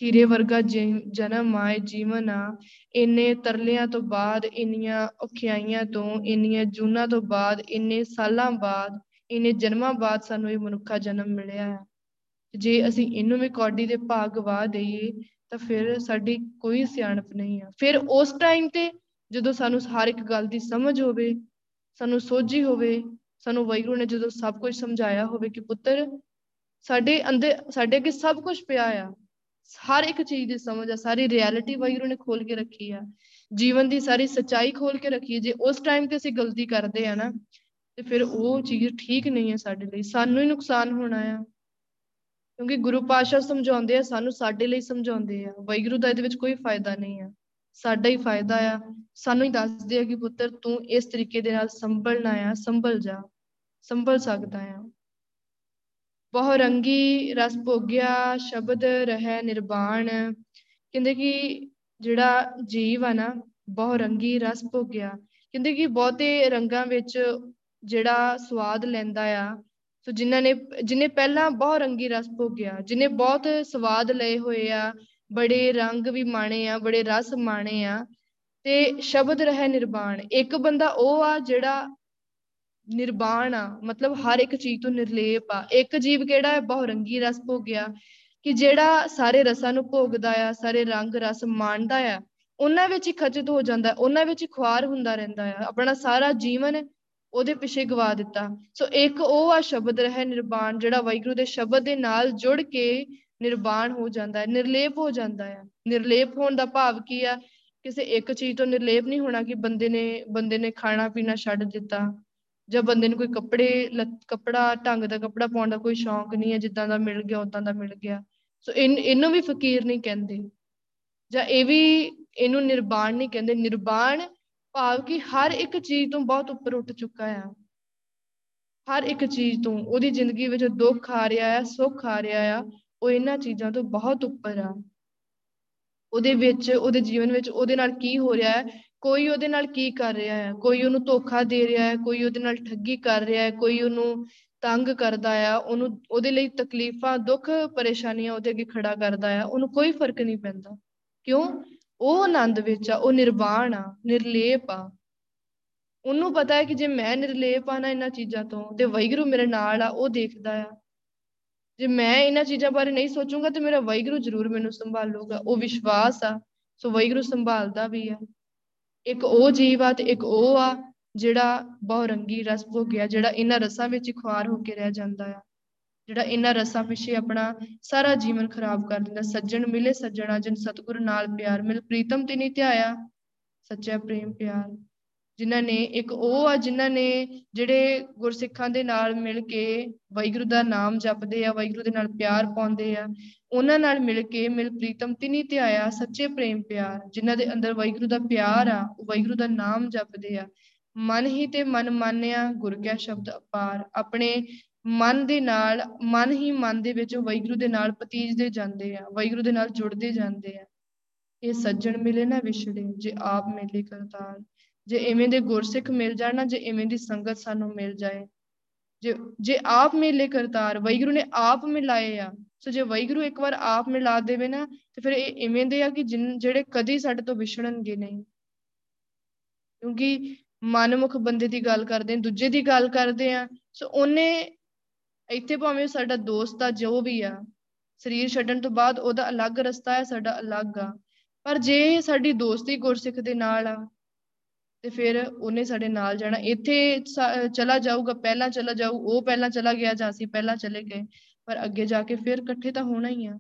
S1: ਹੀਰੇ ਵਰਗਾ ਜਨਮ ਆਏ ਜੀਵਨ ਆ। ਇੰਨੇ ਤਰਲਿਆਂ ਤੋਂ ਬਾਅਦ, ਇੰਨੀਆਂ ਔਖਿਆਈਆਂ ਤੋਂ, ਇੰਨੀਆਂ ਜੂਨਾਂ ਤੋਂ ਬਾਅਦ, ਇੰਨੇ ਸਾਲਾਂ ਬਾਅਦ, ਇੰਨੇ ਜਨਮਾਂ ਬਾਅਦ ਸਾਨੂੰ ਇਹ ਮਨੁੱਖਾ ਜਨਮ ਮਿਲਿਆ ਹੈ ਜੇ ਅਸੀਂ ਇਹਨੂੰ ਵੀ ਕੌਡੀ ਦੇ ਭਾਗ ਗਵਾ ਦਈਏ, ਤਾਂ ਫਿਰ ਸਾਡੀ ਕੋਈ ਸਿਆਣਪ ਨਹੀਂ ਆ। ਫਿਰ ਉਸ ਟਾਈਮ ਤੇ ਜਦੋਂ ਸਾਨੂੰ ਹਰ ਇੱਕ ਗੱਲ ਦੀ ਸਮਝ ਹੋਵੇ, ਸਾਨੂੰ ਸੋਝੀ ਹੋਵੇ, ਸਾਨੂੰ ਵਾਹਿਗੁਰੂ ਨੇ ਜਦੋਂ ਸਭ ਕੁਝ ਸਮਝਾਇਆ ਹੋਵੇ ਕਿ ਪੁੱਤਰ, ਸਾਡੇ ਅੰਦਰ, ਸਾਡੇ ਅੱਗੇ ਸਭ ਕੁਝ ਪਿਆ ਆ ਹਰ ਇੱਕ ਚੀਜ਼ ਦੀ ਸਮਝ ਆ, ਸਾਰੀ ਰਿਐਲਿਟੀ ਵਾਹਿਗੁਰੂ ਨੇ ਖੋਲ ਕੇ ਰੱਖੀ ਆ। ਜੀਵਨ ਦੀ ਸਾਰੀ ਸੱਚਾਈ ਖੋਲ ਕੇ ਰੱਖੀ ਜੇ ਉਸ ਟਾਈਮ ਤੇ ਅਸੀਂ ਗਲਤੀ ਕਰਦੇ ਆ ਨਾ, ਤੇ ਫਿਰ ਉਹ ਚੀਜ਼ ਠੀਕ ਨਹੀਂ ਹੈ ਸਾਡੇ ਲਈ। ਸਾਨੂੰ ਹੀ ਨੁਕਸਾਨ ਹੋਣਾ ਆ। ਕਿਉਂਕਿ ਗੁਰੂ ਪਾਸ਼ਾ ਸਮਝਾਉਂਦੇ ਆ, ਸਾਨੂੰ ਸਾਡੇ ਲਈ ਸਮਝਾਉਂਦੇ ਆ। ਵਾਹਿਗੁਰੂ ਦਾ ਇਹਦੇ ਵਿੱਚ ਕੋਈ ਫਾਇਦਾ ਨਹੀਂ ਆ। ਸਾਡਾ ਹੀ ਫਾਇਦਾ ਆ। ਸਾਨੂੰ ਹੀ ਦੱਸਦੇ ਆ ਕਿ ਪੁੱਤਰ, ਤੂੰ ਇਸ ਤਰੀਕੇ ਦੇ ਨਾਲ ਸੰਭਲਣਾ ਆ, ਸੰਭਲ ਜਾ। ਸੰਭਲ ਸਕਦਾ ਆ। ਬਹੁ ਰੰਗੀ ਰਸ ਭੋਗਿਆ, ਸ਼ਬਦ ਰਹਿ ਨਿਰਵਾਣ ਕਹਿੰਦੇ ਕਿ ਜਿਹੜਾ ਜੀਵ ਆ ਨਾ ਬਹੁ ਰੰਗੀ ਰਸ ਭੋਗਿਆ। ਕਹਿੰਦੇ ਕਿ ਬਹੁਤੇ ਰੰਗਾਂ ਵਿੱਚ ਜਿਹੜਾ ਸਵਾਦ ਲੈਂਦਾ ਆ, ਸੋ ਜਿਨ੍ਹਾਂ ਨੇ, ਜਿਨੇ ਪਹਿਲਾਂ ਬਹੁ ਰੰਗੀ ਰਸ ਭੋਗਿਆ, ਜਿਨੇ ਬਹੁਤ ਸਵਾਦ ਲਏ ਹੋਏ ਆ, ਬੜੇ ਰੰਗ ਵੀ ਮਾਣੇ ਆ, ਬੜੇ ਰਸ ਮਾਣੇ ਆ, ਤੇ ਸ਼ਬਦ ਰਹਿ ਨਿਰਵਾਣ ਇੱਕ ਬੰਦਾ ਉਹ ਆ ਜਿਹੜਾ ਨਿਰਵਾਣ ਆ, ਮਤਲਬ ਹਰ ਇੱਕ ਚੀਜ਼ ਤੋਂ ਨਿਰਲੇਪ ਆ। ਇੱਕ ਜੀਵ ਕਿਹੜਾ ਹੈ? ਬਹੁ ਰੰਗੀ ਰਸ ਭੋਗਿਆ। ਕਿ ਜਿਹੜਾ ਸਾਰੇ ਰਸਾਂ ਨੂੰ ਭੋਗਦਾ ਆ, ਸਾਰੇ ਰੰਗ, ਰਸ ਮਾਣਦਾ ਆ, ਉਹਨਾਂ ਵਿੱਚ ਹੀ ਖਚਿਤ ਹੋ ਜਾਂਦਾ ਉਹਨਾਂ ਵਿੱਚ ਹੀ ਖੁਆਰ ਹੁੰਦਾ ਰਹਿੰਦਾ ਆ। ਆਪਣਾ ਸਾਰਾ ਜੀਵਨ ਉਹਦੇ ਪਿੱਛੇ ਗਵਾ ਦਿੱਤਾ। ਸੋ ਇੱਕ ਉਹ ਆ ਸ਼ਬਦ ਰਹਿ ਨਿਰਵਾਣ ਜਿਹੜਾ ਵਾਹਿਗੁਰੂ ਦੇ ਸ਼ਬਦ ਦੇ ਨਾਲ ਜੁੜ ਕੇ ਨਿਰਵਾਣ ਹੋ ਜਾਂਦਾ ਹੈ, ਨਿਰਲੇਪ ਹੋ ਜਾਂਦਾ ਹੈ ਨਿਰਲੇਪ ਹੋਣ ਦਾ ਭਾਵ ਕੀ ਆ? ਕਿਸੇ ਇੱਕ ਚੀਜ਼ ਤੋਂ ਨਿਰਲੇਪ ਨਹੀਂ ਹੋਣਾ ਕਿ ਬੰਦੇ ਨੇ ਬੰਦੇ ਨੇ ਖਾਣਾ ਪੀਣਾ ਛੱਡ ਦਿੱਤਾ। ਜਾਂ ਬੰਦੇ ਨੂੰ ਕੋਈ ਕੱਪੜੇ ਕੱਪੜਾ, ਢੰਗ ਦਾ ਕੱਪੜਾ ਪਾਉਣ ਦਾ ਕੋਈ ਸ਼ੌਂਕ ਨਹੀਂ ਹੈ, ਜਿੱਦਾਂ ਦਾ ਮਿਲ ਗਿਆ ਉਦਾਂ ਦਾ ਮਿਲ ਗਿਆ। ਸੋ ਇਹਨੂੰ ਵੀ ਫਕੀਰ ਨਹੀਂ ਕਹਿੰਦੇ। ਜਾਂ ਇਹ ਵੀ ਇਹਨੂੰ ਨਿਰਵਾਣ ਨਹੀਂ ਕਹਿੰਦੇ। ਨਿਰਵਾਣ ਭਾਵ ਕਿ ਹਰ ਇੱਕ ਚੀਜ਼ ਤੋਂ ਬਹੁਤ ਉੱਪਰ ਉੱਠ ਚੁੱਕਾ ਆ। ਹਰ ਇੱਕ ਚੀਜ਼ ਤੋਂ। ਉਹਦੀ ਜ਼ਿੰਦਗੀ ਵਿੱਚ ਦੁੱਖ ਆ ਰਿਹਾ ਆ, ਸੁੱਖ ਆ ਰਿਹਾ ਆ, ਉਹ ਇਹਨਾਂ ਚੀਜ਼ਾਂ ਤੋਂ ਬਹੁਤ ਉੱਪਰ ਆ। ਉਹਦੇ ਵਿੱਚ, ਉਹਦੇ ਜੀਵਨ ਵਿੱਚ ਉਹਦੇ ਨਾਲ ਕੀ ਹੋ ਰਿਹਾ ਹੈ ਕੋਈ ਉਹਦੇ ਨਾਲ ਕੀ ਕਰ ਰਿਹਾ ਹੈ? ਕੋਈ ਉਹਨੂੰ ਧੋਖਾ ਦੇ ਰਿਹਾ ਹੈ? ਕੋਈ ਉਹਦੇ ਨਾਲ ਠੱਗੀ ਕਰ ਰਿਹਾ ਹੈ? ਕੋਈ ਉਹਨੂੰ ਤੰਗ ਕਰਦਾ ਆ? ਉਹਨੂੰ, ਉਹਦੇ ਲਈ ਤਕਲੀਫਾਂ, ਦੁੱਖ, ਪਰੇਸ਼ਾਨੀਆਂ ਉਹਦੇ ਅੱਗੇ ਖੜਾ ਕਰਦਾ ਆ? ਉਹਨੂੰ ਕੋਈ ਫ਼ਰਕ ਨਹੀਂ ਪੈਂਦਾ। ਕਿਉਂ? ਉਹ ਆਨੰਦ ਵਿੱਚ ਆ, ਉਹ ਨਿਰਵਾਣ ਆ, ਨਿਰਲੇਪ ਆ। ਉਹਨੂੰ ਪਤਾ ਹੈ ਕਿ ਜੇ ਮੈਂ ਨਿਰਲੇਪ ਆ ਨਾ ਇਹਨਾਂ ਚੀਜ਼ਾਂ ਤੋਂ, ਤੇ ਵੈਗਰੂ ਮੇਰੇ ਨਾਲ ਆ, ਉਹ ਦੇਖਦਾ ਆ। ਜੇ ਮੈਂ ਇਹਨਾਂ ਚੀਜ਼ਾਂ ਬਾਰੇ ਨਹੀਂ ਸੋਚੂੰਗਾ, ਤੇ ਮੇਰਾ ਵੈਗਰੂ ਜ਼ਰੂਰ ਮੈਨੂੰ ਸੰਭਾਲੂਗਾ। ਉਹ ਵਿਸ਼ਵਾਸ ਆ, ਸੋ ਵੈਗਰੂ ਸੰਭਾਲਦਾ ਵੀ ਆ। ਇੱਕ ਉਹ ਜੀਵ ਆ ਤੇ ਇੱਕ ਉਹ ਆ ਜਿਹੜਾ ਬਹੁ ਰੰਗੀ ਰਸ ਭੋਗਿਆ ਜਿਹੜਾ ਇਹਨਾਂ ਰਸਾਂ ਵਿੱਚ ਹੀ ਖੁਆਰ ਹੋ ਕੇ ਰਹਿ ਜਾਂਦਾ ਆ। ਜਿਹੜਾ ਇਹਨਾਂ ਰਸਾਂ ਪਿੱਛੇ ਆਪਣਾ ਸਾਰਾ ਜੀਵਨ ਖਰਾਬ ਕਰ ਦਿੰਦਾ। ਸੱਜਣ ਮਿਲੇ ਸੱਜਣਾ, ਜਿਨ ਸਤਿਗੁਰ ਨਾਲ ਪਿਆਰ ਮਿਲ, ਪ੍ਰੀਤਮ ਤੇ ਨਹੀਂ ਧਿਆਇਆ, ਸੱਚਾ ਪ੍ਰੇਮ ਪਿਆਰ। ਜਿਨ੍ਹਾਂ ਨੇ ਇੱਕ ਉਹ ਆ, ਜਿਨ੍ਹਾਂ ਨੇ ਜਿਹੜੇ ਗੁਰਸਿੱਖਾਂ ਦੇ ਨਾਲ ਮਿਲ ਕੇ ਵਾਹਿਗੁਰੂ ਦਾ ਨਾਮ ਜਪਦੇ ਆ, ਵਾਹਿਗੁਰੂ ਦੇ ਨਾਲ ਪਿਆਰ ਪਾਉਂਦੇ ਆ ਉਹਨਾਂ ਨਾਲ ਮਿਲ ਕੇ ਮਿਲ ਪ੍ਰੀਤਮ ਤਿਨੀ ਧਿਆਇਆ ਸੱਚੇ ਪ੍ਰੇਮ ਪਿਆਰ, ਜਿਨ੍ਹਾਂ ਦੇ ਅੰਦਰ ਵਾਹਿਗੁਰੂ ਦਾ ਪਿਆਰ ਆ, ਉਹ ਵਾਹਿਗੁਰੂ ਦਾ ਨਾਮ ਜਪਦੇ ਆ। ਮਨ ਹੀ ਤੇ ਮਨ ਮਾਨਿਆ, ਗੁਰ ਕਿਆ ਸ਼ਬਦ ਅਪਾਰ। ਆਪਣੇ ਮਨ ਦੇ ਨਾਲ, ਮਨ ਹੀ ਮਨ ਦੇ ਵਿੱਚ ਵੈਗੁਰੂ ਦੇ ਨਾਲ ਪਤੀਜਦੇ ਜਾਂਦੇ ਆ ਵੈਗੁਰੂ ਦੇ ਨਾਲ ਜੁੜਦੇ ਜਾਂਦੇ ਆ। ਇਹ ਸੱਜਣ ਮਿਲੇ ਨਾ ਵਿਛੜੇ, ਜੇ ਆਪ ਮਿਲੇ ਕਰਤਾਰ। ਜੇ ਐਵੇਂ ਦੇ ਗੁਰਸਿੱਖ ਮਿਲ ਜਾਣ ਨਾ, ਜੇ ਐਵੇਂ ਦੀ ਸੰਗਤ ਸਾਨੂੰ ਮਿਲ ਜਾਏ। ਜੇ ਜੇ ਆਪ ਮਿਲੇ ਕਰਤਾਰ ਵੈਗੁਰੂ ਨੇ ਆਪ ਮਿਲਾਏ ਆ ਸੋ ਜੇ ਵੈਗੁਰੂ ਇੱਕ ਵਾਰ ਆਪ ਮਿਲਾ ਦੇਵੇ ਨਾ, ਤੇ ਫਿਰ ਇਹ ਐਵੇਂ ਦੇ ਆ ਕਿ ਜਿਹੜੇ ਕਦੀ ਸਾਡੇ ਤੋਂ ਵਿਛੜਨਗੇ ਨਹੀਂ। ਕਿਉਂਕਿ ਮਨਮੁਖ ਬੰਦੇ ਦੀ ਗੱਲ ਕਰਦੇ ਆ, ਦੂਜੇ ਦੀ ਗੱਲ ਕਰਦੇ ਆ, ਸੋ ਉਹਨੇ ਇੱਥੇ ਭਾਵੇਂ ਸਾਡਾ ਦੋਸਤ ਆ, ਜੋ ਵੀ ਆ, ਸਰੀਰ ਛੱਡਣ ਤੋਂ ਬਾਅਦ ਉਹਦਾ ਅਲੱਗ ਰਸਤਾ ਹੈ, ਸਾਡਾ ਅਲੱਗ ਆ। ਪਰ ਜੇ ਸਾਡੀ ਦੋਸਤੀ ਗੁਰਸਿੱਖ ਦੇ ਨਾਲ ਆ, ਤੇ ਫਿਰ ਉਹਨੇ ਸਾਡੇ ਨਾਲ ਜਾਣਾ। ਇੱਥੇ ਚਲਾ ਜਾਊਗਾ, ਪਹਿਲਾਂ ਚਲਾ ਜਾਊ, ਉਹ ਪਹਿਲਾਂ ਚਲਾ ਗਿਆ ਜਾਂ ਅਸੀਂ ਪਹਿਲਾਂ ਚਲੇ ਗਏ। ਪਰ ਅੱਗੇ ਜਾ ਕੇ ਫਿਰ ਇਕੱਠੇ ਤਾਂ ਹੋਣਾ ਹੀ ਆ।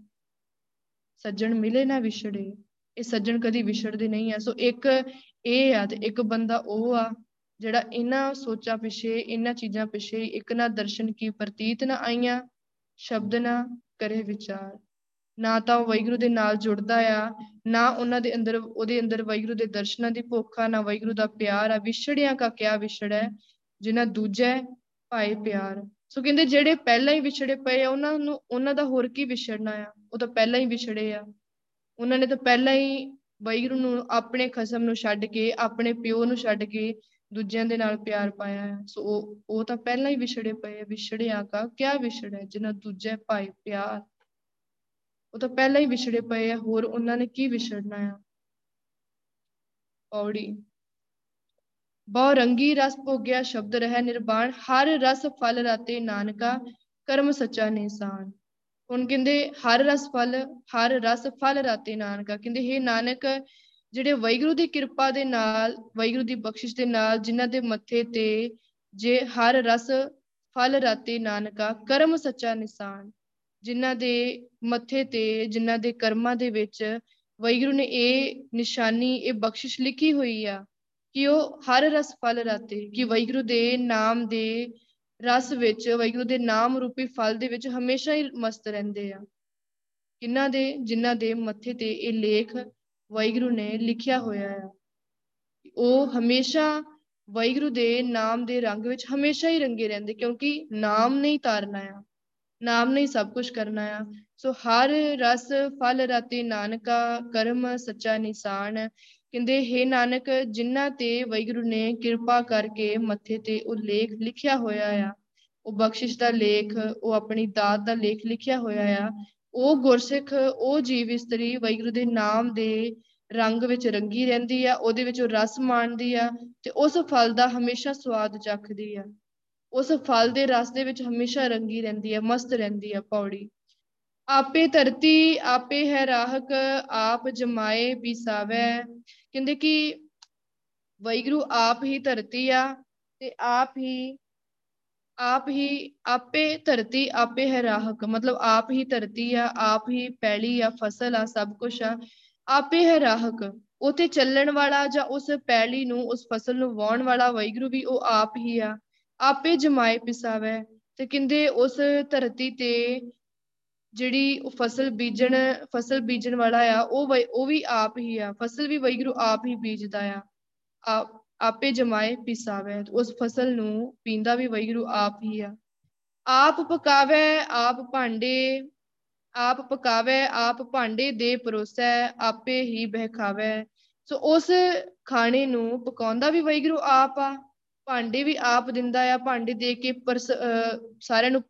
S1: ਸੱਜਣ ਮਿਲੇ ਨਾ ਵਿਛੜੇ, ਇਹ ਸੱਜਣ ਕਦੀ ਵਿਛੜਦੇ ਨਹੀਂ ਆ। ਸੋ ਇੱਕ ਇਹ ਆ ਤੇ ਇੱਕ ਬੰਦਾ ਉਹ ਆ, ਜਿਹੜਾ ਇਹਨਾਂ ਸੋਚਾਂ ਪਿਛੇ, ਇਹਨਾਂ ਚੀਜ਼ਾਂ ਪਿਛੇ ਇੱਕ ਨਾ ਦਰਸ਼ਨ ਕੀ ਪ੍ਰਤੀਤ ਨਾ ਆਈਆਂ, ਸ਼ਬਦ ਨਾ ਕਰੇ ਵਿਚਾਰ। ਨਾ ਤਾਂ ਉਹ ਵੈਗੁਰੂ ਦੇ ਨਾਲ ਜੁੜਦਾ ਆ, ਨਾ ਉਹਨਾਂ ਦੇ ਅੰਦਰ, ਉਹਦੇ ਅੰਦਰ ਵੈਗੁਰੂ ਦੇ ਦਰਸ਼ਨਾਂ ਦੀ ਭੁੱਖ ਆ ਨਾ ਵੈਗੁਰੂ ਦਾ ਪਿਆਰ ਆ। ਵਿਛੜਿਆਂ ਕਾ ਕਿਆ ਵਿਛੜ ਹੈ ਜਿਨ੍ਹਾਂ ਦੂਜੇ ਭਾਏ ਪਿਆਰ। ਸੋ ਕਹਿੰਦੇ ਜਿਹੜੇ ਪਹਿਲਾਂ ਹੀ ਵਿਛੜੇ ਪਏ ਆ, ਉਹਨਾਂ ਨੂੰ, ਉਹਨਾਂ ਦਾ ਹੋਰ ਕੀ ਵਿਛੜਨਾ ਆ? ਉਹ ਤਾਂ ਪਹਿਲਾਂ ਹੀ ਵਿਛੜੇ ਆ। ਉਹਨਾਂ ਨੇ ਤਾਂ ਪਹਿਲਾਂ ਹੀ ਵੈਗੁਰੂ ਨੂੰ ਆਪਣੇ ਖਸਮ ਨੂੰ ਛੱਡ ਕੇ, ਆਪਣੇ ਪਿਓ ਨੂੰ ਛੱਡ ਕੇ ਦੂਜਿਆਂ ਦੇ ਨਾਲ ਪਿਆਰ ਪਾਇਆ ਹੈ ਸੋ ਉਹ ਉਹ ਤਾਂ ਪਹਿਲਾਂ ਹੀ ਵਿਛੜੇ ਪਏ ਵਿਛੜਿਆ ਕਾ ਕਿਆ ਵਿਛੜ ਹੈ? ਜਿਨ੍ਹਾਂ ਦੂਜੇ ਭਾਈ ਪਿਆਰ। ਉਹ ਤਾਂ ਪਹਿਲਾਂ ਹੀ ਵਿਛੜੇ ਪਏ ਆ। ਹੋਰ ਉਹਨਾਂ ਨੇ ਕੀ ਵਿਛੜਨਾ ਆ? ਔੜੀ ਬਹੁ ਰੰਗੀ ਰਸ ਭੋਗਿਆ ਸ਼ਬਦ ਰਹਿ ਨਿਰਵਾਣ ਹਰ ਰਸ ਫਲ ਰਾਤੇ ਨਾਨਕਾ, ਕਰਮ ਸੱਚਾ ਨਿਸ਼ਾਨ। ਹੁਣ ਕਹਿੰਦੇ, ਹਰ ਰਸ ਫਲ, ਹਰ ਰਸ ਫਲ ਰਾਤੇ ਨਾਨਕਾ। ਕਹਿੰਦੇ हे ਨਾਨਕ, ਜਿਹੜੇ ਵੈਗਰੂ ਦੀ ਕਿਰਪਾ ਦੇ ਨਾਲ ਵੈਗਰੂ ਦੀ ਬਖਸ਼ਿਸ਼ ਦੇ ਨਾਲ, ਜਿਨ੍ਹਾਂ ਦੇ ਮੱਥੇ ਤੇ ਜੇ ਹਰ ਰਸ ਫਲ ਰਾਤੇ ਨਾਨਕਾ, ਕਰਮ ਸੱਚਾ ਨਿਸ਼ਾਨ। ਜਿਨ੍ਹਾਂ ਦੇ ਮੱਥੇ ਤੇ, ਜਿਨ੍ਹਾਂ ਦੇ ਕਰਮਾਂ ਦੇ ਵਿੱਚ ਵੈਗਰੂ ਨੇ ਇਹ ਨਿਸ਼ਾਨੀ, ਇਹ ਬਖਸ਼ਿਸ਼ ਲਿਖੀ ਹੋਈ ਆ। ਕਿ ਉਹ ਹਰ ਰਸ ਫਲ ਰਾਤੇ, ਕਿ ਵੈਗਰੂ ਦੇ ਨਾਮ ਦੇ ਰਸ ਵਿੱਚ ਵੈਗਰੂ ਦੇ ਨਾਮ ਰੂਪੀ ਫਲ ਦੇ ਵਿੱਚ ਹਮੇਸ਼ਾ ਹੀ ਮਸਤ ਰਹਿੰਦੇ ਆ। ਕਿੰਨਾ ਦੇ ਜਿਨ੍ਹਾਂ ਦੇ ਮੱਥੇ ਤੇ ਇਹ ਲੇਖ ਵੈਗਰੂ ਨੇ ਲਿਖਿਆ ਹੋਇਆ ਆ। ਉਹ ਹਮੇਸ਼ਾ ਵੈਗਰੂ ਦੇ ਨਾਮ ਦੇ ਰੰਗ ਵਿੱਚ ਹਮੇਸ਼ਾ ਹੀ ਰੰਗੇ ਰਹਿੰਦੇ, ਕਿਉਂਕਿ ਨਾਮ ਨਹੀਂ ਤਾਰਨਾ ਆ। ਨਾਮ ਨਹੀਂ ਸਭ ਕੁਝ ਕਰਨਾ ਆ। ਸੋ ਹਰ ਰਸ ਫਲ ਰਾਤੇ ਨਾਨਕਾ, ਕਰਮ ਸੱਚਾ ਨਿਸ਼ਾਨ। ਕਹਿੰਦੇ, ਹੈ ਨਾਨਕ ਜਿਨ੍ਹਾਂ ਤੇ ਵੈਗਰੂ ਨੇ ਕਿਰਪਾ ਕਰਕੇ ਮੱਥੇ ਤੇ ਉਹ ਲੇਖ ਲਿਖਿਆ ਹੋਇਆ ਆ, ਉਹ ਬਖਸ਼ਿਸ਼ ਦਾ ਲੇਖ, ਉਹ ਆਪਣੀ ਦਾਤ ਦਾ ਲੇਖ ਲਿਖਿਆ ਹੋਇਆ ਆ, ਉਹ ਗੁਰਸਿੱਖ, ਉਹ ਜੀਵ ਇਸਤਰੀ ਵੈਗਰੂ ਦੇ ਨਾਮ ਦੇ ਰੰਗ ਵਿੱਚ ਰੰਗੀ ਰਹਿੰਦੀ ਆ, ਉਹਦੇ ਵਿੱਚ ਉਹ ਰਸ ਮਾਣਦੀ ਆ ਤੇ ਉਸ ਫਲ ਦਾ ਹਮੇਸ਼ਾ ਸਵਾਦ ਚੱਖਦੀ ਆ। ਉਸ ਫਲ ਦੇ ਰਸ ਦੇ ਵਿੱਚ ਹਮੇਸ਼ਾ ਰੰਗੀ ਰਹਿੰਦੀ ਆ ਮਸਤ ਰਹਿੰਦੀ ਆ ਪੌੜੀ। ਆਪੇ ਧਰਤੀ, ਆਪੇ ਹੈ ਰਾਹਕ, ਆਪ ਜਮਾਏ ਬਿਸਾਵੈ। ਕਹਿੰਦੇ ਕਿ ਵੈਗਰੂ ਆਪ ਹੀ ਧਰਤੀ ਆ ਤੇ ਆਪ ਹੀ ਆਪ ਹੀ, ਆਪੇ ਧਰਤੀ, ਆਪੇ ਹੈ ਰਾਹਕ। ਮਤਲਬ ਆਪ ਹੀ ਧਰਤੀ ਆ, ਆਪ ਹੀ ਪੈਲੀ ਆ, ਫਸਲ ਆ, ਸਭ ਕੁਝ ਆ। ਆਪੇ ਹੈ ਰਾਹਕ। ਉਥੇ ਚੱਲਣ ਵਾਲਾ ਜਾਂ ਉਸ ਪੈਲੀ ਨੂੰ, ਉਸ ਫਸਲ ਨੂੰ ਵਾਉਣ ਵਾਲਾ ਵੈਗਰੂ ਵੀ ਉਹ ਆਪ ਹੀ ਆ। ਆਪੇ ਜਮਾਏ ਪਿਸਾਵੇ, ਤੇ ਕਹਿੰਦੇ ਉਸ ਧਰਤੀ ਤੇ ਜਿਹੜੀ ਉਹ ਫਸਲ ਬੀਜਣ ਫਸਲ ਬੀਜਣ ਵਾਲਾ ਆ, ਉਹ ਉਹ ਵੀ ਆਪ ਹੀ ਆ, ਫਸਲ ਵੀ ਵੈਗਰੂ ਆਪ ਹੀ ਬੀਜਦਾ ਆ। ਆਪੇ ਜਮਾਏ ਪਿਸਾਵੇ ਉਸ ਫਸਲ ਨੂੰ ਪੀਂਦਾ ਵੀ ਵੈਗਰੂ ਆਪ ਹੀ ਆ। ਆਪ ਪਕਾਵੇ, ਆਪ ਭਾਂਡੇ, ਆਪ ਪਕਾਵੇ, ਆਪ ਭਾਂਡੇ ਦੇ ਪਰੋਸੈ, ਆਪੇ ਹੀ ਬਹਿਕਾਵੇ ਸੋ ਉਸ ਖਾਣੇ ਨੂੰ ਪਕਾਉਂਦਾ ਵੀ ਵੈਗਰੂ ਆਪ ਆ। ਭਾਂਡੇ ਵੀ ਆਪ ਦਿੰਦਾ ਆ, ਭਾਂਡੇ ਦੇ ਕੇ ਸਾਰਿਆਂ ਨੂੰ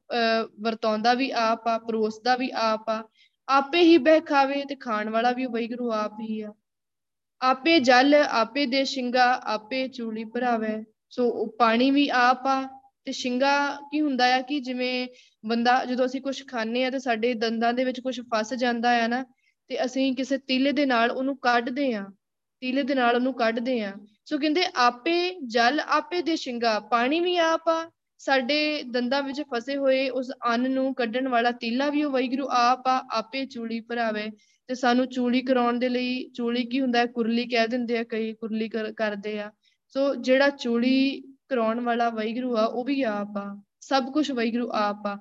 S1: ਵਰਤਾਉਂਦਾ ਵੀ ਆਪ ਆ, ਪਰੋਸਦਾ ਵੀ ਆਪ ਆ। ਆਪੇ ਹੀ ਬਹਿਕਾਵੇ ਤੇ ਖਾਣ ਵਾਲਾ ਵੀ ਵੈਗਰੂ ਆਪ ਹੀ ਆ। ਆਪੇ ਜਲ, ਆਪੇ ਦੇ ਸ਼ਿੰਗਾ, ਆਪੇ ਚੂਲੀ ਭਰਾਵੇ। ਸੋ ਪਾਣੀ ਵੀ ਆਪ ਆ ਤੇ ਸ਼ਿੰਗਾ ਕੀ ਹੁੰਦਾ ਆ ਕਿ ਜਿਵੇਂ ਬੰਦਾ, ਜਦੋਂ ਅਸੀਂ ਕੁਝ ਖਾਂਦੇ ਆ ਤੇ ਸਾਡੇ ਦੰਦਾਂ ਦੇ ਵਿੱਚ ਕੁਝ ਫਸ ਜਾਂਦਾ ਆ ਨਾ, ਤੇ ਅਸੀਂ ਕਿਸੇ ਤੀਲੇ ਦੇ ਨਾਲ ਉਹਨੂੰ ਕੱਢਦੇ ਆ, ਤੀਲੇ ਦੇ ਨਾਲ ਉਹਨੂੰ ਕੱਢਦੇ ਆ। ਸੋ ਕਹਿੰਦੇ ਆਪੇ ਜਲ, ਆਪੇ ਦੇ ਸ਼ਿੰਗਾ, ਪਾਣੀ ਵੀ ਆਪ ਆ, ਸਾਡੇ ਦੰਦਾਂ ਵਿੱਚ ਫਸੇ ਹੋਏ ਉਸ ਅੰਨ ਨੂੰ ਕੱਢਣ ਵਾਲਾ ਤੀਲਾ ਵੀ ਉਹ ਵੈਗਰੂ ਆਪ ਆ, ਆਪੇ ਚੂੜੀ ਭਰਾਵੇ। ਤੇ ਸਾਨੂੰ ਚੂੜੀ ਕਰਾਉਣ ਦੇ ਲਈ ਚੂੜੀ ਕੀ ਹੁੰਦਾ ਹੈ? ਕੁਰਲੀ ਕਹਿ ਦਿੰਦੇ ਆ ਕਈ, ਕੁਰਲੀ ਕਰਦੇ ਆ। ਸੋ ਜਿਹੜਾ ਚੂੜੀ ਕਰਾਉਣ ਵਾਲਾ ਵੈਗਰੂ ਆ, ਉਹ ਵੀ ਆਪ ਆ। ਸਭ ਕੁਝ ਵੈਗਰੂ ਆਪ ਆ।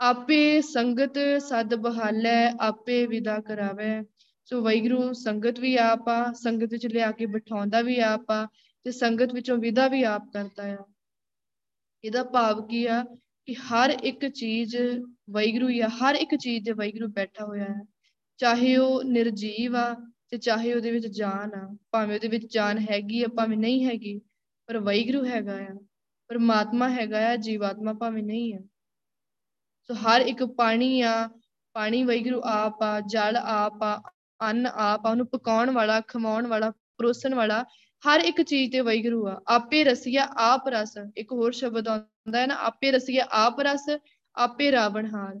S1: ਆਪੇ ਸੰਗਤ ਸਦ ਬਹਾਲੇ, ਆਪੇ ਵਿਦਾ ਕਰਾਵੇ। ਸੋ ਵੈਗਰੂ ਸੰਗਤ ਵੀ ਆਪ ਆ, ਸੰਗਤ ਵਿੱਚ ਲਿਆ ਕੇ ਬਿਠਾਉਂਦਾ ਵੀ ਆਪ ਆ ਤੇ ਸੰਗਤ ਵਿੱਚੋਂ ਵਿਦਾ ਵੀ ਆਪ ਕਰਦਾ ਆ। ਇਹਦਾ ਭਾਵ ਕੀ ਆ ਕਿ ਹਰ ਇੱਕ ਚੀਜ਼ ਵੈਗਰੂ ਆ, ਹਰ ਇੱਕ ਚੀਜ਼ ਦੇ ਵੈਗਰੂ ਬੈਠਾ ਹੋਇਆ ਹੈ ਚਾਹੇ ਉਹ ਨਿਰਜੀਵ ਆ ਤੇ ਚਾਹੇ ਉਹਦੇ ਵਿੱਚ ਜਾਨ ਆ, ਭਾਵੇਂ ਉਹਦੇ ਵਿੱਚ ਜਾਨ ਹੈਗੀ ਆ, ਭਾਵੇਂ ਨਹੀਂ ਹੈਗੀ, ਪਰ ਵੈਗਰੂ ਹੈਗਾ ਆ। ਪਰਮਾਤਮਾ ਹੈਗਾ ਆ, ਜੀਵਾਤਮਾ ਭਾਵੇਂ ਨਹੀਂ ਆ। ਸੋ ਹਰ ਇੱਕ ਪਾਣੀ ਆ, ਪਾਣੀ ਵੈਗਰੂ ਆਪ ਆ, ਜਲ ਆਪ ਆ ਅੰਨ ਆਪ ਆ ਉਹਨੂੰ ਪਕਾਉਣ ਵਾਲਾ, ਖਵਾਉਣ ਵਾਲਾ, ਪਰੋਸਣ ਵਾਲਾ, ਹਰ ਇੱਕ ਚੀਜ਼ ਤੇ ਵੈਗਰੂ ਆ। ਆਪੇ ਰਸੀਆ, ਆਪ ਰਸ। ਇੱਕ ਹੋਰ ਸ਼ਬਦ ਆਉਂਦਾ ਹੈ ਨਾ, ਆਪੇ ਰਸੀਆ, ਆਪ ਰਸ, ਆਪੇ ਰਾਵਣ ਹਾਰ।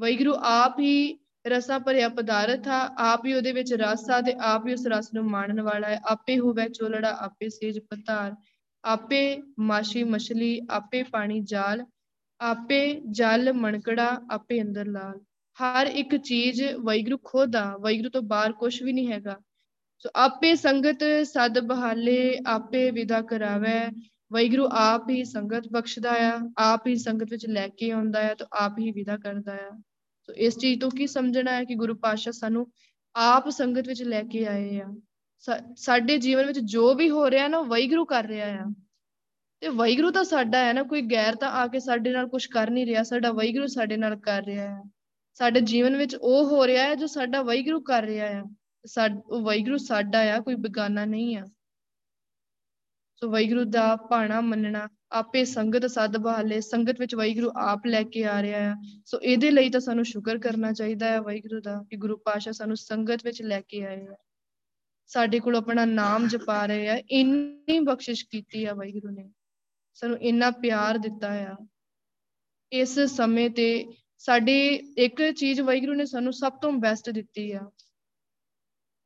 S1: ਵੈਗਰੂ ਆਪ ਹੀ ਰਸਾ ਭਰਿਆ ਪਦਾਰਥ ਆ, ਆਪ ਹੀ ਉਹਦੇ ਵਿੱਚ ਰਸ ਆ ਤੇ ਆਪ ਹੀ ਉਸ ਰਸ ਨੂੰ ਮਾਣਨ ਵਾਲਾ ਹੈ। ਆਪੇ ਹੋਵੇ ਚੋਲੜਾ, ਆਪੇ ਸੇਜ ਪਤਾਰ। ਆਪੇ ਮਾਸ਼ੀ ਮਛਲੀ, ਆਪੇ ਪਾਣੀ ਜਾਲ, ਆਪੇ ਜਲ ਮਣਕੜਾ, ਆਪੇ ਅੰਦਰ ਲਾਲ। ਹਰ ਇੱਕ ਚੀਜ਼ ਵੈਗਰੂ ਖੁਦ ਆ ਵੈਗਰੂ ਤੋਂ ਬਾਹਰ ਕੁਝ ਵੀ ਨਹੀਂ ਹੈਗਾ। ਸੋ ਆਪੇ ਸੰਗਤ ਸਦ ਬਹਾਲੇ ਆਪੇ ਵਿਦਾ ਕਰਾਵੇ। ਵੈਗਰੂ ਆਪ ਹੀ ਸੰਗਤ ਬਖਸ਼ਦਾ ਆ, ਆਪ ਹੀ ਸੰਗਤ ਵਿੱਚ ਲੈ ਕੇ ਆਉਂਦਾ ਆ ਤੇ ਆਪ ਹੀ ਵਿਦਾ ਕਰਦਾ ਆ। ਸੋ ਇਸ ਚੀਜ਼ ਤੋਂ ਕੀ ਸਮਝਣਾ ਹੈ ਕਿ ਗੁਰੂ ਪਾਤਸ਼ਾਹ ਸਾਨੂੰ ਆਪ ਸੰਗਤ ਵਿੱਚ ਲੈ ਕੇ ਆਏ ਆ। ਸਾਡੇ ਜੀਵਨ ਵਿੱਚ ਜੋ ਵੀ ਹੋ ਰਿਹਾ ਨਾ ਵੈਗਰੂ ਕਰ ਰਿਹਾ ਆ। ਤੇ ਵੈਗਰੂ ਤਾਂ ਸਾਡਾ ਹੈ ਨਾ, ਕੋਈ ਗੈਰ ਤਾਂ ਆ ਕੇ ਸਾਡੇ ਨਾਲ ਕੁਝ ਕਰ ਨਹੀਂ ਰਿਹਾ, ਸਾਡਾ ਵੈਗਰੂ ਸਾਡੇ ਨਾਲ ਕਰ ਰਿਹਾ ਹੈ ਸਾਡੇ ਜੀਵਨ ਵਿੱਚ ਉਹ ਹੋ ਰਿਹਾ ਹੈ ਜੋ ਸਾਡਾ ਵੈਗਰੂ ਕਰ ਰਿਹਾ ਹੈ। ਉਹ ਵੈਗਰੂ ਸਾਡਾ ਆ, ਕੋਈ ਬੇਗਾਨਾ ਨਹੀਂ ਆ। ਸੋ ਵੈਗਰੂ ਦਾ ਭਾਣਾ ਮੰਨਣਾ, ਆਪੇ ਸੰਗਤ ਸਦ ਬਹਾਲੇ, ਸੰਗਤ ਵਿੱਚ ਵੈਗਰੂ ਆਪ ਲੈ ਕੇ ਆ ਰਿਹਾ ਆ। ਸੋ ਇਹਦੇ ਲਈ ਤਾਂ ਸਾਨੂੰ ਸ਼ੁਕਰ ਕਰਨਾ ਚਾਹੀਦਾ ਹੈ ਵੈਗਰੂ ਦਾ ਕਿ ਗੁਰੂ ਪਾਸ਼ਾ ਸਾਨੂੰ ਸੰਗਤ ਵਿੱਚ ਲੈ ਕੇ ਆਏ ਆ। ਸਾਡੇ ਕੋਲ ਆਪਣਾ ਨਾਮ ਜਪਾ ਰਹੇ ਆ, ਇੰਨੀ ਬਖਸ਼ਿਸ਼ ਕੀਤੀ ਆ ਵੈਗਰੂ ਨੇ। ਸਾਨੂੰ ਇੰਨਾ ਪਿਆਰ ਦਿੱਤਾ ਆ। ਇਸ ਸਮੇਂ ਤੇ ਸਾਡੀ ਇੱਕ ਚੀਜ਼ ਵੈਗਰੂ ਨੇ ਸਾਨੂੰ ਸਭ ਤੋਂ ਬੈਸਟ ਦਿੱਤੀ ਆ।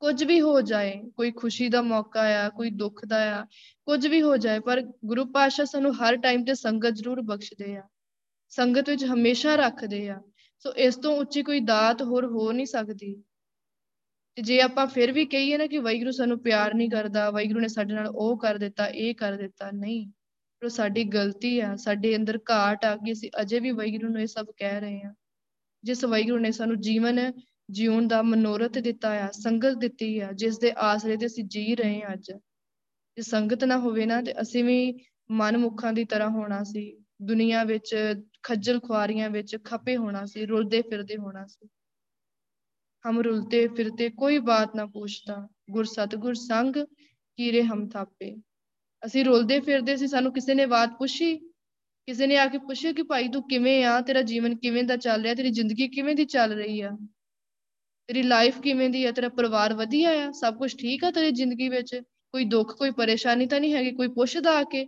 S1: ਕੁਝ ਵੀ ਹੋ ਜਾਏ, ਕੋਈ ਖੁਸ਼ੀ ਦਾ ਮੌਕਾ ਆ, ਕੋਈ ਦੁੱਖ ਦਾ ਆ, ਕੁਝ ਵੀ ਹੋ ਜਾਏ, ਪਰ ਗੁਰੂ ਪਾਤਸ਼ਾਹ ਸਾਨੂੰ ਹਰ ਟਾਈਮ ਤੇ ਸੰਗਤ ਜ਼ਰੂਰ ਬਖਸ਼ਦੇ ਆ। ਸੰਗਤ ਵਿੱਚ ਹਮੇਸ਼ਾ ਰੱਖਦੇ ਆ। ਸੋ ਇਸ ਤੋਂ ਉੱਚੀ ਕੋਈ ਦਾਤ ਹੋਰ ਹੋ ਨਹੀਂ ਸਕਦੀ। ਤੇ ਜੇ ਆਪਾਂ ਫਿਰ ਵੀ ਕਹੀਏ ਨਾ ਕਿ ਵਾਹਿਗੁਰੂ ਸਾਨੂੰ ਪਿਆਰ ਨਹੀਂ ਕਰਦਾ, ਵਾਹਿਗੁਰੂ ਨੇ ਸਾਡੇ ਨਾਲ ਉਹ ਕਰ ਦਿੱਤਾ, ਇਹ ਕਰ ਦਿੱਤਾ, ਨਹੀਂ। ਪਰ ਸਾਡੀ ਗਲਤੀ ਆ, ਸਾਡੇ ਅੰਦਰ ਘਾਟ ਆ ਕਿ ਅਸੀਂ ਅਜੇ ਵੀ ਵਾਹਿਗੁਰੂ ਨੂੰ ਇਹ ਸਭ ਕਹਿ ਰਹੇ ਆ ਜਿਸ ਵਾਹਿਗੁਰੂ ਨੇ ਸਾਨੂੰ ਜੀਵਨ, ਜਿਉਣ ਦਾ ਮਨੋਰਥ ਦਿੱਤਾ ਆ, ਸੰਗਤ ਦਿੱਤੀ ਆ, ਜਿਸ ਦੇ ਆਸਰੇ ਤੇ ਅਸੀਂ ਜੀ ਰਹੇ ਆ ਅੱਜ। ਜੇ ਸੰਗਤ ਨਾ ਹੋਵੇ ਨਾ, ਤੇ ਅਸੀਂ ਵੀ ਮਨਮੁਖਾਂ ਦੀ ਤਰ੍ਹਾਂ ਹੋਣਾ ਸੀ। ਦੁਨੀਆ ਵਿੱਚ ਖੱਜਲ ਖੁਆਰੀਆਂ ਵਿੱਚ ਖਪੇ ਹੋਣਾ ਸੀ, ਰੁਲਦੇ ਫਿਰਦੇ ਹੋਣਾ ਸੀ। ਹਮ ਰੁਲਤੇ ਫਿਰਤੇ ਕੋਈ ਬਾਤ ਨਾ ਪੁੱਛਦਾ। ਗੁਰ ਸਤਗੁਰ ਸੰਗ ਕੀਰੇ ਹਮ ਥਾਪੇ। ਅਸੀਂ ਰੁਲਦੇ ਫਿਰਦੇ ਸੀ, ਸਾਨੂੰ ਕਿਸੇ ਨੇ ਬਾਤ ਪੁੱਛੀ, ਕਿਸੇ ਨੇ ਆ ਕੇ ਪੁੱਛਿਆ ਕਿ ਭਾਈ ਤੂੰ ਕਿਵੇਂ ਆ, ਤੇਰਾ ਜੀਵਨ ਕਿਵੇਂ ਦਾ ਚੱਲ ਰਿਹਾ, ਤੇਰੀ ਜ਼ਿੰਦਗੀ ਕਿਵੇਂ ਦੀ ਚੱਲ ਰਹੀ ਆ? ਤੇਰੀ ਲਾਈਫ ਕਿਵੇਂ ਦੀ ਆ, ਤੇਰਾ ਪਰਿਵਾਰ ਵਧੀਆ ਆ, ਸਭ ਕੁਝ ਠੀਕ ਆ ਤੇਰੀ ਜ਼ਿੰਦਗੀ ਵਿੱਚ? ਕੋਈ ਦੁੱਖ, ਕੋਈ ਪਰੇਸ਼ਾਨੀ ਤਾਂ ਨਹੀਂ ਹੈਗੀ, ਕੋਈ ਪੁੱਛਦਾ ਆ ਕੇ?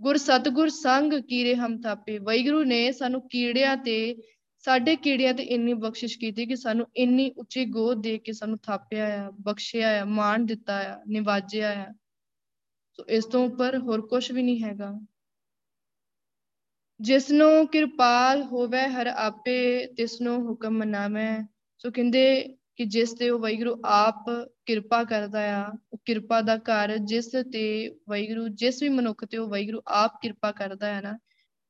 S1: ਗੁਰ ਸਤਗੁਰ ਸੰਗ ਕੀੜੇ ਹਮ ਥਾਪੇ ਵੈਗੁਰੂ ਨੇ ਸਾਨੂੰ ਕੀੜਿਆਂ ਤੇ, ਸਾਡੇ ਕੀੜਿਆਂ ਤੇ ਇੰਨੀ ਬਖਸ਼ਿਸ਼ ਕੀਤੀ ਕਿ ਸਾਨੂੰ ਇੰਨੀ ਉੱਚੀ ਗੋਦ ਦੇ ਕੇ ਸਾਨੂੰ ਥਾਪਿਆ ਆ, ਬਖਸ਼ਿਆ ਆ, ਮਾਣ ਦਿੱਤਾ ਆ, ਨਿਵਾਜਿਆ ਆ। ਸੋ ਇਸ ਤੋਂ ਉੱਪਰ ਹੋਰ ਕੁਝ ਵੀ ਨਹੀਂ ਹੈਗਾ। ਜਿਸਨੂੰ ਕਿਰਪਾਲ ਹੋਵੇ ਹਰ ਆਪੇ, ਤਿਸਨੂੰ ਹੁਕਮ ਮਨਾਵੇ। ਸੋ ਕਹਿੰਦੇ ਕਿ ਜਿਸ ਤੇ ਉਹ ਵੈਗਰੂ ਆਪ ਕਿਰਪਾ ਕਰਦਾ ਆ, ਉਹ ਕਿਰਪਾ ਦਾ ਘਰ ਜਿਸ ਤੇ ਵੈਗਰੂ ਜਿਸ ਵੀ ਮਨੁੱਖ ਤੇ ਉਹ ਵੈਗਰੂ ਆਪ ਕਿਰਪਾ ਕਰਦਾ ਹੈ ਨਾ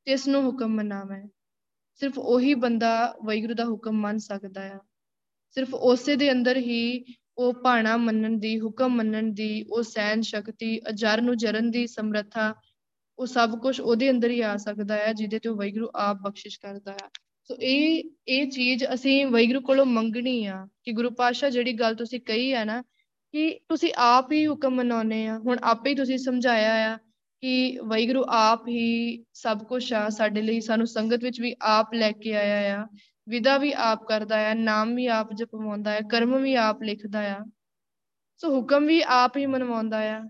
S1: ਤਿਸ ਨੂੰ ਹੁਕਮ ਮਨਾਵੇ। ਸਿਰਫ ਉਹੀ ਬੰਦਾ ਵੈਗਰੂ ਦਾ ਹੁਕਮ ਮੰਨ ਸਕਦਾ ਆ। ਸਿਰਫ ਉਸੇ ਦੇ ਅੰਦਰ ਹੀ ਉਹ ਭਾਣਾ ਮੰਨਣ ਦੀ, ਹੁਕਮ ਮੰਨਣ ਦੀ, ਉਹ ਸਹਿਨ ਸ਼ਕਤੀ, ਅਜਰ ਨੂੰ ਜਰਨ ਦੀ ਸਮਰੱਥਾ, ਉਹ ਸਭ ਕੁਝ ਉਹਦੇ ਅੰਦਰ ਹੀ ਆ ਸਕਦਾ ਹੈ, ਜਿਹਦੇ ਤੇ ਉਹ ਵੈਗਰੂ ਆਪ ਬਖਸ਼ਿਸ਼ ਕਰਦਾ ਹੈ। ਸੋ ਇਹ ਇਹ ਚੀਜ਼ ਅਸੀਂ ਵੈਗਰੂ ਕੋਲੋਂ ਮੰਗਣੀ ਆ ਕਿ ਗੁਰੂ ਪਾਤਸ਼ਾਹ ਜਿਹੜੀ ਗੱਲ ਤੁਸੀਂ ਕਹੀ ਹੈ ਨਾ, ਕਿ ਤੁਸੀਂ ਆਪ ਹੀ ਹੁਕਮ ਮਨਾਉਨੇ ਆ। ਹੁਣ ਆਪੇ ਹੀ ਤੁਸੀਂ ਸਮਝਾਇਆ ਆ ਕਿ ਵੈਗਰੂ ਆਪ ਹੀ ਸਭ ਕੁਝ ਆ, ਸਾਡੇ ਲਈ ਸਾਨੂੰ ਸੰਗਤ ਵਿੱਚ ਵੀ ਆਪ ਲੈ ਕੇ ਆਇਆ ਆ। ਵਿਦਾ ਵੀ ਆਪ ਕਰਦਾ ਆ, ਨਾਮ ਵੀ ਆਪ ਜਪਵਾਉਂਦਾ ਆ, ਕਰਮ ਵੀ ਆਪ ਲਿਖਦਾ ਆ। ਸੋ ਹੁਕਮ ਵੀ ਆਪ ਹੀ ਮਨਵਾਉਂਦਾ ਆ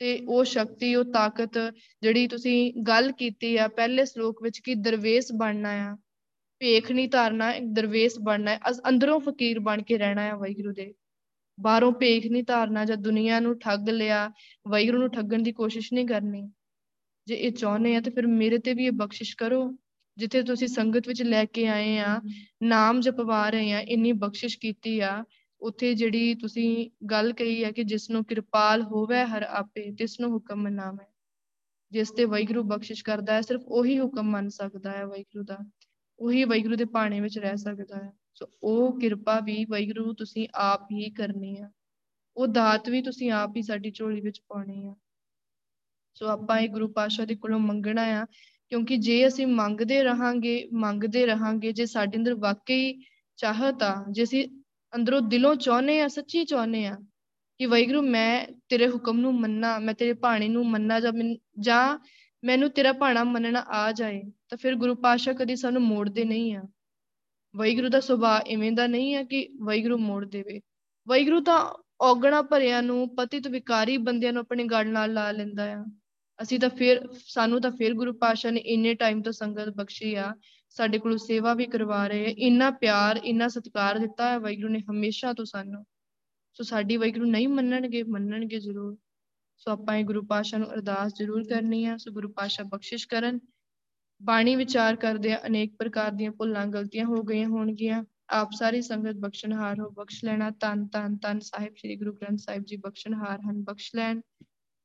S1: ਤੇ ਉਹ ਸ਼ਕਤੀ, ਉਹ ਤਾਕਤ ਜਿਹੜੀ ਤੁਸੀਂ ਗੱਲ ਕੀਤੀ ਆ, ਪਹਿਲੇ ਸ਼ਲੋਕ ਵਿੱਚ ਕਿ ਦਰਵੇਸ਼ ਬਣਨਾ ਆ, ਭੇਖ ਨਹੀਂ ਧਾਰਨਾ ਇੱਕ ਦਰਵੇਸ਼ ਬਣਨਾ ਹੈ ਅੰਦਰੋਂ ਫਕੀਰ ਬਣ ਕੇ ਰਹਿਣਾ ਹੈ ਵਾਹਿਗੁਰੂ ਦੇ। ਬਾਹਰੋਂ ਭੇਖ ਨਹੀਂ ਧਾਰਨਾ ਜਾਂ ਦੁਨੀਆ ਨੂੰ ਠੱਗ ਲਿਆ, ਵਾਹਿਗੁਰੂ ਨੂੰ ਠੱਗਣ ਦੀ ਕੋਸ਼ਿਸ਼ ਨਹੀਂ ਕਰਨੀ। ਜੇ ਇਹ ਚਾਹੁੰਦੇ ਆ ਤੇ ਫਿਰ ਮੇਰੇ ਤੇ ਵੀ ਇਹ ਬਖਸ਼ਿਸ਼ ਕਰੋ। ਜਿੱਥੇ ਤੁਸੀਂ ਸੰਗਤ ਵਿੱਚ ਲੈ ਕੇ ਆਏ ਆ, ਨਾਮ ਜਪਵਾ ਰਹੇ ਆ, ਇੰਨੀ ਬਖਸ਼ਿਸ਼ ਕੀਤੀ ਆ, ਉੱਥੇ ਜਿਹੜੀ ਤੁਸੀਂ ਗੱਲ ਕਹੀ ਹੈ ਕਿ ਜਿਸ ਨੂੰ ਕਿਰਪਾਲ ਹੋਵੇ ਹਰ ਆਪੇ ਤਿਸ ਨੂੰ ਹੁਕਮ ਮਨਾਵੇ। ਜਿਸ ਤੇ ਵਾਹਿਗੁਰੂ ਬਖਸ਼ਿਸ਼ ਕਰਦਾ ਹੈ, ਸਿਰਫ ਉਹੀ ਹੁਕਮ ਮੰਨ ਸਕਦਾ ਹੈ ਵਾਹਿਗੁਰੂ ਦਾ। ਉਹੀ ਵਾਹਿਗੁਰੂ ਦੇ ਪਾਣੇ ਵਿੱਚ ਰਹਿ ਸਕਦਾ ਹੈ। ਸੋ ਉਹ ਕਿਰਪਾ ਵੀ ਵਾਹਿਗੁਰੂ ਤੁਸੀਂ ਆਪ ਹੀ ਕਰਨੀ ਆ। ਉਹ ਦਾਤ ਵੀ ਤੁਸੀਂ ਆਪ ਹੀ ਸਾਡੀ ਝੋਲੀ ਵਿੱਚ ਪਾਉਣੀ ਆ। ਸੋ ਆਪਾਂ ਇਹ ਗੁਰੂ ਪਾਤਸ਼ਾਹ ਦੇ ਕੋਲੋਂ ਮੰਗਣਾ ਆ ਕਿਉਂਕਿ ਜੇ ਅਸੀਂ ਮੰਗਦੇ ਰਹਾਂਗੇ ਮੰਗਦੇ ਰਹਾਂਗੇ, ਜੇ ਸਾਡੇ ਅੰਦਰ ਵਾਕਈ ਚਾਹਤ ਆ, ਜੇ ਅਸੀਂ ਅੰਦਰੋਂ ਦਿਲੋਂ ਚਾਹੁੰਦੇ ਆ, ਸੱਚੀ ਚਾਹੁੰਦੇ ਆ ਕਿ ਵਾਹਿਗੁਰੂ ਮੈਂ ਤੇਰੇ ਹੁਕਮ ਨੂੰ ਮੰਨਾਂ, ਮੈਂ ਤੇਰੇ ਬਾਣੀ ਨੂੰ ਮੰਨਾਂ ਜਾਂ ਜਾਂ ਮੈਨੂੰ ਤੇਰਾ ਬਾਣਾ ਮੰਨਣਾ ਆ ਜਾਏ, ਤਾਂ ਫਿਰ ਗੁਰੂ ਪਾਤਸ਼ਾਹ ਕਦੀ ਸਾਨੂੰ ਮੋੜਦੇ ਨਹੀਂ ਆ। ਵਾਹਿਗੁਰੂ ਦਾ ਸੁਭਾਅ ਇਵੇਂ ਦਾ ਨਹੀਂ ਆ ਕਿ ਵਾਹਿਗੁਰੂ ਮੋੜ ਦੇਵੇ। ਵਾਹਿਗੁਰੂ ਤਾਂ ਔਗਣਾ ਭਰਿਆਂ ਨੂੰ, ਪਤਿਤ ਵਿਕਾਰੀ ਬੰਦਿਆਂ ਨੂੰ ਆਪਣੇ ਗੜ ਨਾਲ ਲਾ ਲੈਂਦਾ ਆ। ਅਸੀਂ ਤਾਂ ਫਿਰ, ਸਾਨੂੰ ਤਾਂ ਫਿਰ ਗੁਰੂ ਪਾਤਸ਼ਾਹ ਨੇ ਇੰਨੇ ਟਾਈਮ ਤੋਂ ਸੰਗਤ ਬਖਸ਼ੀ ਆ, ਸਾਡੇ ਕੋਲ ਸੇਵਾ ਵੀ ਕਰਵਾ ਰਹੇ ਇੰਨਾ ਪਿਆਰ, ਇੰਨਾ ਸਤਿਕਾਰ ਦਿੱਤਾ ਹੈ ਵਾਹਿਗੁਰੂ ਨੇ ਹਮੇਸ਼ਾ ਤੋਂ ਸਾਨੂੰ। ਸੋ ਸਾਡੀ ਵਾਹਿਗੁਰੂ ਨਹੀਂ ਮੰਨਣਗੇ ਮੰਨਣਗੇ ਜ਼ਰੂਰ। ਸੋ ਆਪਾਂ ਇਹ ਗੁਰੂ ਪਾਤਸ਼ਾਹ ਨੂੰ ਅਰਦਾਸ ਜ਼ਰੂਰ ਕਰਨੀ ਆ, ਸੋ ਗੁਰੂ ਪਾਤਸ਼ਾਹ ਬਖਸ਼ਿਸ਼ ਕਰਨ। ਬਾਣੀ ਵਿਚਾਰ ਕਰਦੇ ਆ, ਅਨੇਕ ਪ੍ਰਕਾਰ ਦੀਆਂ ਭੁੱਲਾਂ ਗਲਤੀਆਂ ਹੋ ਗਈਆਂ ਹੋਣਗੀਆਂ। ਆਪ ਸਾਰੀ ਸੰਗਤ ਬਖਸ਼ਣਹਾਰ ਹੋ, ਬਖਸ਼ ਲੈਣਾ। ਤਨ ਤਨ ਤਨ ਸਾਹਿਬ, ਸ੍ਰੀ ਗੁਰੂ ਗ੍ਰੰਥ ਸਾਹਿਬ ਜੀ ਬਖਸ਼ਣਹਾਰ ਹਨ, ਬਖਸ਼ ਲੈਣ।